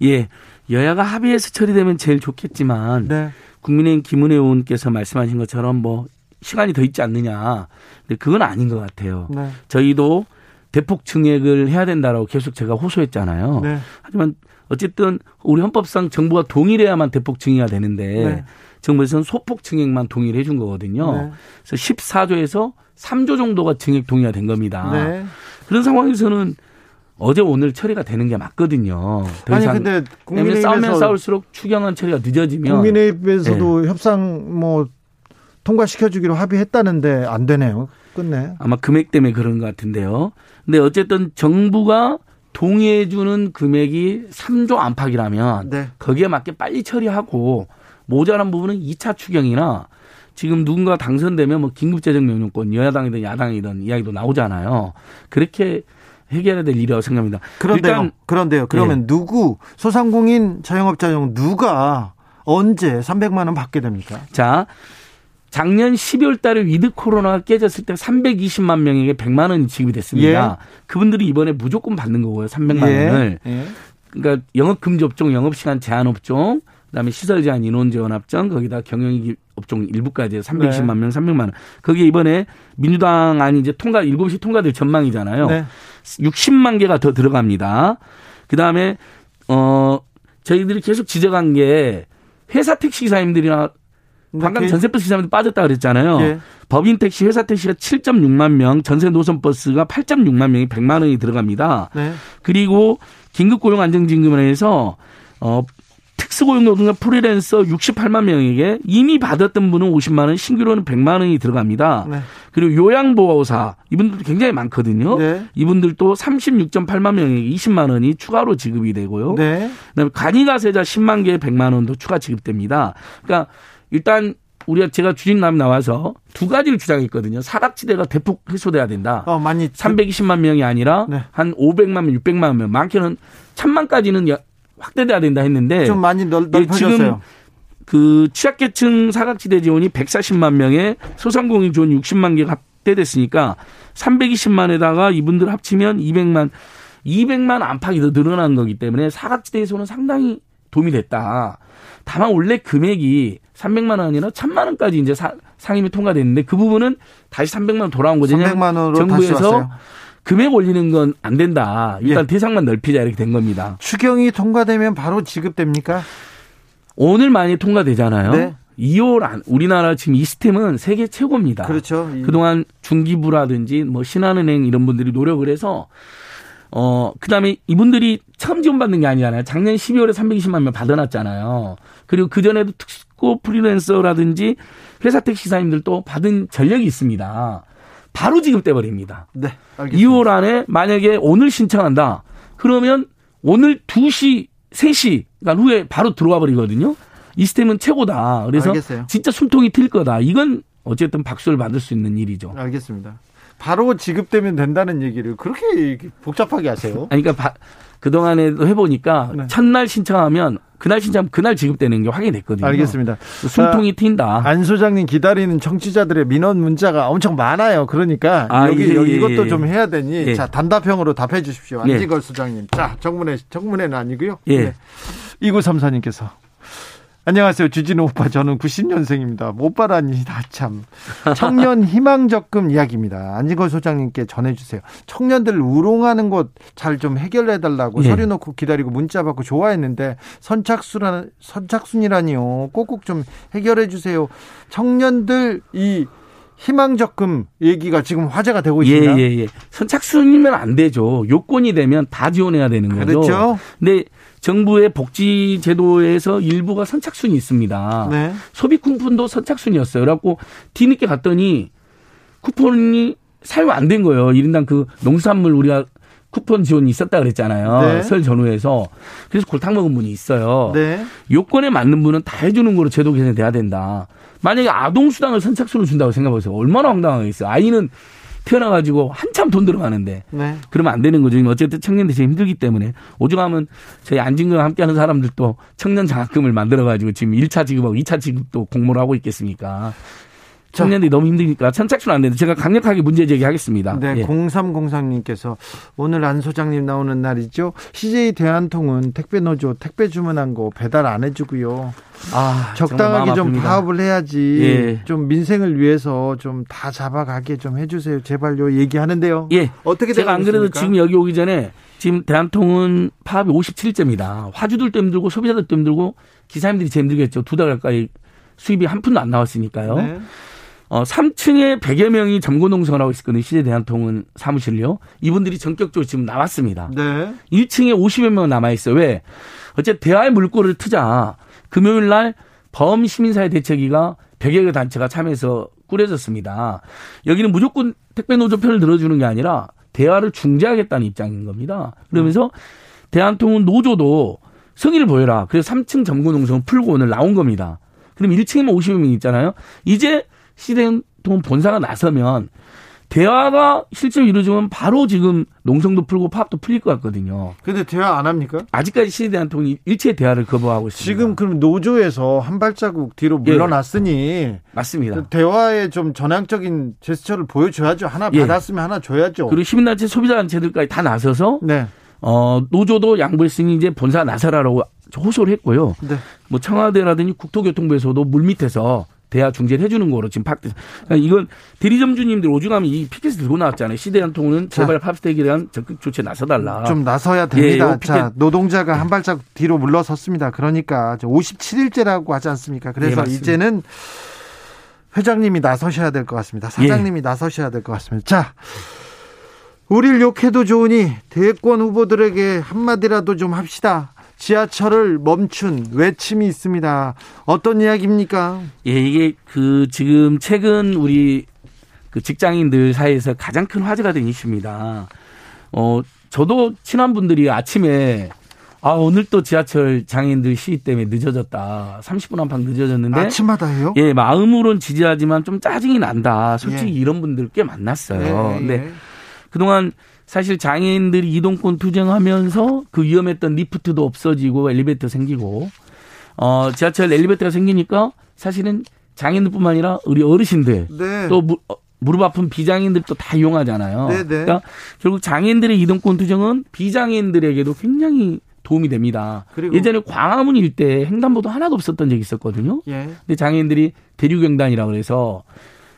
예. 여야가 합의해서 처리되면 제일 좋겠지만 네. 국민의힘 김은혜 의원께서 말씀하신 것처럼 뭐 시간이 더 있지 않느냐. 근데 그건 아닌 것 같아요. 네. 저희도 대폭 증액을 해야 된다라고 계속 제가 호소했잖아요. 네. 하지만 어쨌든 우리 헌법상 정부가 동의를 해야만 대폭 증액이 되는데 네. 정부에서는 소폭 증액만 동의를 해준 거거든요. 네. 그래서 14조에서 3조 정도가 증액 동의가 된 겁니다. 네. 그런 상황에서는 어제 오늘 처리가 되는 게 맞거든요. 아니 근데 국민의힘에서 싸우면 싸울수록 추경안 처리가 늦어지면 국민의힘에서도 네. 협상 뭐 통과시켜주기로 합의했다는데 안 되네요. 끝내. 아마 금액 때문에 그런 것 같은데요. 근데 어쨌든 정부가 동의해 주는 금액이 3조 안팎이라면 네. 거기에 맞게 빨리 처리하고 모자란 부분은 2차 추경이나 지금 누군가 당선되면 뭐 긴급재정명령권 여야당이든 야당이든 이야기도 나오잖아요. 그렇게 해결해야 될 일이라고 생각합니다. 그런데요. 일단 그런데요. 그러면 네. 누구 소상공인 자영업자 중 누가 언제 300만 원 받게 됩니까? 자, 작년 12월 달에 위드 코로나가 깨졌을 때 320만 명에게 100만 원이 지급이 됐습니다. 예. 그분들이 이번에 무조건 받는 거고요. 300만 예. 원을. 예. 그러니까 영업 금지 업종, 영업 시간 제한 업종, 그다음에 시설 제한 인원 제한 업종, 거기다 경영 업종 일부까지 320만 네. 명, 300만 원. 거기에 이번에 민주당 안이 이제 통과 7시 통과될 전망이잖아요. 네. 60만 개가 더 들어갑니다. 그다음에 어 저희들이 계속 지적한 게 회사 택시 기사님들이나 관광 전세 버스 기사님들 빠졌다 그랬잖아요. 예. 법인 택시, 회사 택시가 7.6만 명, 전세 노선 버스가 8.6만 명이 100만 원이 들어갑니다. 네. 그리고 긴급 고용 안정지원금에서 어 특수고용 노동자 프리랜서 68만 명에게 이미 받았던 분은 50만 원, 신규로는 100만 원이 들어갑니다. 네. 그리고 요양보호사 이분들도 굉장히 많거든요. 네. 이분들도 36.8만 명에게 20만 원이 추가로 지급이 되고요. 네. 그다음에 간이가세자 10만 개에 100만 원도 추가 지급됩니다. 그러니까 일단 우리가 제가 주진남 나와서 두 가지를 주장했거든요. 사각지대가 대폭 해소돼야 된다. 어, 많이 320만 명이 아니라 네. 한 500만 명, 600만 명, 많게는 천만까지는 확대돼야 된다 했는데 좀 많이 넓, 예, 넓혀졌어요. 지금 그 취약계층 사각지대 지원이 140만 명에 소상공인 지원 60만 개가 확대됐으니까 320만에다가 이분들 합치면 200만 200만 안팎이 더 늘어난 거기 때문에 사각지대에서는 상당히 도움이 됐다. 다만 원래 금액이 300만 원이나 1000만 원까지 이제 사, 상임위 통과됐는데 그 부분은 다시 300만 원 돌아온 거죠. 300만 원으로 정부에서 금액 올리는 건 안 된다. 일단 예. 대상만 넓히자 이렇게 된 겁니다. 추경이 통과되면 바로 지급됩니까? 오늘 많이 통과되잖아요. 네. 2월 안, 우리나라 지금 이 시스템은 세계 최고입니다. 그렇죠. 그동안 중기부라든지 뭐 신한은행 이런 분들이 노력을 해서 어, 그 다음에 이분들이 처음 지원받는 게 아니잖아요. 작년 12월에 320만 명 받아놨잖아요. 그리고 그전에도 특고 프리랜서라든지 회사 택시사님들도 받은 전력이 있습니다. 바로 지급돼 버립니다. 네. 알겠습니다. 2월 안에 만약에 오늘 신청한다. 그러면 오늘 2시, 3시간 후에 바로 들어와 버리거든요. 이 시스템은 최고다. 그래서 알겠어요. 진짜 숨통이 튈 거다. 이건 어쨌든 박수를 받을 수 있는 일이죠. 알겠습니다. 바로 지급되면 된다는 얘기를 그렇게 복잡하게 하세요. 아니, 그러니까 그동안에도 해보니까 네. 첫날 신청하면 그날 신청하면 그날 지급되는 게 확인됐거든요. 알겠습니다. 숨통이 튄다. 안 소장님 기다리는 청취자들의 민원 문자가 엄청 많아요. 그러니까 아, 여기, 예, 여기 예, 이것도 예. 좀 해야 되니 예. 자 단답형으로 답해 주십시오. 예. 안지걸 소장님. 자 정문에 정문에는 아니고요. 예. 네. 2934님께서 안녕하세요. 주진우 오빠. 저는 90년생입니다. 오빠라니, 다 참. 청년 희망 적금 이야기입니다. 안진걸 소장님께 전해주세요. 청년들 우롱하는 것잘좀 해결해달라고 예. 서류 놓고 기다리고 문자 받고 좋아했는데 선착순, 선착순이라니요. 꼭꼭 좀 해결해주세요. 청년들 이 희망 적금 얘기가 지금 화제가 되고 있습니다. 예, 예, 예. 선착순이면 안 되죠. 요건이 되면 다 지원해야 되는 거죠. 그렇죠. 근데 정부의 복지 제도에서 일부가 선착순이 있습니다. 네. 소비 쿠폰도 선착순이었어요. 그래갖고 뒤늦게 갔더니 쿠폰이 사용 안 된 거예요. 1인당 그 농산물 우리가 쿠폰 지원이 있었다 그랬잖아요. 네. 설 전후에서. 그래서 골탕 먹은 분이 있어요. 네. 요건에 맞는 분은 다 해주는 거로 제도 개선돼야 된다. 만약에 아동수당을 선착순으로 준다고 생각해보세요. 얼마나 황당하겠어요. 아이는 태어나가지고 한참 돈 들어가는데 네. 그러면 안 되는 거죠. 어쨌든 청년들이 제일 힘들기 때문에 오죽하면 저희 안진과 함께하는 사람들도 청년 장학금을 만들어가지고 지금 1차 지급하고 2차 지급도 공모를 하고 있겠습니까? 청년들이 너무 힘드니까 선착순 안 되는데 제가 강력하게 문제 제기하겠습니다. 네, 예. 0303님께서 오늘 안 소장님 나오는 날이죠. CJ 대한통운 택배 노조 택배 주문한 거 배달 안 해주고요. 아, 적당하게 좀 파업을 해야지. 예. 좀 민생을 위해서 좀 다 잡아가게 좀 해주세요. 제발요. 얘기하는데요. 예. 어떻게 제가 안 그래도 지금 여기 오기 전에 지금 대한통운 파업이 57제입니다. 화주들도 힘들고 소비자들도 힘들고 기사님들이 제일 힘들겠죠. 두 달 가까이 수입이 한 푼도 안 나왔으니까요. 네. 어, 3층에 100여 명이 점거 농성을 하고 있었거든요. 시대대한통운 사무실요. 이분들이 전격적으로 지금 나왔습니다. 네. 1층에 50여 명 남아있어요. 왜? 어째 대화의 물꼬를 트자 금요일 날 범시민사회 대책위가 100여 개 단체가 참여해서 꾸려졌습니다. 여기는 무조건 택배 노조 편을 들어주는 게 아니라 대화를 중재하겠다는 입장인 겁니다. 그러면서 대한통운 노조도 성의를 보여라. 그래서 3층 점거 농성을 풀고 오늘 나온 겁니다. 그럼 1층에만 50여 명 있잖아요. 이제 시대통 본사가 나서면 대화가 실제로 이루어지면 바로 지금 농성도 풀고 파업도 풀릴 것 같거든요. 근데 대화 안 합니까? 아직까지 시대한통이 일체 대화를 거부하고 있습니다. 지금 그럼 노조에서 한 발자국 뒤로 예. 물러났으니 예. 맞습니다. 대화에 좀 전향적인 제스처를 보여줘야죠. 하나 예. 받았으면 하나 줘야죠. 그리고 시민단체, 소비자단체들까지 다 나서서 네. 어, 노조도 양보했으니 이제 본사 나서라라고 호소를 했고요. 네. 뭐 청와대라든지 국토교통부에서도 물 밑에서 대화 중재를 해주는 거로 지금 팍. 그러니까 이건 대리점주님들 오죽하면 이 피켓을 들고 나왔잖아요. 시대 한통은 제발 팝스테이에 대한 적극 조치에 나서달라. 좀 나서야 됩니다. 예, 자, 노동자가 한 발짝 뒤로 물러섰습니다. 그러니까 57일째라고 하지 않습니까? 그래서 예, 이제는 회장님이 나서셔야 될 것 같습니다. 사장님이 예. 나서셔야 될 것 같습니다. 자, 우리를 욕해도 좋으니 대권 후보들에게 한마디라도 좀 합시다. 지하철을 멈춘 외침이 있습니다. 어떤 이야기입니까? 예, 이게 그 지금 최근 우리 그 직장인들 사이에서 가장 큰 화제가 된 이슈입니다. 어, 저도 친한 분들이 아침에 아, 오늘 또 지하철 장애인들 시위 때문에 늦어졌다. 30분 한방 늦어졌는데. 아침마다 해요? 예, 마음으론 지지하지만 좀 짜증이 난다. 솔직히 예. 이런 분들 꽤 만났어요. 예, 근데 예. 그동안 사실 장애인들이 이동권 투쟁하면서 그 위험했던 리프트도 없어지고 엘리베이터 생기고 어 지하철 엘리베이터가 생기니까 사실은 장애인들뿐만 아니라 우리 어르신들 네. 또 무, 어, 무릎 아픈 비장애인들도 다 이용하잖아요. 네, 네. 그러니까 결국 장애인들의 이동권 투쟁은 비장애인들에게도 굉장히 도움이 됩니다. 예전에 광화문 일대 횡단보도 하나도 없었던 적이 있었거든요. 예. 근데 장애인들이 대류경단이라고 그래서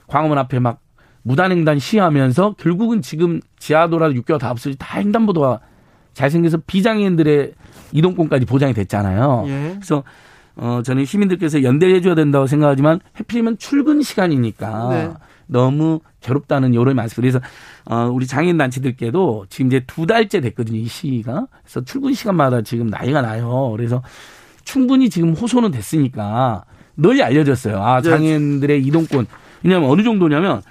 광화문 앞에 막 무단횡단 시하면서 결국은 지금 지하도라도 6개월 다 없어지 다 횡단보도가 잘생겨서 비장애인들의 이동권까지 보장이 됐잖아요. 예. 그래서 어, 저는 시민들께서 연대해 줘야 된다고 생각하지만 해필이면 출근 시간이니까 네. 너무 괴롭다는 여론이 많습니다. 그래서 어, 우리 장애인 단체들께도 지금 이제 두 달째 됐거든요, 이 시위가. 그래서 출근 시간마다 지금 나이가 나요. 그래서 충분히 지금 호소는 됐으니까 널리 알려졌어요. 아, 네. 장애인들의 이동권. 왜냐하면 어느 정도냐면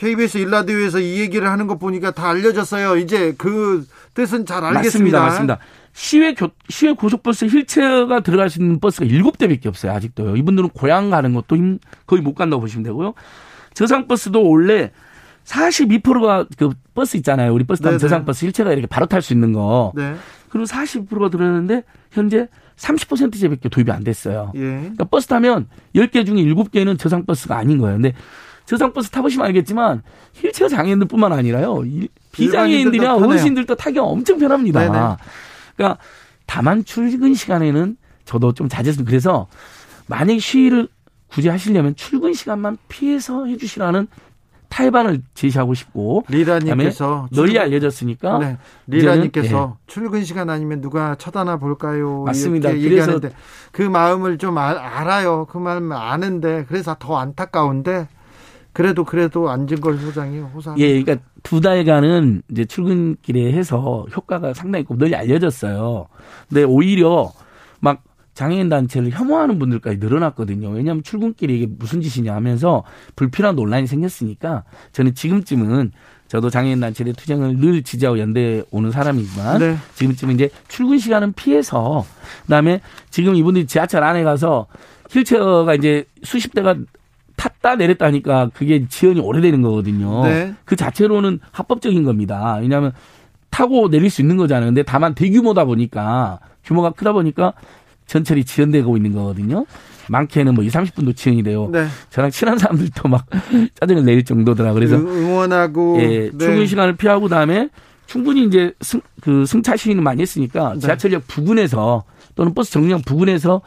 KBS 일라디오에서 이 얘기를 하는 거 보니까 다 알려졌어요. 이제 그 뜻은 잘 알겠습니다. 맞습니다. 맞습니다. 시외 교, 시외 고속버스 휠체어가 들어갈 수 있는 버스가 일곱 대밖에 없어요. 아직도요. 이분들은 고향 가는 것도 힘, 거의 못 간다고 보시면 되고요. 저상버스도 원래 42%가 그 버스 있잖아요. 우리 버스 타면 저상버스 휠체어가 이렇게 바로 탈 수 있는 거. 네. 그리고 42%가 들어있는데 현재 30%제밖에 도입이 안 됐어요. 예. 그러니까 버스 타면 10개 중에 7개는 저상버스가 아닌 거예요. 근데 저상버스 타보시면 알겠지만 휠체어 장애인들뿐만 아니라요. 비장애인들이나 어르신들도 타기 엄청 편합니다. 네네. 그러니까 다만 출근 시간에는 저도 좀 자제했으면 그래서 만약 시위를 굳이 하시려면 출근 시간만 피해서 해주시라는 탈반을 제시하고 싶고 리라님께서 널리 알려졌으니까 네. 리라님께서 네. 출근 시간 아니면 누가 쳐다나 볼까요? 맞습니다. 얘기하는데 그 마음을 좀 아, 알아요. 그 마음 아는데 그래서 더 안타까운데 그래도 그래도 안진걸 소장이 호상. 예, 그러니까 두 달간은 이제 출근길에 해서 효과가 상당히 있고 널리 알려졌어요. 근데 오히려 막 장애인 단체를 혐오하는 분들까지 늘어났거든요. 왜냐하면 출근길에 이게 무슨 짓이냐 하면서 불필요한 논란이 생겼으니까 저는 지금쯤은 저도 장애인 단체의 투쟁을 늘 지지하고 연대에 오는 사람이지만 네. 지금쯤은 이제 출근 시간은 피해서 그다음에 지금 이분들이 지하철 안에 가서 휠체어가 이제 수십 대가 탔다 내렸다 하니까 그게 지연이 오래되는 거거든요. 네. 그 자체로는 합법적인 겁니다. 왜냐하면 타고 내릴 수 있는 거잖아요. 근데 다만 대규모다 보니까 규모가 크다 보니까 전철이 지연되고 있는 거거든요. 많게는 뭐 2, 30분도 지연이 돼요. 네. 저랑 친한 사람들도 막 짜증을 내릴 정도더라. 그래서 응원하고 예, 네. 출근 시간을 피하고 다음에 충분히 이제 승, 그 승차 시위는 많이 했으니까 네. 지하철역 부근에서 또는 버스 정류장 부근에서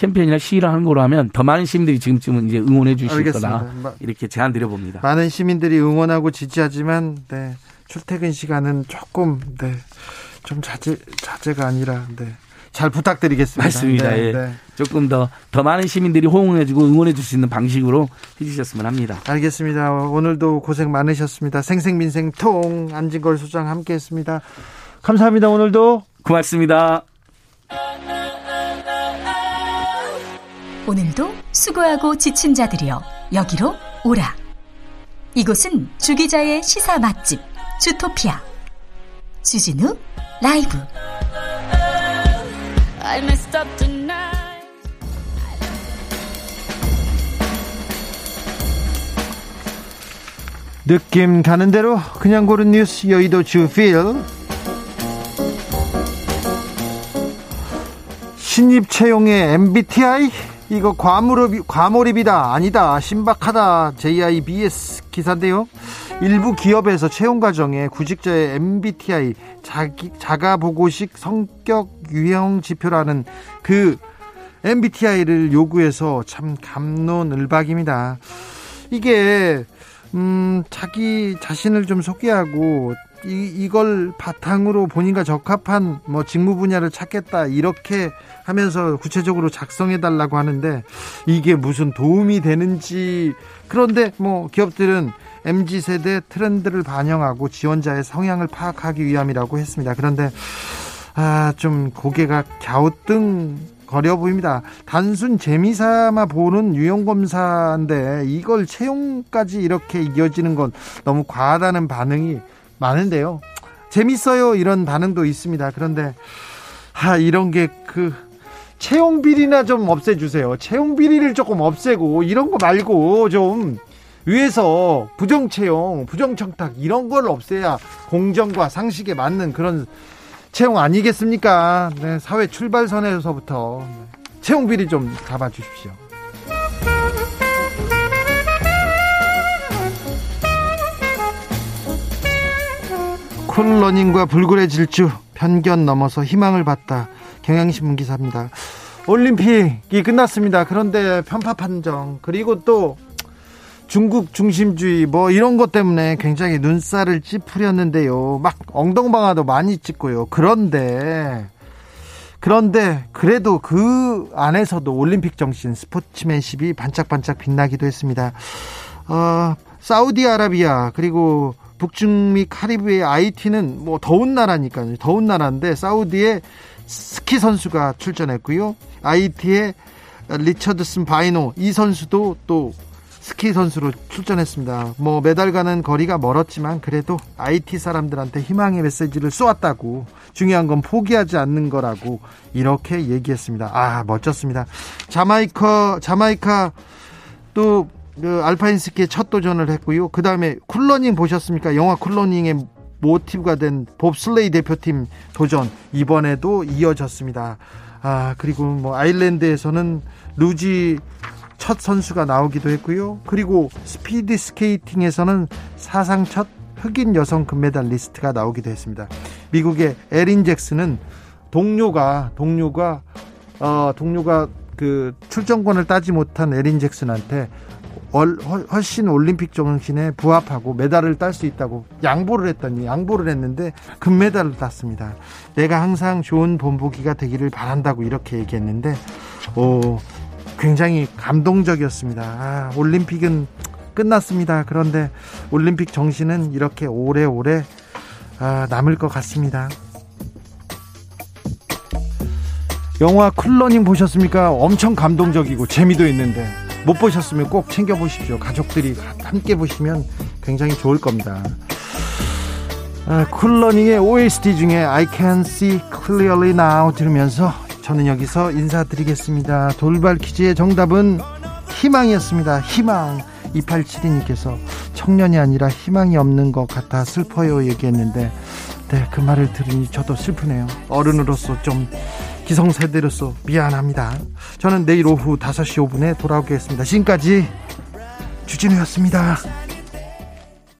캠페인이나 시위를 하는 거로 하면 더 많은 시민들이 지금쯤은 이제 응원해 주실. 거다 이렇게 제안 드려봅니다. 많은 시민들이 응원하고 지지하지만 네, 출퇴근 시간은 조금 네, 좀 자제 자제가 아니라 네. 잘 부탁드리겠습니다. 맞습니다. 네, 예. 네. 조금 더, 더 많은 시민들이 호응해주고 응원해 줄 수 있는 방식으로 해주셨으면 합니다. 알겠습니다. 오늘도 고생 많으셨습니다. 생생민생통 안진걸 소장 함께 했습니다. 감사합니다. 오늘도. 고맙습니다. 오늘도 수고하고 지친 자들이여 여기로 오라. 이곳은 주기자의 시사 맛집 주토피아 주진우 라이브. 느낌 가는 대로 그냥 고른 뉴스 여의도 주필 신입 채용의 MBTI 이거 과몰입, 과몰입이다 아니다 신박하다 JIBS 기사인데요 일부 기업에서 채용 과정에 구직자의 MBTI 자기 자가 보고식 성격 유형 지표라는 그 MBTI를 요구해서 참 감론을박입니다. 이게 음 자기 자신을 좀 소개하고 이, 이걸 바탕으로 본인과 적합한 뭐 직무 분야를 찾겠다 이렇게 하면서 구체적으로 작성해 달라고 하는데 이게 무슨 도움이 되는지 그런데 뭐 기업들은 MZ 세대 트렌드를 반영하고 지원자의 성향을 파악하기 위함이라고 했습니다. 그런데 아, 좀 고개가 갸우뚱 거려 보입니다. 단순 재미삼아 보는 유형 검사인데 이걸 채용까지 이렇게 이어지는 건 너무 과하다는 반응이 많은데요. 재밌어요 이런 반응도 있습니다. 그런데 아 이런 게 그 채용 비리나 좀 없애주세요. 채용 비리를 조금 없애고 이런 거 말고 좀 위에서 부정 채용, 부정 청탁 이런 걸 없애야 공정과 상식에 맞는 그런 채용 아니겠습니까? 네, 사회 출발선에서부터 채용 비리 좀 잡아 주십시오. 콜러닝과 불굴의 질주 편견 넘어서 희망을 봤다. 경향신문 기사입니다. 올림픽이 끝났습니다. 그런데 편파 판정 그리고 또 중국 중심주의 뭐 이런 것 때문에 굉장히 눈살을 찌푸렸는데요. 막 엉덩방아도 많이 찍고요. 그런데 그런데 그래도 그 안에서도 올림픽 정신 스포츠맨십이 반짝반짝 빛나기도 했습니다. 어, 사우디아라비아 그리고 북중미 카리브해 아이티는 뭐 더운 나라니까요. 더운 나라인데 사우디에 스키 선수가 출전했고요. 아이티의 리처드슨 바이노 이 선수도 또 스키 선수로 출전했습니다. 뭐 메달 가는 거리가 멀었지만 그래도 IT 사람들한테 희망의 메시지를 쏘았다고 중요한 건 포기하지 않는 거라고 이렇게 얘기했습니다. 아 멋졌습니다. 자마이카 자마이카 또 그 알파인 스키에 첫 도전을 했고요. 그 다음에 쿨러닝 보셨습니까? 영화 쿨러닝의 모티브가 된 봅슬레이 대표팀 도전 이번에도 이어졌습니다. 아 그리고 뭐 아일랜드에서는 루지 첫 선수가 나오기도 했고요. 그리고 스피드 스케이팅에서는 사상 첫 흑인 여성 금메달리스트가 나오기도 했습니다. 미국의 에린 잭슨은 동료가 동료가 어 동료가 그 출전권을 따지 못한 에린 잭슨한테 훨씬 올림픽 정신에 부합하고 메달을 딸 수 있다고 양보를 했더니 양보를 했는데 금메달을 땄습니다. 내가 항상 좋은 본보기가 되기를 바란다고 이렇게 얘기했는데 오 굉장히 감동적이었습니다. 아, 올림픽은 끝났습니다. 그런데 올림픽 정신은 이렇게 오래오래 아, 남을 것 같습니다. 영화 쿨러닝 보셨습니까? 엄청 감동적이고 재미도 있는데 못 보셨으면 꼭 챙겨 보십시오. 가족들이 함께 보시면 굉장히 좋을 겁니다. 아, 쿨러닝의 OST 중에 I Can See Clearly Now 들으면서 저는 여기서 인사드리겠습니다. 돌발 퀴즈의 정답은 희망이었습니다. 희망. 2872님께서 청년이 아니라 희망이 없는 것 같아 슬퍼요 얘기했는데 네, 그 말을 들으니 저도 슬프네요. 어른으로서 좀 기성세대로서 미안합니다. 저는 내일 오후 5시 5분에 돌아오겠습니다. 지금까지 주진우였습니다.